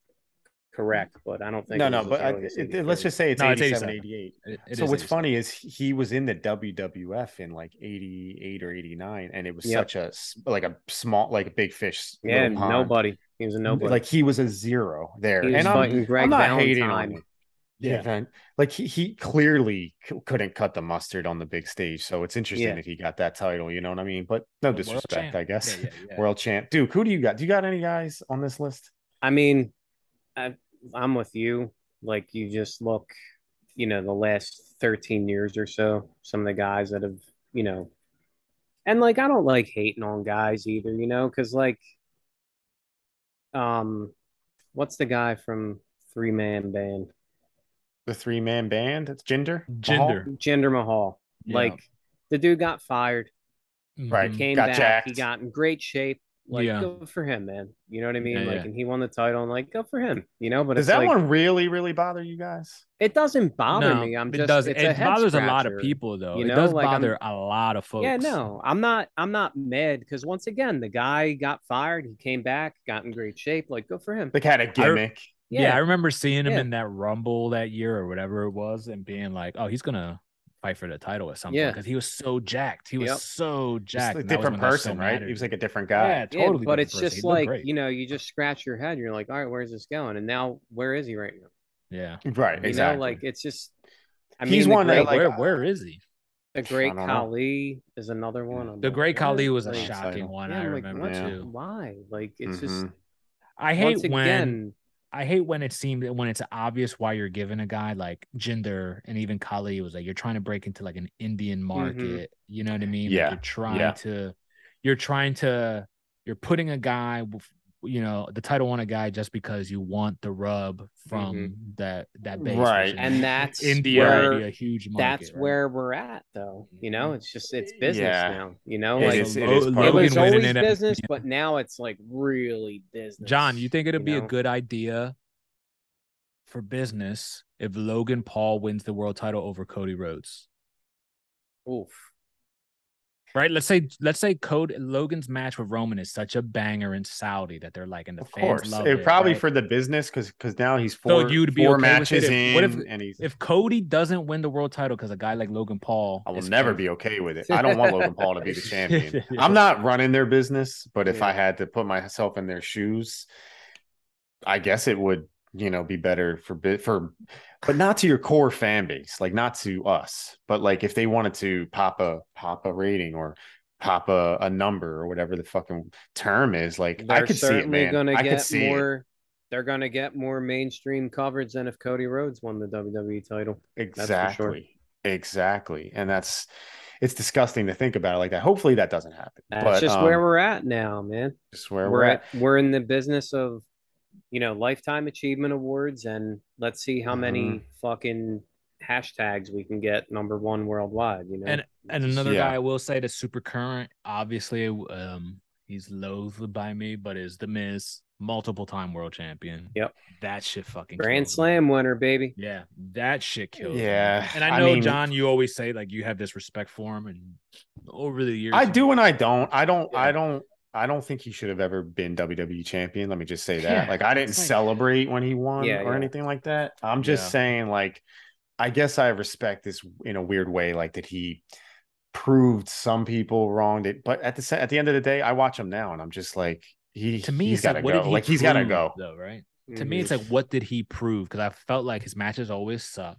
correct, but I don't think. No, no, but I, it- let's just say it's No, it's 87, 87. 88. It- it so what's 87. funny is he was in the WWF in like 88 or 89 and it was Yep. such a like a small like a big fish Yeah, nobody. He was a nobody. like he was a zero there he was and I'm, Greg I'm not Valentine. hating on him yeah, man. like he, he clearly c- couldn't cut the mustard on the big stage so it's interesting Yeah. that he got that title you know what I mean but no World disrespect. I guess yeah. world champ Duke who do you got do you got any guys on this list I mean, I, I'm with you. Like you just look, you know, the last 13 years or so, some of the guys that have, you know, and like I don't like hating on guys either, you know, because like, um, what's the guy from Three Man Band? The three man band it's Jinder Jinder. Jinder Mahal. Yeah. Like the dude got fired, Right. Mhm. came Got back, he got in great shape. Like Yeah. good for him, man. You know what I mean? Yeah, like, yeah. and he won the title, and like, go for him. You know, but does it's that like, one really really bother you guys It doesn't bother No, me. I'm it just does. it's It a head bothers a lot of people though. you it does like, I'm- bother a lot of folks. Yeah, no, I'm not. I'm not mad because once again, the guy got fired. He came back, got in great shape. Like, go for him. like had a gimmick Yeah. I remember seeing him Yeah. in that Rumble that year or whatever it was, and being like, "Oh, he's gonna fight for the title at some Yeah. because he was so jacked. He was Yep. so Just jacked. a and that was different when so person right he was like a different guy yeah, Yeah, totally. but it's person. just like great. you know, you just scratch your head. You're like, all right, where's this going? And now, where is he right now? yeah. right You exactly know, like it's just. I He's mean, the one that, like, where where is he? the great Khali know. Is another one. I'm The Great what? Khali was a shocking one. yeah, I I'm like, remember too. Why? Like, it's just Mhm. I hate once when again. I hate when it seemed when it's obvious why you're giving a guy like Jinder and even Khali was like you're trying to break into like an Indian mm-hmm. market. You know what I mean? Like, Yeah, you're trying yeah. to you're trying to you're putting a guy with you know the title on a guy just because you want the rub from mm-hmm. that that base. Right. And that's India where- a huge market. that's right? where we're at though you know it's just it's business Yeah. now you know It like is- it is it was always it, business but now it's like really business John, you think it'd be know? a good idea for business if Logan Paul wins the world title over Cody Rhodes? Oof. Right? Let's say let's say Cody Logan's match with Roman is such a banger in Saudi that they're like and the Of fans course, love it it. probably right? for the business because because now he's So four you'd be four okay matches if- in, what if- and he's. if Cody doesn't win the world title because a guy like Logan Paul, I will never be okay with it. I don't want Logan Paul to be the champion. I'm not running their business, but if Yeah. I had to put myself in their shoes, I guess it would, you know, be better for bit for, but not to your core fan base, like not to us, but like if they wanted to pop a pop a rating or pop a, a number or whatever the fucking term is, like I they're could see it, certainly man. gonna I get see it. more they're gonna get more mainstream coverage than if Cody Rhodes won the WWE title for sure. Exactly. Exactly. And that's it's disgusting to think about it like that. Hopefully that doesn't happen. that's but just where um, we're at now man just where we're, we're at we're in the business of you know lifetime achievement awards and let's see how many Mhm. fucking hashtags we can get number one worldwide you know And and another yeah. guy I will say that's super current, obviously, um, he's loathed by me, but is the Miz, multiple time world champion. Yep. That shit fucking grand kills me. slam winner baby Yeah, that shit kills. me. Yeah, and I I know mean- John, you always say like you have this respect for him, and over the years, I do and I don't. I don't Yeah. I don't I don't think he should have ever been WWE champion. Let me just say that. Yeah, like I didn't like- celebrate when he won Yeah, or yeah. anything like that. I'm just saying like I guess I respect this in a weird way like that he proved some people wrong that but at the at the end of the day I watch him now and I'm just like he To me, he's it's got like, to what go. did he Like he's got to go. though, right? To me, it's like, what did he prove? Because I felt like his matches always suck.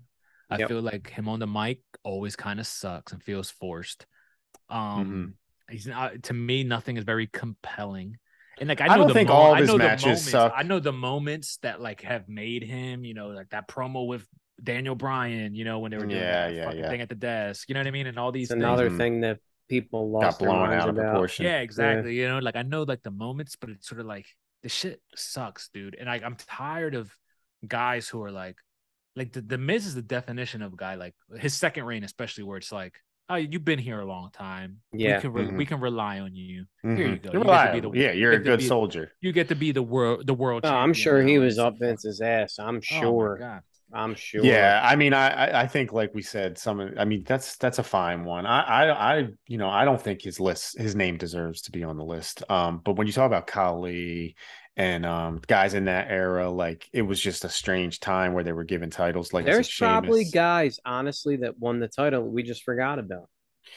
I Yep. feel like him on the mic always kind of sucks and feels forced. Um, he's not to me. Nothing is very compelling. And like I I know don't the think mo- all of I his know the matches moments, suck. I know the moments that like have made him. You know, like that promo with Daniel Bryan. You know, when they were doing Yeah, that yeah, fucking yeah. thing at the desk. You know what I mean? And all these it's another thing that people Got lost their blown minds out of about. proportion. Yeah, exactly. You know, like I know like the moments, but it's sort of like the shit sucks, dude. And I, I'm tired of guys who are like, like the, the Miz is the definition of a guy like his second reign, especially where it's like, oh, you've been here a long time. Yeah. we can re- Mhm. we can rely on you. Mhm. Here you go. You're You get be reliable. the- yeah, you're a good be- soldier. You get to be the world the world. Oh, I'm sure he was up like, Vince's ass. I'm oh my sure. God. I'm sure. Yeah, I mean, I I- I think like we said, some. I mean, that's that's a fine one. I I I you know I don't think his list his name deserves to be on the list. Um, but when you talk about Khali and um guys in that era, like it was just a strange time where they were given titles. Like There's probably Sheamus. guys, honestly, that won the title we just forgot about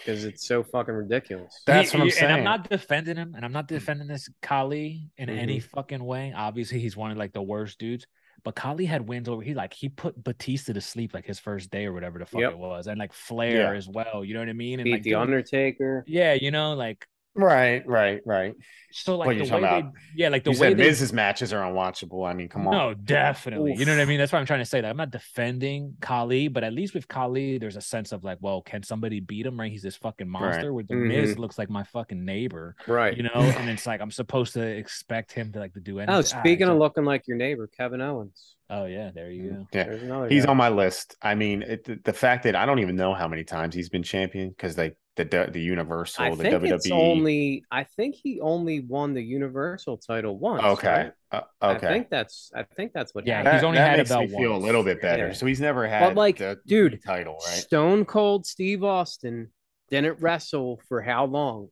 because it's so fucking ridiculous. That's what I'm saying And I'm not defending him, and I'm not defending this Khali in any Mm-hmm. fucking way. Obviously, he's one of like the worst dudes. But Khali had wins over. He like he put Batista to sleep like his first day or whatever the fuck Yep. it was, and like Flair Yeah. as well. You know what I mean? And Beat like the dude, Undertaker. Yeah, you know, like Right, right, right. so like What the way talking they yeah, like the you way said they Miz's matches are unwatchable. I mean, come on. No, definitely. You know what I mean? That's why I'm trying to say that. I'm not defending Khali, but at least with Khali, there's a sense of like, well, can somebody beat him? Right? He's this fucking monster. With the Miz, looks like my fucking neighbor. Right. You know, and it's like I'm supposed to expect him to like to do anything. Oh, Ah, speaking it's of looking like your neighbor, Kevin Owens. oh yeah, there you go. Yeah. There's another. He's guy. on my list. I mean, it, the, the fact that I don't even know how many times he's been champion because they the the, the Universal, I the think WWE. it's only. I think he only won the Universal title once. okay, right? uh, I okay. think that's. I think that's what. Yeah, happened. he's only that had makes about me feel a little bit better. Yeah. So he's never had like, the dude, title, right? Stone Cold Steve Austin didn't wrestle for how long?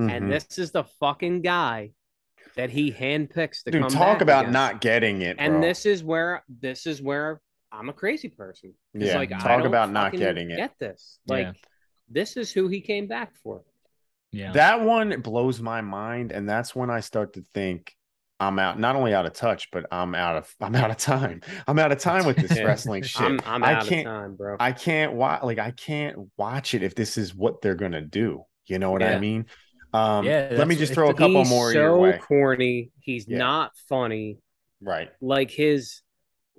Mhm. And this is the fucking guy that he handpicks to Dude, come talk back about against. not getting it, And bro. this is where this is where I'm a crazy person. Yeah, like, I talk don't about not fucking getting it. Get this? Like, Yeah. This is who he came back for. Yeah. That one blows my mind, and that's when I start to think I'm out, not only out of touch, but I'm out of I'm out of time. I'm out of time with this wrestling shit. I'm, I'm I out can't of time, bro. I can't watch like I can't watch it if this is what they're gonna do. You know what I mean? Um, Yeah, let me just throw a the- couple He's more so your way. corny. He's Yeah. not funny. Right. Like his,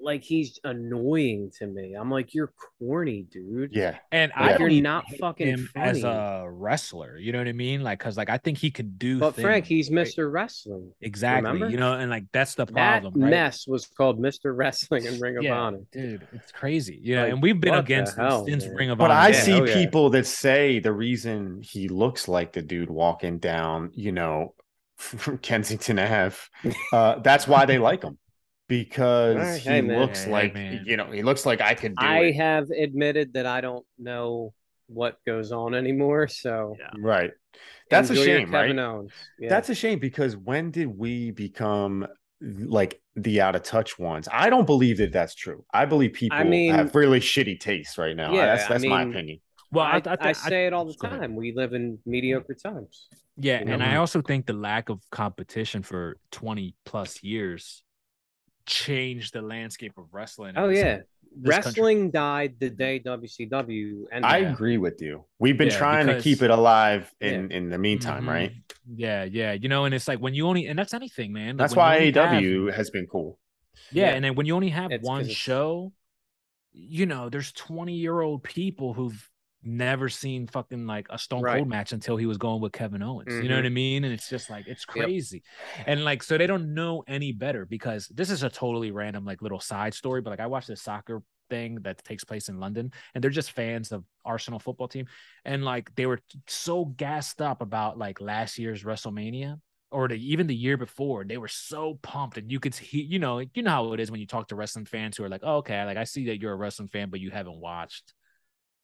like he's annoying to me. I'm like, you're corny, dude. Yeah. and Yeah. I Like, don't you're even not hate fucking him as a wrestler. You know what I mean? Like, cause like I think he could do. But Frank, he's right? Mr. Wrestling. Exactly. remember? You know, and like that's the That problem, right? mess was called Mr. Wrestling and Ring of yeah, Honor. dude, it's crazy. Yeah, Like, and we've been what the against him hell, since man? Ring of But Honor. But I Yeah, see oh, yeah. people that say the reason he looks like the dude walking down, you know, from Kensington Ave, uh, that's why they like him because Alright, he hey, looks Hey, like man. you know he looks like I could do I it. have admitted that I don't know what goes on anymore. So Yeah. Right. That's a enjoy your shame, right? Owens. Yeah. That's a shame because when did we become like the out of touch ones? I don't believe that that's true. I believe people mean- have really shitty taste right now. Yeah, that's I that's my opinion. well, I, I, I, I, say it all the time. We live in mediocre times. Yeah, you know? and I also think the lack of competition for 20 plus years changed the landscape of wrestling. Oh yeah, this country. wrestling died the day WCW and I agree with you. We've been Yeah, trying to keep it alive in in the meantime, Mhm. right? Yeah, yeah. You know, and it's like when you only and that's anything, man. Like, That's why only have- AEW has been cool. yeah, Yeah. and then when you only have It's 'cause one show, you know, there's 20 year old people who've never seen fucking like a Stone Right. Cold match until he was going with Kevin Owens. You know what mm-hmm. I mean? And it's just like it's Yep. crazy. And like so they don't know any better because this is a totally random like little side story, but like I watched this soccer thing that takes place in London and they're just fans of Arsenal football team and like they were so gassed up about like last year's WrestleMania or the, even the year before they were so pumped and you could see you know you know how it is when you talk to wrestling fans who are like oh, okay like I see that you're a wrestling fan but you haven't watched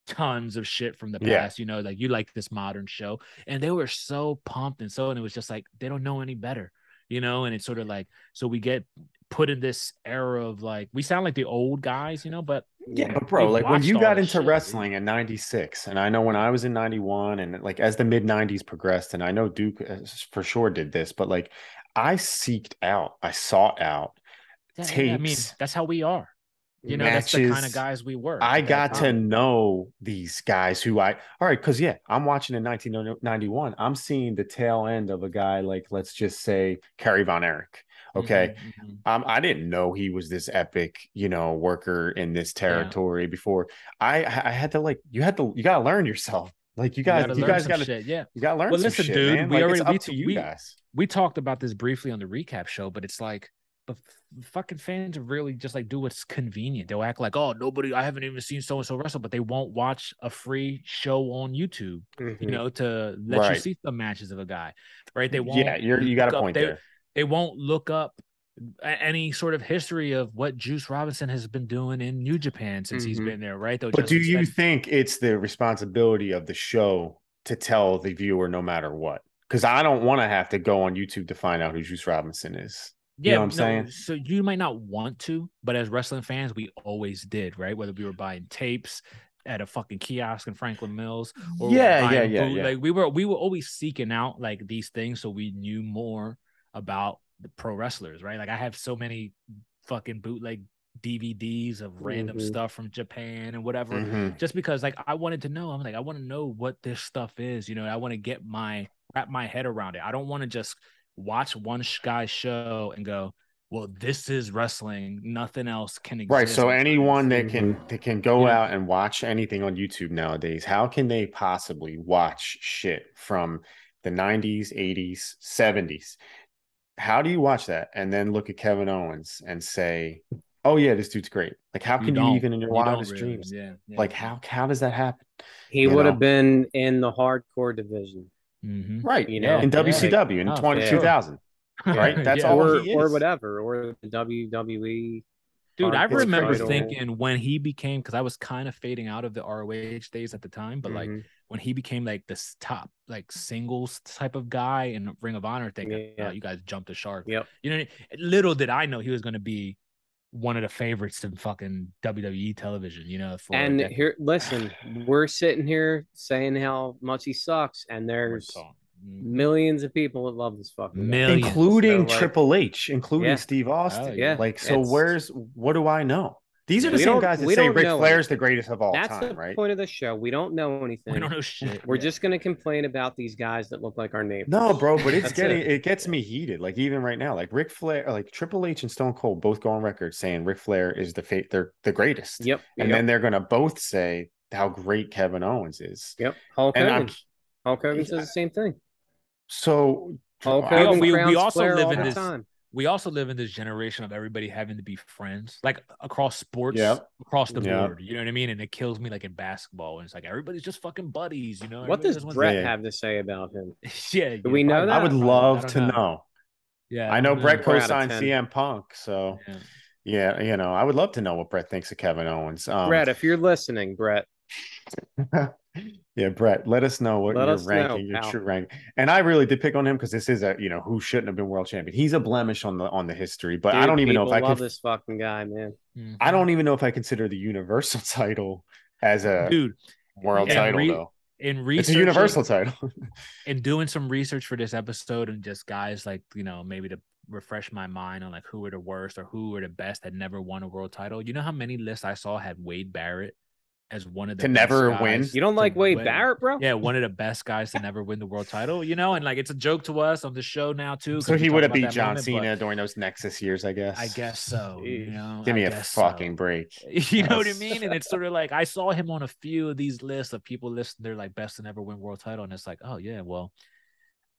tons of shit from the Yeah. past you know like you like this modern show and they were so pumped and so and it was just like they don't know any better you know and it's sort of like so we get put in this era of like we sound like the old guys you know but Yeah, but bro, like when you got into shit, dude. wrestling in 96, and I know when I was in 91, and like as the mid 90s progressed, and I know Duke uh, for sure did this, but like I seeked out, I sought out Yeah, tapes. yeah, I mean, that's how we are. You know, that's the kind of guys we were. I got to know these guys who I all right because yeah, I'm watching in 1991. I'm seeing the tail end of a guy like let's just say Kerry Von Erich. Okay, Mhm, mhm. um, I didn't know he was this epic, you know, worker in this territory before. I I had to like you had to you gotta learn yourself. Like you guys, you, guys gotta. Yeah, you gotta learn Well, some listen, shit, dude, man. we Like, already- we- to you we- guys. we talked about this briefly on the recap show, but it's like, but fucking fans really just like do what's convenient. They'll act like, oh, nobody, I haven't even seen so and so wrestle, but they won't watch a free show on YouTube, Mhm. you know, to let you see the matches of a guy, right? They won't. Yeah, you're you got a point they, there. They won't look up any sort of history of what Juice Robinson has been doing in New Japan since he's Mhm. been there, right? Though, But do you think it's the responsibility of the show to tell the viewer no matter what? Because I don't want to have to go on YouTube to find out who Juice Robinson is. You know what I'm saying? So you might not want to, but as wrestling fans, we always did, right? Whether we were buying tapes at a fucking kiosk in Franklin Mills, or Yeah, yeah, yeah, yeah. Like we were, we were always seeking out like these things, so we knew more about the pro wrestlers, right? Like I have so many fucking bootleg DVDs of random Mhm. stuff from Japan and whatever Mhm. just because like I wanted to know. I'm like, I want to know what this stuff is. You know, I want to get my wrap my head around it. I don't want to just watch one sh- guy's show and go, well, this is wrestling. Nothing else can exist. Right. So anyone that mm-hmm. can that can go Yeah. out and watch anything on YouTube nowadays, how can they possibly watch shit from the 90s, 80s, 70s? How do you watch that and then look at Kevin Owens and say, "Oh yeah, this dude's great." Like how can you, don't. even in your You wildest really. dreams? Yeah, yeah. Like how how does that happen? He You would know? have been in the hardcore division, Mhm. Right. you know, In yeah. WCW in Oh, 20, yeah. 2000. Right? That's all or he or whatever, or the WWE. Dude, I remember title. thinking when he became because I was kind of fading out of the ROH days at the time, but like Mhm. when he became like this top like singles type of guy in Ring of Honor, thinking, Yeah. oh, you guys jumped the shark. Yep. You know, little did I know he was going to be one of the favorites in fucking WWE television. You know, for And decade. here, listen, we're sitting here saying how much he sucks, and there's mm-hmm. millions of people that love this fucking. Millions. including So, like- Triple H, including Yeah. Steve Austin. Oh, yeah. Like, so It's- where's what do I know? These are the We same guys that say don't Ric know Flair's the greatest of all That's time, the right? point of the show. We don't know anything. We don't know shit. We're Yeah. just gonna complain about these guys that look like our neighbors. No, bro, but it's getting it. it. gets me heated. Like even right now, like Ric Flair, like Triple H and Stone Cold both go on record saying Ric Flair is the fate they're the greatest. Yep. And yep, then they're gonna both say how great Kevin Owens is. yep. Hulk And Hogan. I'm Hulk Hogan says the same thing. so Hulk Hogan we- we also Flair live in this- time. We also live in this generation of everybody having to be friends, like across sports, Yep. across the Yep. board. You know what I mean? And it kills me like in basketball, and it's like everybody's just fucking buddies. You know? What Everybody does Bret have to say about him? yeah, Do we know that? I would love don't to know. Yeah, I know don't Bret Four out of co-signed CM Punk, so Yeah. yeah, you know, I would love to know what Bret thinks of Kevin Owens. Um, Bret, if you're listening, Bret, yeah, Bret, let us know what Let your us know, ranking, your pal. true rank. And I really did pick on him because this is a you know who shouldn't have been world champion. He's a blemish on the on the history, but I don't even know if I love could. this fucking guy, man. Mhm. I don't even know if I consider the universal title as a dude. world title re- though. In It's research, a universal title. in doing some research for this episode and just guys like you know maybe to refresh my mind on like who were the worst or who were the best that never won a world title. You know how many lists I saw had Wade Barrett as one of the To best never guys win? You don't like Wade win. Barrett, bro? Yeah, one of the best guys to never win the world title. You know, and like it's a joke to us on the show now too. so he would have about beat John moment, Cena during those Nexus years, I guess. I guess so. You know, Give me I a guess so. fucking break. You know what I mean? And it's sort of like I saw him on a few of these lists of people listing their like best to never win world title, and it's like, oh yeah, well,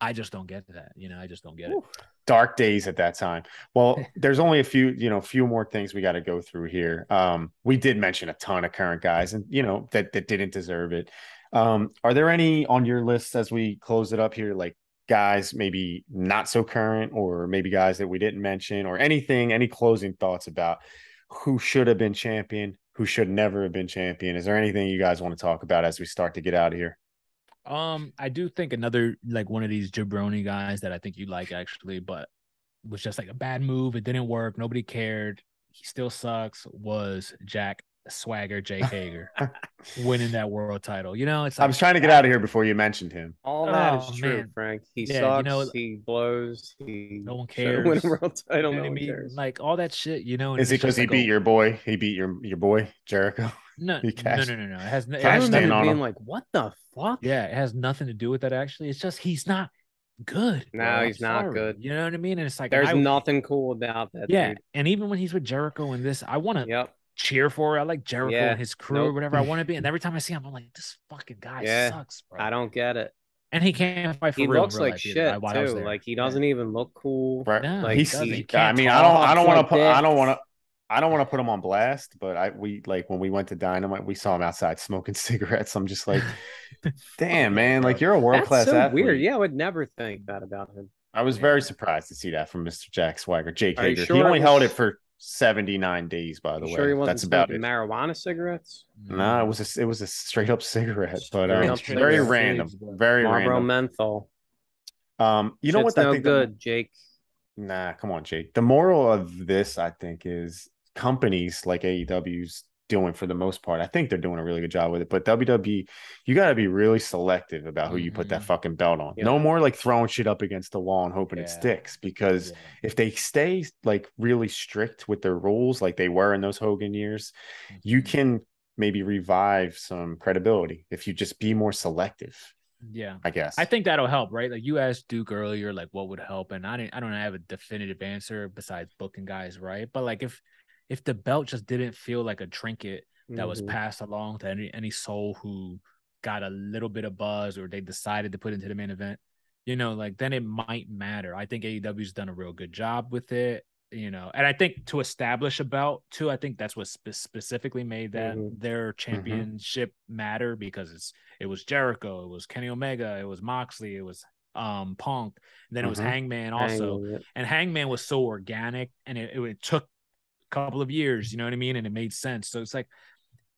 I just don't get that. You know, I just don't get it. dark days at that time. Well, there's only a few, you know, few more things we got to go through here. Um, we did mention a ton of current guys, and you know that that didn't deserve it. Um, are there any on your list as we close it up here, like guys maybe not so current, or maybe guys that we didn't mention, or anything? Any closing thoughts about who should have been champion, who should never have been champion? Is there anything you guys want to talk about as we start to get out of here? Um, I do think another like one of these jabroni guys that I think you like actually, but was just like a bad move. It didn't work. Nobody cared. He still sucks. Was Jack Swagger Jake Hager winning that world title? You know, it's I was trying to get out of here before you mentioned him. All that Oh, is true, man. Frank. He Yeah, you sucks. know- he blows. He No one should win a world title. You No know what I one mean? cares. Like all that shit, you know. Is it it's just because he like beat a- your boy? He beat your your boy Jericho. No, he no, no, no, no. It has, no- it I cashed remember on him. being like, "What the fuck?" Yeah, it has nothing to do with that. Actually, it's just he's not good. No, bro. I'm he's not sorry. good. You know what I mean? And it's like There's I- nothing cool about that. Yeah, dude. and even when he's with Jericho in this, I want to Yep. cheer for. I like Jericho Yeah, and his crew or whatever I want to be. And every time I see him, I'm like, this fucking guy Yeah, sucks, bro. I don't get it. And he can't fight for He real in looks real like life either, shit I- while I was too. Like he doesn't even look cool. Right. No, Like, he He's. doesn't. He I mean, I don't. I don't want to put. I don't want to. I don't want to put him on blast, but I we like when we went to Dynamite, we saw him outside smoking cigarettes. I'm just like, damn, man, like you're a world class so athlete. weird. Yeah, I would never think that about him. I was very surprised to see that from Mr. Jack Swagger. Jake Are Hager. sure he it only held it for 79 days, by the You way. sure he wasn't That's about it. marijuana cigarettes? No, it was a, it was a straight up cigarette, but Straight um, up very cigarette. random, very Marlboro random. menthol. Um, you know Shit's what? I no think the- good, Jake. Nah, come on, Jake. The moral of this, I think, is companies like AEW's doing for the most part. I think they're doing a really good job with it. But WWE, you got to be really selective about who you put that Mhm. fucking belt on. Yeah. No more like throwing shit up against the wall and hoping it sticks. Because Yeah. if they stay like really strict with their rules, like they were in those Hogan years, you Mhm. can maybe revive some credibility if you just be more selective. Yeah. I guess. I think that'll help, right? Like you asked Duke earlier, like what would help, and I didn't, I don't have a definitive answer besides booking guys, right? But like if if the belt just didn't feel like a trinket that was Mhm. passed along to any any soul who got a little bit of buzz or they decided to put into the main event, you know, like then it might matter. I think AEW's done a real good job with it, you know, and I think to establish a belt too, I think that's what spe- specifically made that Mhm. their championship matter because it's it was Jericho, it was Kenny Omega, it was Moxley, it was um Punk, then it was Mhm. Hangman also, Hangman, and Hangman was so organic and it, it took a couple of years, you know what I mean, and it made sense. So it's like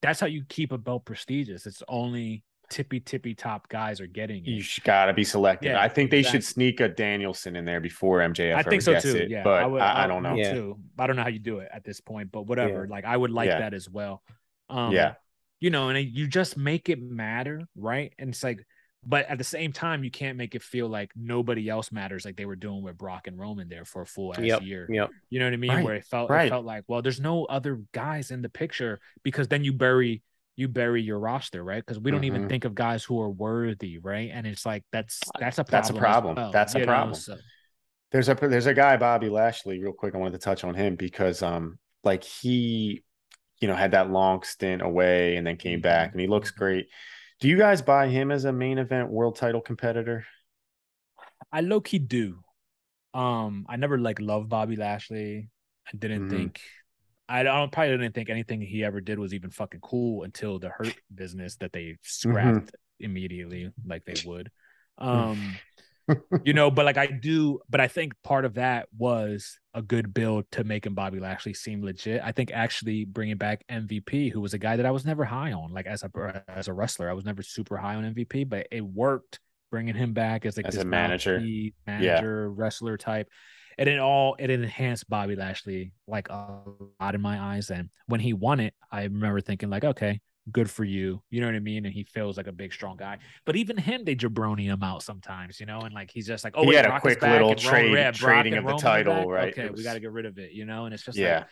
that's how you keep a belt prestigious. It's only tippy tippy top guys are getting it. You it. got to be selective. Yeah, I think they exactly. should sneak a Danielson in there before MJF. I think so too. It, yeah, but I, would, I, don't know. Yeah. Too. I don't know how you do it at this point, but whatever. Yeah. Like I would like Yeah. that as well. Um, Yeah. you know, and you just make it matter, right? And it's like, but at the same time, you can't make it feel like nobody else matters, like they were doing with Brock and Roman there for a full ass Yep. year. Yep. You know what I mean? Right, Where it felt it felt like, well, there's no other guys in the picture because then you bury you bury your roster, right? Because we don't even Mhm. think of guys who are worthy, right? And it's like that's that's a problem. That's a problem. well, That's a you know? problem. So- There's a there's a guy Bobby Lashley. Real quick, I wanted to touch on him because um like he, you know, had that long stint away and then came back and he looks great. Do you guys buy him as a main event world title competitor? I low key do. Um, I never like loved Bobby Lashley. I didn't Mhm. think I don't probably didn't think anything he ever did was even fucking cool until the hurt business that they scrapped immediately, like they would. Um, you know, but like I do, but I think part of that was a good build to making Bobby Lashley seem legit. I think actually bringing back MVP, who was a guy that I was never high on, like as a as a wrestler, I was never super high on MVP, but it worked bringing him back as like As a manager. manager, wrestler type. And it all it enhanced Bobby Lashley like a lot in my eyes. And when he won it, I remember thinking like, okay, good for you. You know what I mean? And he feels like a big, strong guy. But even him, they jabroni him out sometimes, you know, and like he's just like, oh, He wait, had a Brock is quick little trade- Brock trading of the title, back? right? Okay, It we got to get rid of it, you know, and it's just Yeah. like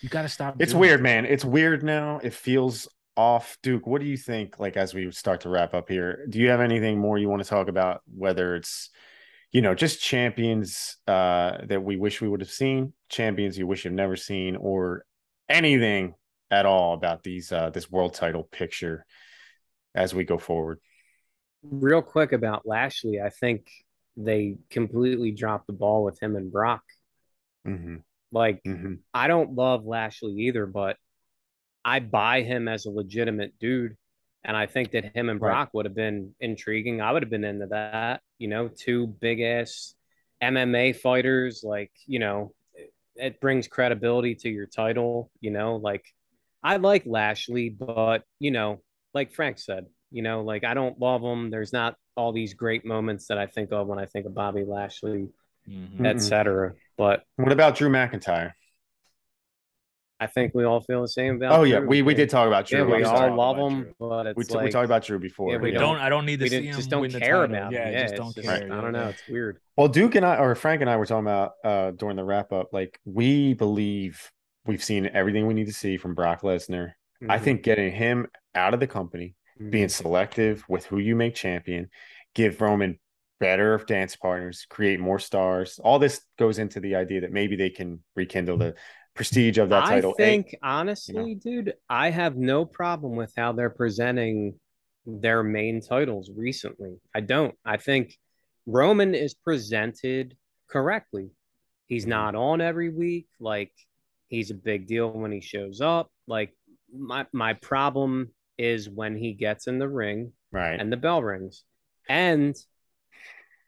you got to stop. It's weird, that. man. It's weird now. It feels off. Duke, what do you think? Like as we start to wrap up here, do you have anything more you want to talk about? Whether it's, you know, just champions uh, that we wish we would have seen, champions you wish you've never seen, or anything at all about these uh, this world title picture as we go forward. Real quick about Lashley, I think they completely dropped the ball with him and Brock. Mm-hmm. Like, Mm-hmm. I don't love Lashley either, but I buy him as a legitimate dude. And I think that him and Right. Brock would have been intriguing. I would have been into that, you know, two big ass MMA fighters. Like, you know, it brings credibility to your title, you know, like I like Lashley, but, you know, like Frank said, you know, like I don't love him. There's not all these great moments that I think of when I think of Bobby Lashley, Mhm. Mm-mm. etc. But What about Drew McIntyre? I think we all feel the same about. Oh yeah, Drew. we we did talk about Drew. Yeah, we I'm all love about him, Drew. but it's We, t- like we talked about Drew before. Yeah, we We you know. don't. I don't need to we see didn't, him just don't win the care title. about Yeah, him. Yeah, just don't just, care. I don't know. It's weird. Well, Duke and I, or Frank and I, were talking about uh, during the wrap up. Like we believe we've seen everything we need to see from Brock Lesnar. I Mhm. think getting him out of the company, Mhm. being selective with who you make champion, give Roman better dance partners, create more stars. All this goes into the idea that maybe they can rekindle the prestige of that I title. I think honestly, dude, I have no problem with how they're presenting their main titles recently. I don't. I think Roman is presented correctly. He's Mhm. not on every week. Like he's a big deal when he shows up. Like my my problem is when he gets in the ring right. and the bell rings. And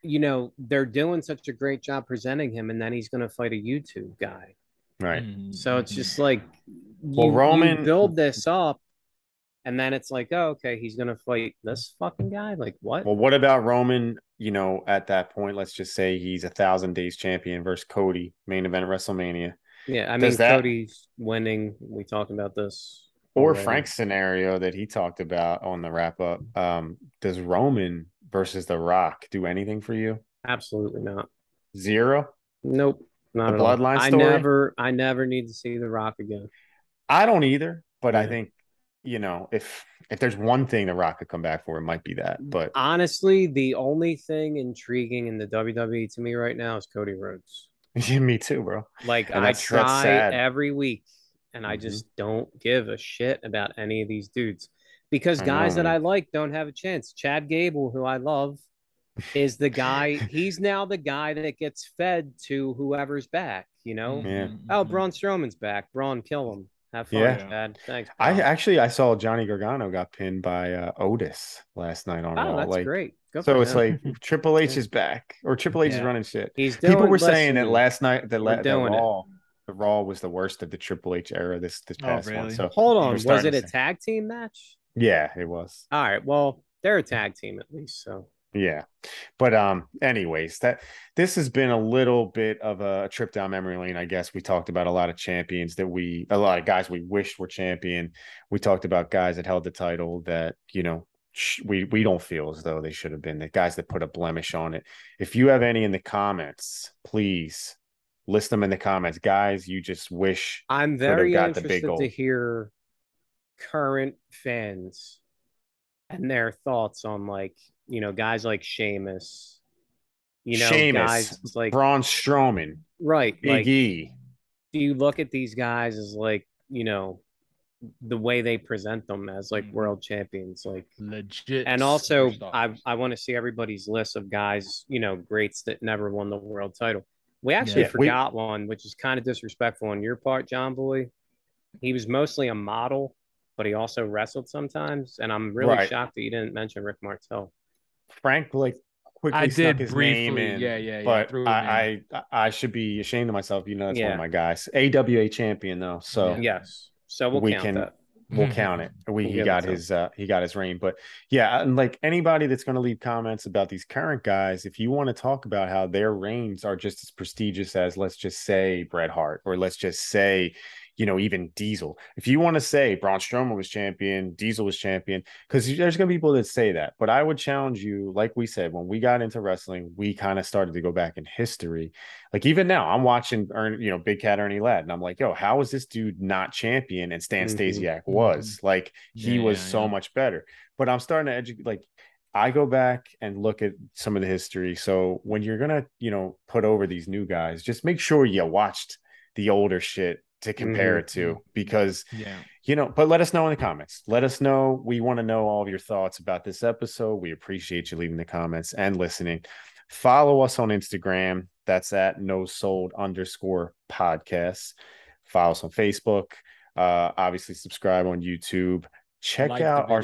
you know, they're doing such a great job presenting him, and then he's going to fight a YouTube guy. Right. Mhm, So it's just like Well, you, you Roman- build this up, and then it's like, oh, okay, he's gonna fight this fucking guy. Like what? Well, what about Roman? You know, at that point, let's just say he's a thousand days champion versus Cody, main event at WrestleMania. Yeah, I mean, that- Cody's winning. We talked about this. Or already. Frank's scenario that he talked about on the wrap up. Um, does Roman versus The Rock do anything for you? Absolutely not. Zero? Nope. Not The at all. bloodline I story? never, I never need to see The Rock again. I don't either, but I think, you know, if if there's one thing The Rock could come back for, it might be that. But Honestly, the only thing intriguing in the WWE to me right now is Cody Rhodes. yeah, me too, bro. Like And I that's- that's try every week, and I Mhm. just don't give a shit about any of these dudes because guys know, that I like don't have a chance. Chad Gable, who I love, is the guy. he's now the guy that gets fed to whoever's back. You know, Yeah. Oh, mhm. Braun Strowman's back. Braun, kill him. Have fun, Yeah. Chad. Thanks. I actually I saw Johnny Gargano got pinned by uh, Otis last night on oh, Raw. that's like, great. Good so it's him. like Triple H is back, or Triple H is running shit. he's doing, People were saying that last night that, la- the. Raw, the Raw was the worst of the Triple H era. This this Oh, past one. So Hold on, was it a tag team match? yeah, it was. All right, well, they're a tag team at least. So Yeah. But um anyways, that this has been a little bit of a trip down memory lane, I guess. We talked about a lot of champions that we a lot of guys we wished were champion. We talked about guys that held the title that, you know, we we don't feel as though they should have been the guys that put a blemish on it. If you have any in the comments, please list them in the comments. Guys, you just wish I'm very got the big interested to hear current fans and their thoughts on like you know guys like Sheamus, you know Sheamus, guys like Braun Strowman, right Big like E. do you look at these guys as like you know the way they present them as like Mhm. world champions like legit. and also I superstars. I want to see everybody's list of guys you know greats that never won the world title. We actually Yeah, we- forgot one, which is kind of disrespectful on your part, John Boy. He was mostly a model, but he also wrestled sometimes, and I'm really Right. shocked that you didn't mention Rick Martel. Frank like quickly I snuck did his briefly. name in. yeah, yeah, yeah. but threw it in. I, I I should be ashamed of myself. You know, that's one of my guys. AWA champion though, so Yeah. Yes, so we'll We count can- that. we'll count it. We We'll he got his uh he got his reign. But yeah, and like anybody that's gonna leave comments about these current guys, if you want to talk about how their reigns are just as prestigious as let's just say Bret Hart, or let's just say you know, even Diesel. If you want to say Braun Strowman was champion, Diesel was champion, because there's going to be people that say that. But I would challenge you, like we said, when we got into wrestling, we kind of started to go back in history. Like even now, I'm watching, Ern, you know, Big Cat Ernie Ladd, and I'm like, yo, how is this dude not champion? And Stan Mhm. Stasiak was like, he Yeah, was yeah, so yeah. much better. But I'm starting to educate, like, I go back and look at some of the history. So when you're gonna, you know, put over these new guys, just make sure you watched the older shit to compare it to because Yeah. you know but let us know in the comments. Let us know. We want to know all of your thoughts about this episode. We appreciate you leaving the comments and listening. Follow us on instagram. That's at no sold underscore podcasts. Follow us on facebook. Uh obviously subscribe on youtube. Check Like out our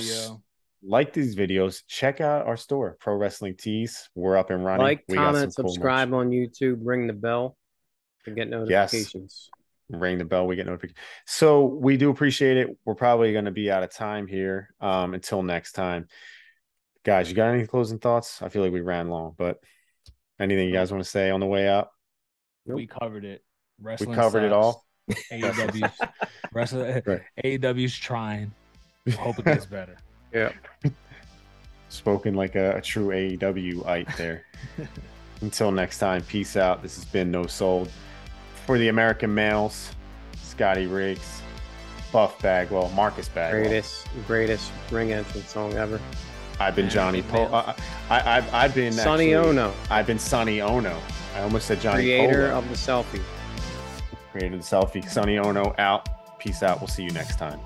like these videos. Check out our store pro wrestling tees. We're up and running. Like, We comment, cool merch. subscribe on YouTube, ring the bell to get notifications. Ring the bell we get notifications so we do appreciate it we're probably going to be out of time here um until next time guys you got any closing thoughts i feel like we ran long but anything you guys want to say on the way out Nope. We covered it. we Wrestling covered it all AEW's wrestling. Right. AEW's trying. Hope it gets better. Yeah. spoken like a, a true aew ite there until next time peace out this has been no sold for the american males scotty riggs buff bagwell marcus bagwell Greatest, greatest ring entrance song ever. i've been johnny po I, I, I've, I've been Sonny actually- Onoo, I've been Sonny Onoo. I almost said Johnny creator Polo. of the selfie. Creator of the selfie. Sonny Onoo out. Peace out. We'll see you next time.